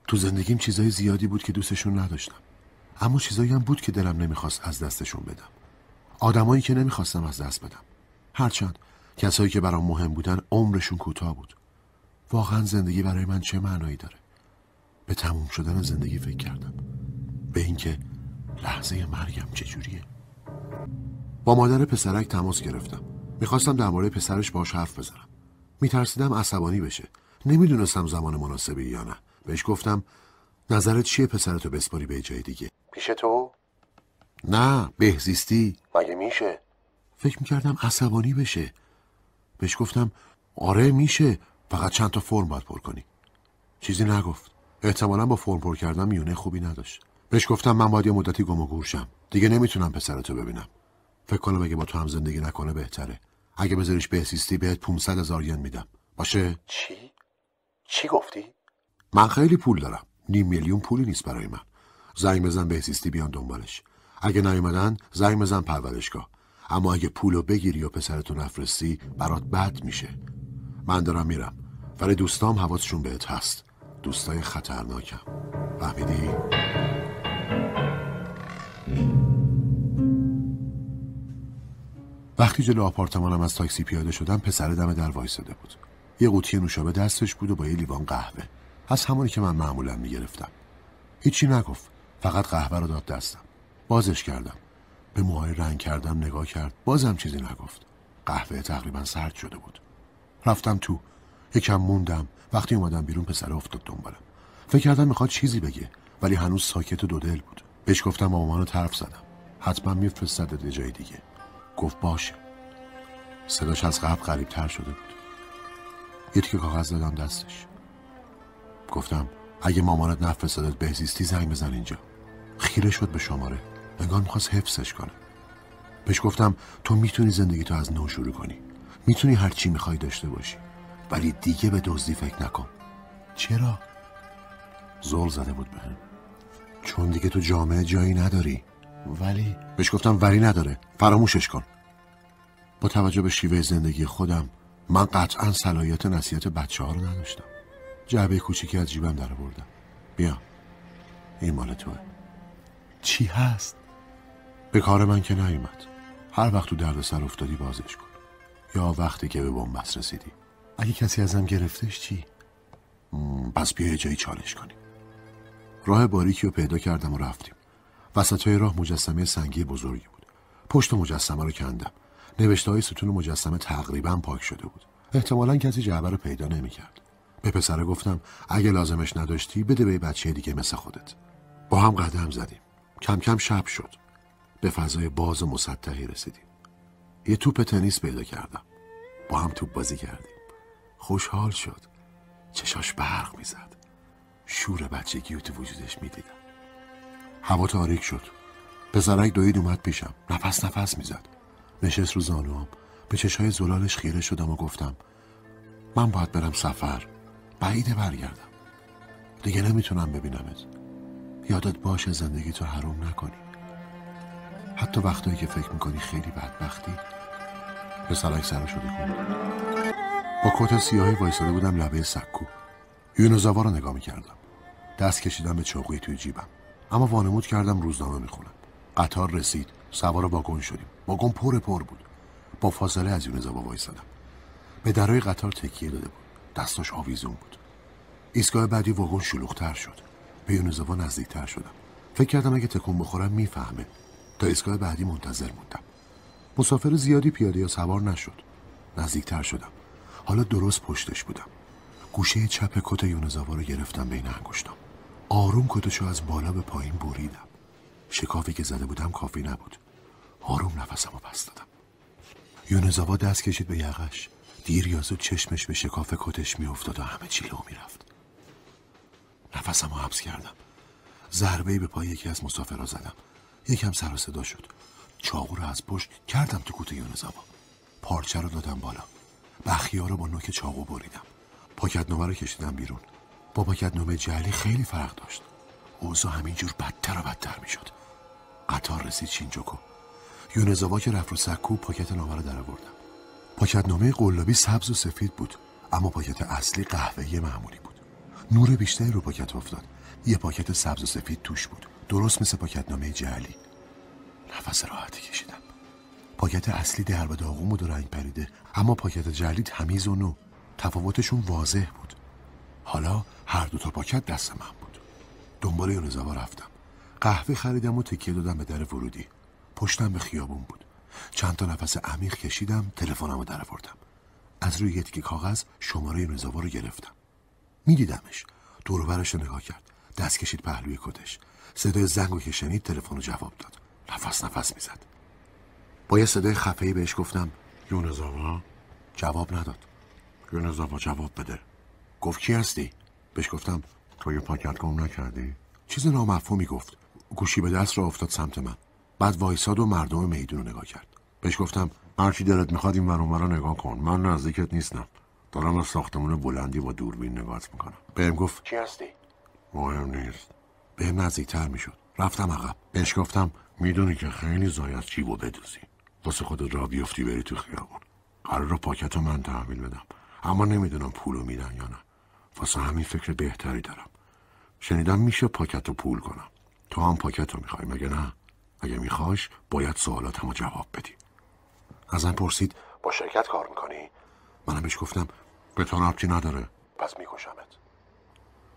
تو زندگیم چیزای زیادی بود که دوستشون نداشتم. اما چیزایی هم بود که دلم نمی‌خواست از دستشون بدم. آدمایی که نمی‌خواستم از دست بدم. هرچند کسایی که برام مهم بودن عمرشون کوتاه بود. واقعا زندگی برای من چه معنایی داره؟ به تموم شدن زندگی فکر کردم. به اینکه لحظه مرگم چجوریه. با مادر پسرک تماس گرفتم. می‌خواستم درباره پسرش باش حرف بزنم. میترسیدم عصبانی بشه. نمی‌دونستم زمان مناسبی یا نه. بهش گفتم نظرت چیه پسرتو بسپاری به جای دیگه؟ پیش تو؟ نه بهزیستی. مگه میشه؟ فکر می‌کردم عصبانی بشه. بهش گفتم آره میشه. فقط چند تا فرم باید پر کنی. چیزی نگفت. احتمالا با فرم پر کردن میونه خوبی نداشت. بهش گفتم من باید یه مدتی گم و گورشم دیگه نمی‌تونم پسرتو ببینم. فکر کنم اگه با تو هم زندگی نکنه بهتره. اگه بذاریش بهزیستی بهت 500 هزار ین میدم. باشه؟ چی؟ چی گفتی؟ من خیلی پول دارم. نیم میلیون پولی نیست برای من. زنگ بزن بهزیستی بیان دنبالش. اگه نیومدن زنگ بزن پرورشگاه. اما اگه پولو بگیری و پسرتو نفرستی برات بد میشه. من دارم میرم. ولی دوستام حواسشون بهت هست. دوستای خطرناکم. فهمیدی؟ وقتی جلو آپارتمانم از تاکسی پیاده شدم پسر دم در وایساده بود. یه قوطی نوشابه دستش بود و با یه لیوان قهوه. از همونی که من معمولا می‌گرفتم. هیچی نگفت. فقط قهوه رو داد دستم. بازش کردم. به موهای رنگ کردم نگاه کرد. بازم چیزی نگفت. قهوه تقریبا سرد شده بود. رفتم تو. یکم موندم. وقتی اومدم بیرون پسر افتاد دنبالم. فکر کردم می‌خواد چیزی بگه ولی هنوز ساکت و دودل بود. بهش گفتم با مامانو طرف زدم. حتما میفرستد جای دیگه. گفت باشه. صداش از قبل قریب تر شده بود. یه تیکه کاغذ دادم دستش. گفتم اگه مامانت نفرستادت بهزیستی زنگ بزن اینجا. خیره شد به شماره. انگار می‌خواست حفظش کنه. بهش گفتم تو می‌تونی زندگی تو از نو شروع کنی. می‌تونی هر چی می‌خوای داشته باشی. ولی دیگه به دزدی فکر نکن. چرا؟ زول زده بود بهم. چون دیگه تو جامعه جایی نداری. ولی بهش گفتم ولی نداره. فراموشش کن. با توجه به شیوه زندگی خودم من قطعا صلاحیت نصیحت بچه ها رو نداشتم. جعبه کوچیکی از جیبم در بردم بیا. این مال توه. چی هست؟ به کار من که نیومد. هر وقت تو درد سر افتادی بازش کن. یا وقتی که به بنبست رسیدی. اگه کسی ازم گرفتش چی؟ پس بیا یه جایی چالش کنیم. راه باریکی رو پیدا کردم و رفتیم. وسط های راه مجسمه سنگی بزرگی بود. پشت مجسمه رو کندم. نوشته های ستون مجسمه تقریبا پاک شده بود. احتمالا کسی جعبه رو پیدا نمی‌کرد. به پسره گفتم اگه لازمش نداشتی بده به بچه دیگه مثل خودت. با هم قدم زدیم. کم کم شب شد. به فضای باز و مسطحی رسیدیم. یه توپ تنیس پیدا کردم. با هم توپ بازی کردیم. خوشحال شد. چشاش برق می‌زد. شور بچگی رو تو وجودش می‌دیدم. هوا تاریک شد. پسرک دوید اومد پیشم. نفس نفس می‌زد. نشست رو زانوام. به چشای زلالش خیره شدم و گفتم من باید برم سفر. بعیده برگردم. دیگه نمی‌تونم ببینمت. یادت باشه زندگی تو حروم نکنی. حتی وقتایی که فکر می‌کنی خیلی بدبختی. پسرک سر شده کن با کت سیاهی وایساده بودم لبه سکو. یونوزاوا رو نگاه می‌کردم. دست کشیدم به چوقی توی جیبم. اما وانمود کردم روزنامه می‌خونم. قطار رسید. سوار واگن شدیم. واگن پر پر بود. با فاصله از یونوزاوا وایسادم. به درای قطار تکیه داده بود. دستاش آویزون بود. ایستگاه بعدی واگن شلوغتر شد. به یونوزاوا نزدیکتر شدم. فکر کردم اگه تکون بخورم می‌فهمه. تا ایستگاه بعدی منتظر موندم. مسافر زیادی پیاده یا سوار نشد. نزدیکتر شدم. حالا درست پشتش بودم. گوشه چپ کت یونوزاوا رو گرفتم بین انگشتام. آروم کتشو از بالا به پایین بریدم. شکافی که زده بودم کافی نبود. آروم نفسم رو پس دادم. یونوزاوا دست کشید به یقش. دیر یا چشمش به شکاف کتش میافتاد و همه چی لو می‌رفت. نفسم رو حبس کردم. ضربه به پای یکی از مسافرها زدم. یکم سر و صدا شد. چاقو رو از پشت کردم تو کت یونزاوا پارچه رو دادم بالا. بخیا رو با نوک چاقو بریدم. پاکت رو کشیدم بیرون. با پاکت نومه جعلی خیلی فرق داشت. اوضاع همینجور بدتر و بدتر می‌شد. قطار رسید شینجوکو. یونزاوا که رفت رو سکو پاکت نامه رو در آوردم پاکت نامه قلابی سبز و سفید بود اما پاکت اصلی قهوه‌ای معمولی بود. نور بیشتری رو پاکت افتاد. یه پاکت سبز و سفید توش بود. درست مثل پاکت نامه جعلی. نفس راحتی کشیدم. پاکت اصلی درب و داغون بود و رنگ پریده اما پاکت جعلی تمیز و نو. تفاوتشون واضح بود. حالا هر دو تا پاکت دست من بود. دنبال یونزاوا رفتم. قهوه خریدم و تکیه دادم به در ورودی. پشتم به خیابون بود. چند تا نفس عمیق کشیدم تلفنمو درآوردم. از روی یه تیکه کاغذ شماره یونزاوا رو گرفتم. میدیدمش. دور رو نگاه کرد. دست کشید پهلوی کتش. صدای زنگ که شنید تلفن رو جواب داد. نفس نفس می‌زد. با یه صدای خفهی بهش گفتم یونزاوا جواب نداد. یونزاوا جواب بده. گفت کی هستی؟ بهش گفتم تو یه پاکت گم نکردی؟ چیز نامفهومی گفت. گوشی به دست را افتاد سمت من. بعد وایساد و مردم میدون رو نگاه کرد. بهش گفتم هرچی دلت می‌خواد این ورون رو نگاه کن. من نزدیکت نیستم. دارم از ساختمون بلندی با دوربین نگاهت می‌کنم. بهم گفت کی هستی؟ مهم نیست. بهم نزدیکتر می‌شد. رفتم عقب. بهش گفتم می‌دونی که خیلی زای از جیبو بدوزی. واسه خودت را بیفتی بری تو خیابون. قرار رو پاکت رو من تحویل بدم. اما نمی‌دونم پولو میدن یا نه. واسه همین فکر بهتری دارم. شنیدم میشه پاکت رو پول کنم. تو هم پاکت رو می‌خوای مگه نه؟ اگه میخواش باید سوالاتمو جواب بدی. ازم پرسید با شرکت کار می‌کنی؟ منم بهش گفتم به تو ربطی نداره. پس میکشمت.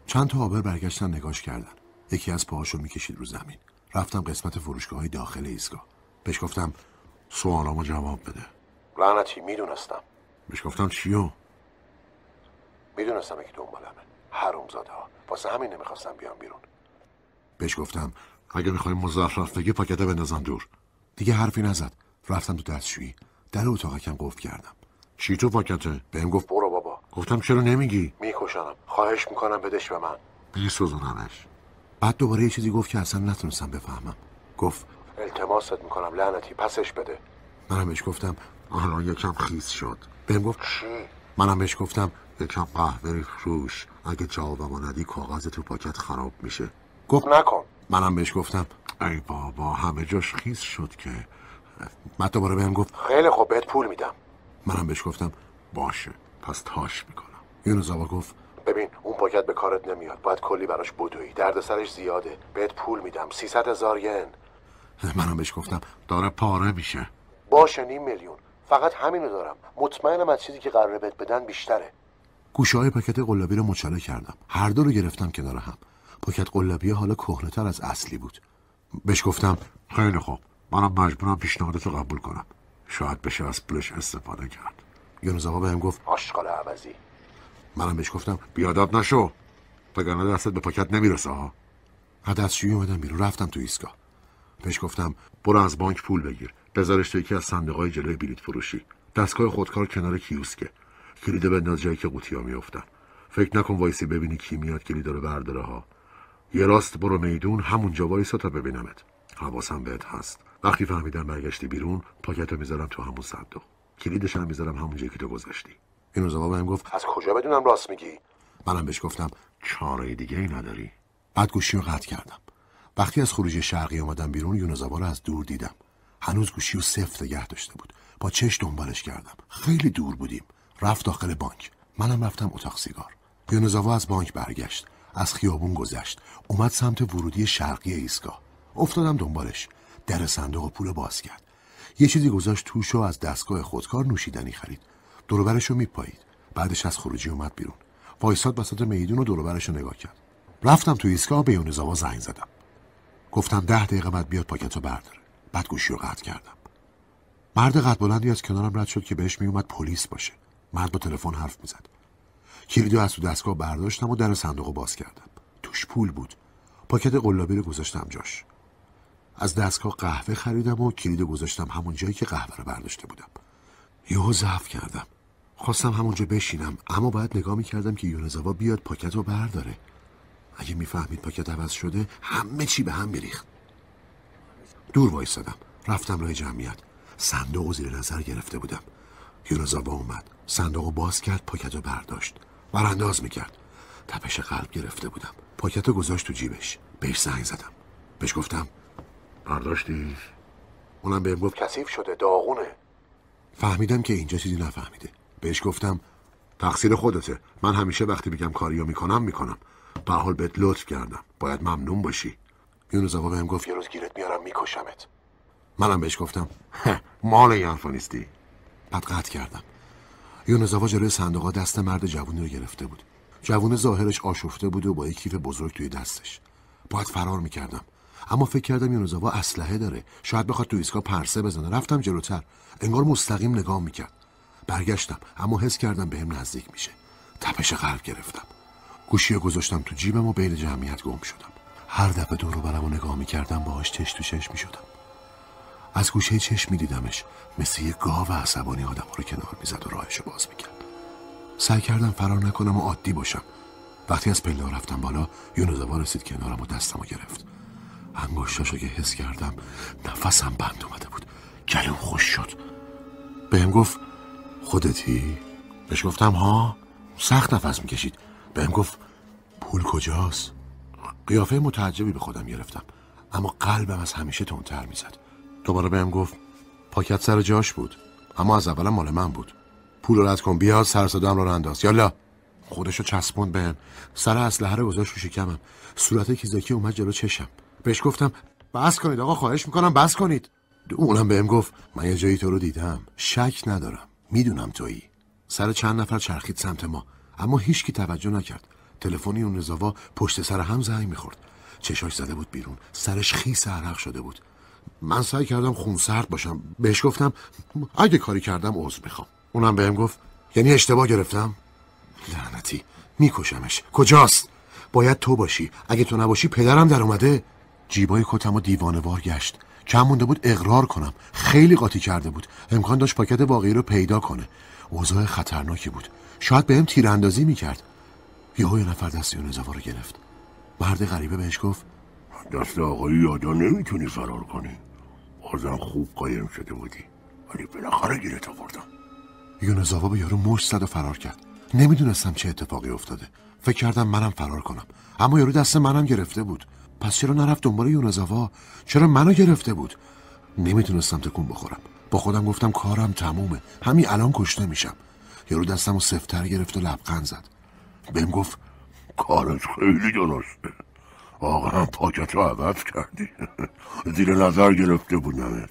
چند تا آبر برگشتن نگاش کردن. یکی از پاهاشو می‌کشید رو زمین. رفتم قسمت فروشگاه های داخل ایستگاه. بهش گفتم سوالامو جواب بده. لعنتی می‌دونستم. بهش گفتم چیو؟ می‌دونستم که دنبالمه حرومزاده ها. واسه همین نمی‌خواستم بیام بیرون. بهش گفتم اگه می‌خوای مزخرف بگی پاکته بندازم دور. دیگه حرفی نزد. رفتم تو دستشویی. در اتاقکم قفل کردم. چی تو پاکته بهم گفت برو بابا. گفتم چرا نمیگی؟ میکشنم خواهش می‌کنم بدش به من. میسوزونمش. بعد دوباره یه چیزی گفت که اصلا نتونستم بفهمم. گفت التماست می‌کنم لعنتی پسش بده. منم بهش گفتم الان یکم خیس شد. بهم گفت چی؟ منم بهش گفتم یکم قهوه ریخ روش اگه جوابمو ندی کاغذ تو پاکت خراب میشه. گفت نکن. منم بهش گفتم. ای بابا همه جاش خیس شد که. بعد دوباره بهم گفت خیلی خوب بهت پول میدم. منم بهش گفتم باشه پس تاش می‌کنم. یونزاوا گفت ببین اون پاکت به کارت نمیاد. باید کلی براش بدوی. درد سرش زیاده. بهت پول میدم. 300 هزار ین. منم بهش گفتم داره پاره میشه. باشه نیم میلیون. فقط همینو دارم. مطمئنم از چیزی که قراره بهت بدن بیشتره. گوشه های پاکت قلابی رو مچاله کردم. هر دو رو گرفتم کنار هم. پاکت قلابی حالا کهنه‌تر از اصلی بود. بهش گفتم خیلی خوب. منم مجبورم پیشنهادت رو قبول کنم. شاید بشه از پولش استفاده کرد. یونزاوا بهم گفت آشغال عوضی منم بهش گفتم بیاداب نشو. وگرنه دستت به پاکت نمی‌رسه ها از دستشویی اومدم بیرون رفتم تو ایستگاه. بهش گفتم برو از بانک پول بگیر. بذارش تو یکی از صندوقهای جلوی بلیط فروشی. دستگاه خودکار کنار کیوسکه. کلید بنداز جایی که قوطیا میافتن. فکر نکن وایسی ببینی کی میاد کلید رو برداره ها. یه راست برو میدون همونجا وایسا تا ببینمت. حواسم بهت هست. وقتی فهمیدم برگشتی بیرون پاکت رو می‌ذارم تو همون صندوق. کلیدش هم می‌ذارم همون جایی که تو گذاشتی یونزاوا بهم گفت از کجا بدونم راست میگی؟ منم بهش گفتم چاره دیگه ای نداری. بعد گوشی رو قطع کردم. وقتی از خروج شرقی آمدم بیرون یونزاوا رو از دور دیدم. هنوز گوشی رو سفت نگه داشته بود. با چش دنبالش کردم. خیلی دور بودیم. رفت داخل بانک. منم رفتم اتاق سیگار. یونزاوا از بانک برگشت. از خیابون گذشت. اومد سمت ورودی شرقی ایستگاه. افتادم دنبالش. در صندوق پول باز کرد. یه چیزی گذاشت توش و از دستگاه خودکار نوشیدنی خرید. دوربرش رو میپایید. بعدش از خروجی اومد بیرون. وایساد وسط میدون و دوربرش رو نگاه کرد. رفتم تو ایستگاه به یونزاوا زنگ زدم. گفتم ده دقیقه بعد بیاد پاکت رو برداره. بعد گوشی رو قطع کردم. مرد قد بلندی از کنارم رد شد که بهش میومد پلیس باشه. مرد با تلفن حرف می‌زد. کلیدو از تو دستگاه برداشتم و در صندوق باز کردم. توش پول بود. پاکت قلابی رو گذاشتم جاش. از دستگاه قهوه خریدم و کلید گذاشتم همون جایی که قهوه رو برداشته بودم. یهو ضعف کردم. خواستم همونجا بشینم اما باید نگاه می‌کردم که یونزاوا بیاد پاکت رو برداره. اگه می‌فهمید پاکت عوض شده همه چی به هم میریخت. دور وایستادم رفتم راه جمعیت. صندوق و زیر نظر گرفته بودم. یونزاوا اومد. صندوق باز کرد پاکت رو برداشت. برانداز می‌کرد. تپش قلب گرفته بودم. پاکت رو گذاشت تو جیبش. بهش زنگ زدم. بهش گفتم برداشتی؟ اونم بهم گفت کثیف شده داغونه. فهمیدم که اینجا چیزی نفهمیده. بهش گفتم تقصیر خودته. من همیشه وقتی میگم کاریو می‌کنم می‌کنم. به حال بهت لطف کردم. باید ممنون باشی. یونس آقا بهم گفت یه روز گیرت میارم میکشمت. منم بهش گفتم مال این حرفا نیستی. بعد قطع کردم. یونس آقا جلوی صندوقا دست مرد جوونی رو گرفته بود. جوون ظاهرش آشفته بود و با یک کیف بزرگ توی دستش. باید فرار می‌کردم. اما فکر کردم یونزاوا اسلحه داره. شاید بخواد تو ایسکا پرسه بزنه. رفتم جلوتر. انگار مستقیم نگاه می‌کرد. برگشتم. اما حس کردم بهم نزدیک میشه. تپش قلب گرفتم. گوشی رو گذاشتم تو جیبم و بین جمعیت گم شدم. هر دفعه دور رو برم و نگاه می‌کردم باهاش چش تو چش می‌شدم. از گوشه چشم میدیدمش مثل یه گاو عصبانی آدم رو کنار می‌زد و راهشو باز می‌کرد. سعی کردم فرار نکنم و عادی باشم. وقتی از پله رفتم بالا یونزوا رسید کنارم و دستم گرفت. انگشتاشو که حس کردم نفسم بند اومده بود. گلوم خوش شد. بهم گفت خودتی؟ بهش گفتم ها؟ سخت نفس می‌کشید. بهم گفت پول کجاست؟ قیافه متعجبی به خودم گرفتم. اما قلبم از همیشه تندتر می‌زد. دوباره بهم گفت پاکت سر جاش بود. اما از اولم مال من بود. پول رو رد کن بیا سر صدام رو انداز یالا. خودشو چسبوند بهم. سر اسلحه رو گذاشت رو شکمم. صورت کیزاکی اومد جلو چشم. بهش گفتم بس کنید آقا خواهش می‌کنم بس کنید. اونم بهم گفت من یه جایی تو رو دیدم. شک ندارم. می‌دونم تویی. سر چند نفر چرخید سمت ما. اما هیچکی توجه نکرد. تلفنی اون رضاوا پشت سر هم زنگ می‌خورد. چشاش زده بود بیرون. سرش خیس عرق شده بود. من سعی کردم خونسرد باشم. بهش گفتم اگه کاری کردم عذر می‌خوام. اونم بهم گفت یعنی اشتباه گرفتم؟ لعنتی میکشمش. کجاست؟ باید تو باشی. اگه تو نباشی پدرم در اومده. جیبای کتم و دیوانوار گشت. کم مونده بود اقرار کنم. خیلی قاطی کرده بود. امکان داشت پاکت واقعی رو پیدا کنه. اوضاع خطرناکی بود. شاید بهم تیراندازی می‌کرد. یهو یه نفر دست یونزوا رو گرفت. مرد غریبه بهش گفت دست آقای یادا نمی‌تونی فرار کنی. بازم خوب قایم شده بودی. ولی بالاخره گیرت آوردم. یونزاوا به یارو مشت زد و فرار کرد. نمی‌دونستم چه اتفاقی افتاده. فکر کردم منم فرار کنم. اما یارو دست منم گرفته بود. پس چرا نرفت دنبال یونزاوا چرا منو گرفته بود؟ نمی‌تونستم تکون بخورم. با خودم گفتم کارم تمومه. همین الان کشته میشم. یارو دستم و سفتر گرفت و لبخند زد. بهم گفت کارت خیلی درسته واقعا پاکت رو عوض کردی. زیر نظر گرفته بودمت.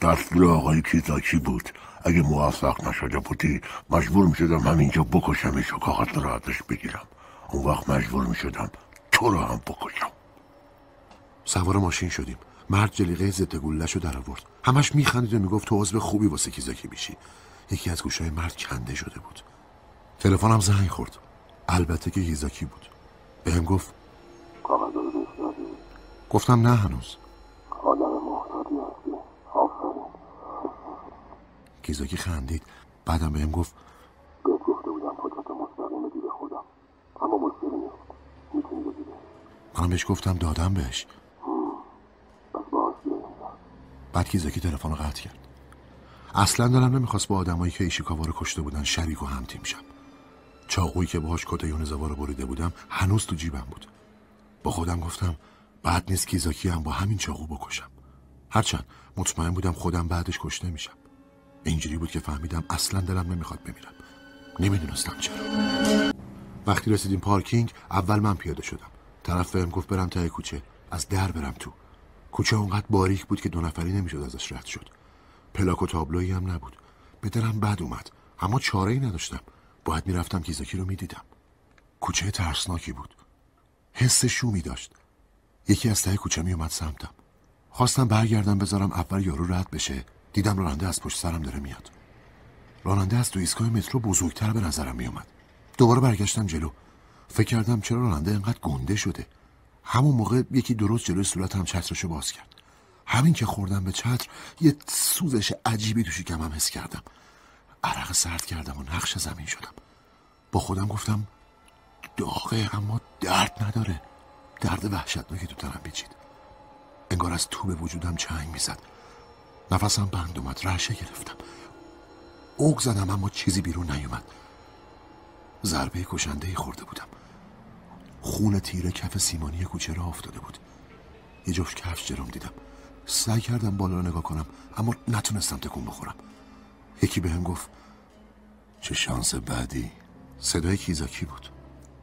دستور آقای کیزاکی بود. اگه موفق نشده بودی مجبور می‌شدم همینجا بکشمش و کاغذ رو ازش بگیرم. اون وقت مجبور می‌شدم تو رو هم بکشم. سوار ماشین شدیم. مرد جلیقه ضد گلش رو در آورد. همش میخندید و می‌گفت تو عضو خوبی واسه کیزاکی میشی. یکی از گوشای مرد کنده شده بود. تلفنم زنگ خورد. البته که کیزاکی بود. بهم گفت کاغذ گفتم نه هنوز. کیزاکی خندید. بعدم بهم گفت بدی بهش گفتم دادم بهش. بعد کیزاکی تلفن رو قطع کرد. اصلا دلم نمی‌خواست با آدمایی که ایشیکاوا رو کشته بودن شریک و هم تیم شم. چاقویی که باهاش کت یونزوا رو بریده بودم هنوز تو جیبم بود. با خودم گفتم بعد نیست کیزاکی هم با همین چاقو بکشم. هرچند مطمئن بودم خودم بعدش کشته میشم. اینجوری بود که فهمیدم اصلا دلم نمی‌خواد بمیرم. نمی‌دونستم چرا. وقتی رسیدیم پارکینگ اول من پیاده شدم. طرف بهم گفت برم ته کوچه. از در برم تو. کوچه اونقدر باریک بود که دو نفری نمی‌شد ازش رد شد. پلاک و تابلویی هم نبود. به دلم بد اومد. اما چاره ای نداشتم. باید می‌رفتم کیزاکی رو می‌دیدم. کوچه ترسناکی بود. حس شومی داشت. یکی از ته کوچه میومد سمتم. خواستم برگردم بذارم اول یارو رد بشه. دیدم راننده از پشت سرم داره میاد. راننده از تو ایستگاه مترو بزرگتر به نظرم میومد دوباره برگشتم جلو. فکر کردم چرا راننده اینقدر گنده شده. همون موقع یکی درست جلوی صورتم چترشو باز کرد. همین که خوردم به چتر یه سوزش عجیبی تو شکمم حس کردم. عرق سرد کردم و نقش زمین شدم. با خودم گفتم داغه اما درد نداره. درد وحشتناکی تو تنم پیچید. انگار از تو به وجودم چنگ می‌زد. نفسم بند اومد رعشه گرفتم. اوگ زدم اما چیزی بیرون نیومد. ضربه کشنده خورده بودم. خون تیره کف سیمانی کوچه را افتاده بود. یه جفت کفش جلوم دیدم. سعی کردم بالا رو نگاه کنم اما نتونستم تکون بخورم. یکی به هم گفت چه شانس بعدی؟ صدای کیزاکی بود.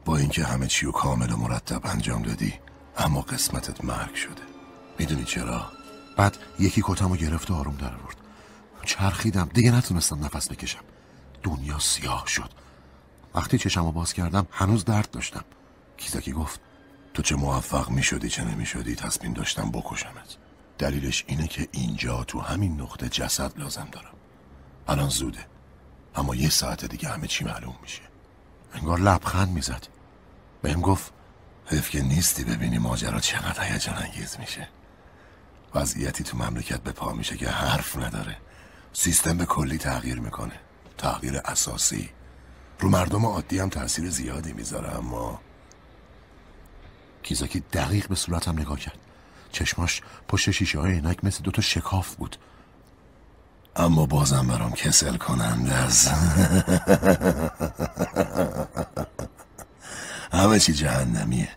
با اینکه همه چی رو کامل و مرتب انجام دادی اما قسمتت مرگ شده. می‌دونی چرا؟ بعد یکی کتمو گرفت و آروم در آورد. چرخیدم. دیگه نتونستم نفس بکشم. دنیا سیاه شد. وقتی چشمو باز کردم هنوز درد داشتم. کیزاکی گفت تو چه موفق می شدی چه نمی شدی تصمیم داشتم بکشمت. دلیلش اینه که اینجا تو همین نقطه جسد لازم دارم. الان زوده. اما یه ساعت دیگه همه چی معلوم میشه. انگار لبخند می‌زد. بهم گفت حیف که نیستی ببینی ماجرا چقدر هیجان انگیز میشه. وضعیتی تو مملکت به پا میشه که حرف نداره. سیستم به کلی تغییر می‌کنه. تغییر اساسی. رو مردم عادی هم تاثیر زیادی می‌ذاره اما کیزاکی دقیق به صورتم نگاه کرد. چشماش پشت شیشه های عینک مثل دوتا شکاف بود. اما بازم برام کسل کننده از همه چی جهنمیه.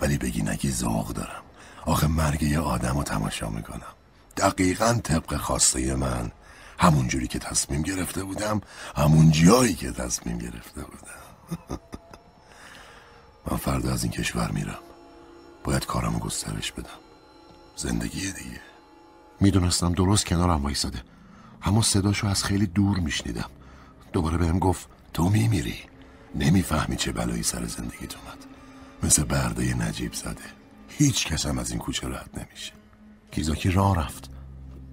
ولی بگی نگی ذوق دارم. آخه مرگ یه آدم رو تماشا می‌کنم. دقیقا طبق خواسته من. همون جوری که تصمیم گرفته بودم همون جایی که تصمیم گرفته بودم. من فردا از این کشور میرم. باید کارمو گسترش بدم. زندگی دیگه. می‌دونستم درست کنارم وایساده. اما صداشو از خیلی دور میشنیدم. دوباره بهم گفت تو میمیری؟ نمی‌فهمی چه بلایی سر زندگیت اومد. مثل برده نجیب زده. هیچ کس هم از این کوچه رد نمیشه. کیزاکی راه رفت.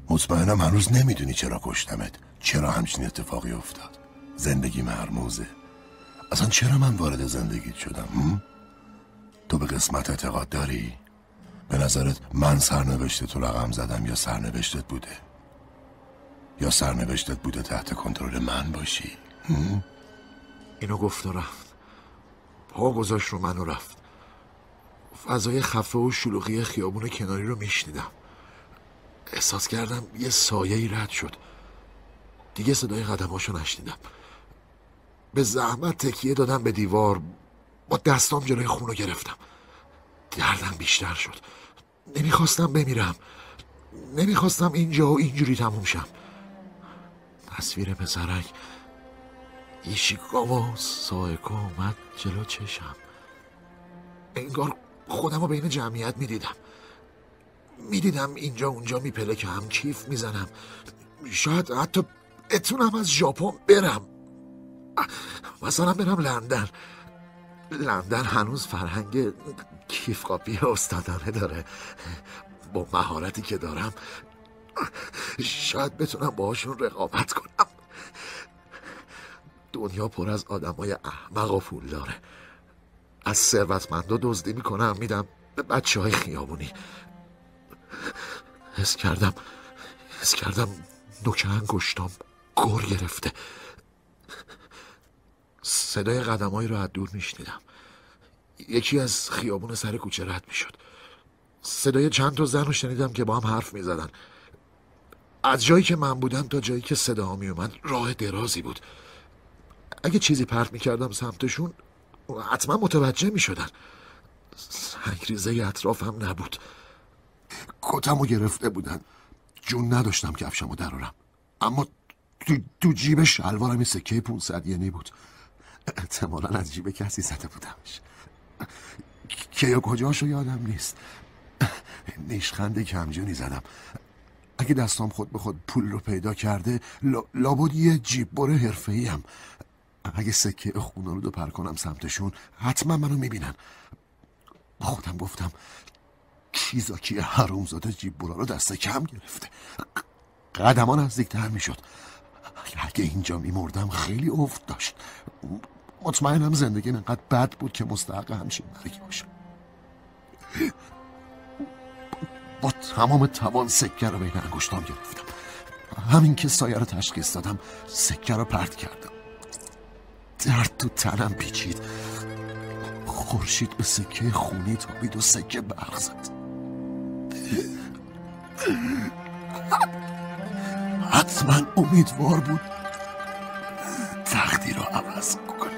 مطمئنم هنوز نمی‌دونی چرا کشتمت. چرا همچین اتفاقی افتاد. زندگی مرموزه. اصلا چرا من وارد زندگیت شدم تو به قسمت اعتقاد داری؟ به نظرت من سرنوشت تو رقم زدم یا سرنوشتت بوده؟ یا سرنوشتت بوده تحت کنترل من باشی؟ اینو گفت و رفت. پا گذاشت رو منو رفت. فضای خفه و شلوغی خیابون کناری رو میشنیدم. احساس کردم یه سایه ای رد شد. دیگه صدای قدماشو نشنیدم. به زحمت تکیه دادم به دیوار. با دستام جلوی خونو گرفتم. دردم بیشتر شد. نمی‌خواستم بمیرم. نمی‌خواستم اینجا و اینجوری تموم شم. تصویر پسرک. ایشیکاوا سایکو اومد جلو چشم. انگار خودم رو بین جمعیت می‌دیدم. می‌دیدم اینجا اونجا میپله که هم کیف می‌زنم. شاید حتی اتونم از ژاپن برم. مثلا برم لندن. لندن هنوز فرهنگ کیف قاپی استادانه داره. با مهارتی که دارم شاید بتونم باهاشون رقابت کنم. دنیا پر از آدمای احمق و پول داره. از ثروتمندا دزدی می‌کنم میدم به بچه های خیابونی. حس کردم حس کردم نوک انگشتام گر گرفته. صدای قدمایی رو از دور میشنیدم. یکی از خیابون سر کوچه رد می‌شد. صدای چند تا زن رو شنیدم که با هم حرف می‌زدن. از جایی که من بودم تا جایی که صدا می اومد راه درازی بود. اگه چیزی پرت می‌کردم سمتشون حتما متوجه می‌شدن. سنگریزه اطرافم نبود. کتمو گرفته بودن. جون نداشتم کفشمو درارم. اما تو, تو جیب شلوارم سکه پونصد ینی بود. احتمالا از جیب کسی زده بودمش. که یا کجاشو یادم نیست. نیشخند کمجونی زدم. اگه دستام خود به خود پول رو پیدا کرده لابد یه جیب بره حرفه هم اگه سکه خونه رو پر کنم سمتشون حتما منو می‌بینن. با خودم گفتم کیزاکی حرومزاده جیب برا رو دست کم گرفته. قدما نزدیکتر می‌شد. اگه اینجا میمردم خیلی افت داشت. مطمئنم زندگی انقدر بد بود که مستحق همشین مرگی باشم. با تمام توان سکه رو بین انگشتام گرفتم. همین که سایه رو تشخیص دادم سکه رو پرت کردم. درد تو تنم پیچید. خورشید به سکه خونی تابید و سکه برق زد. حتما امیدوار بود تقدیر رو عوض کنه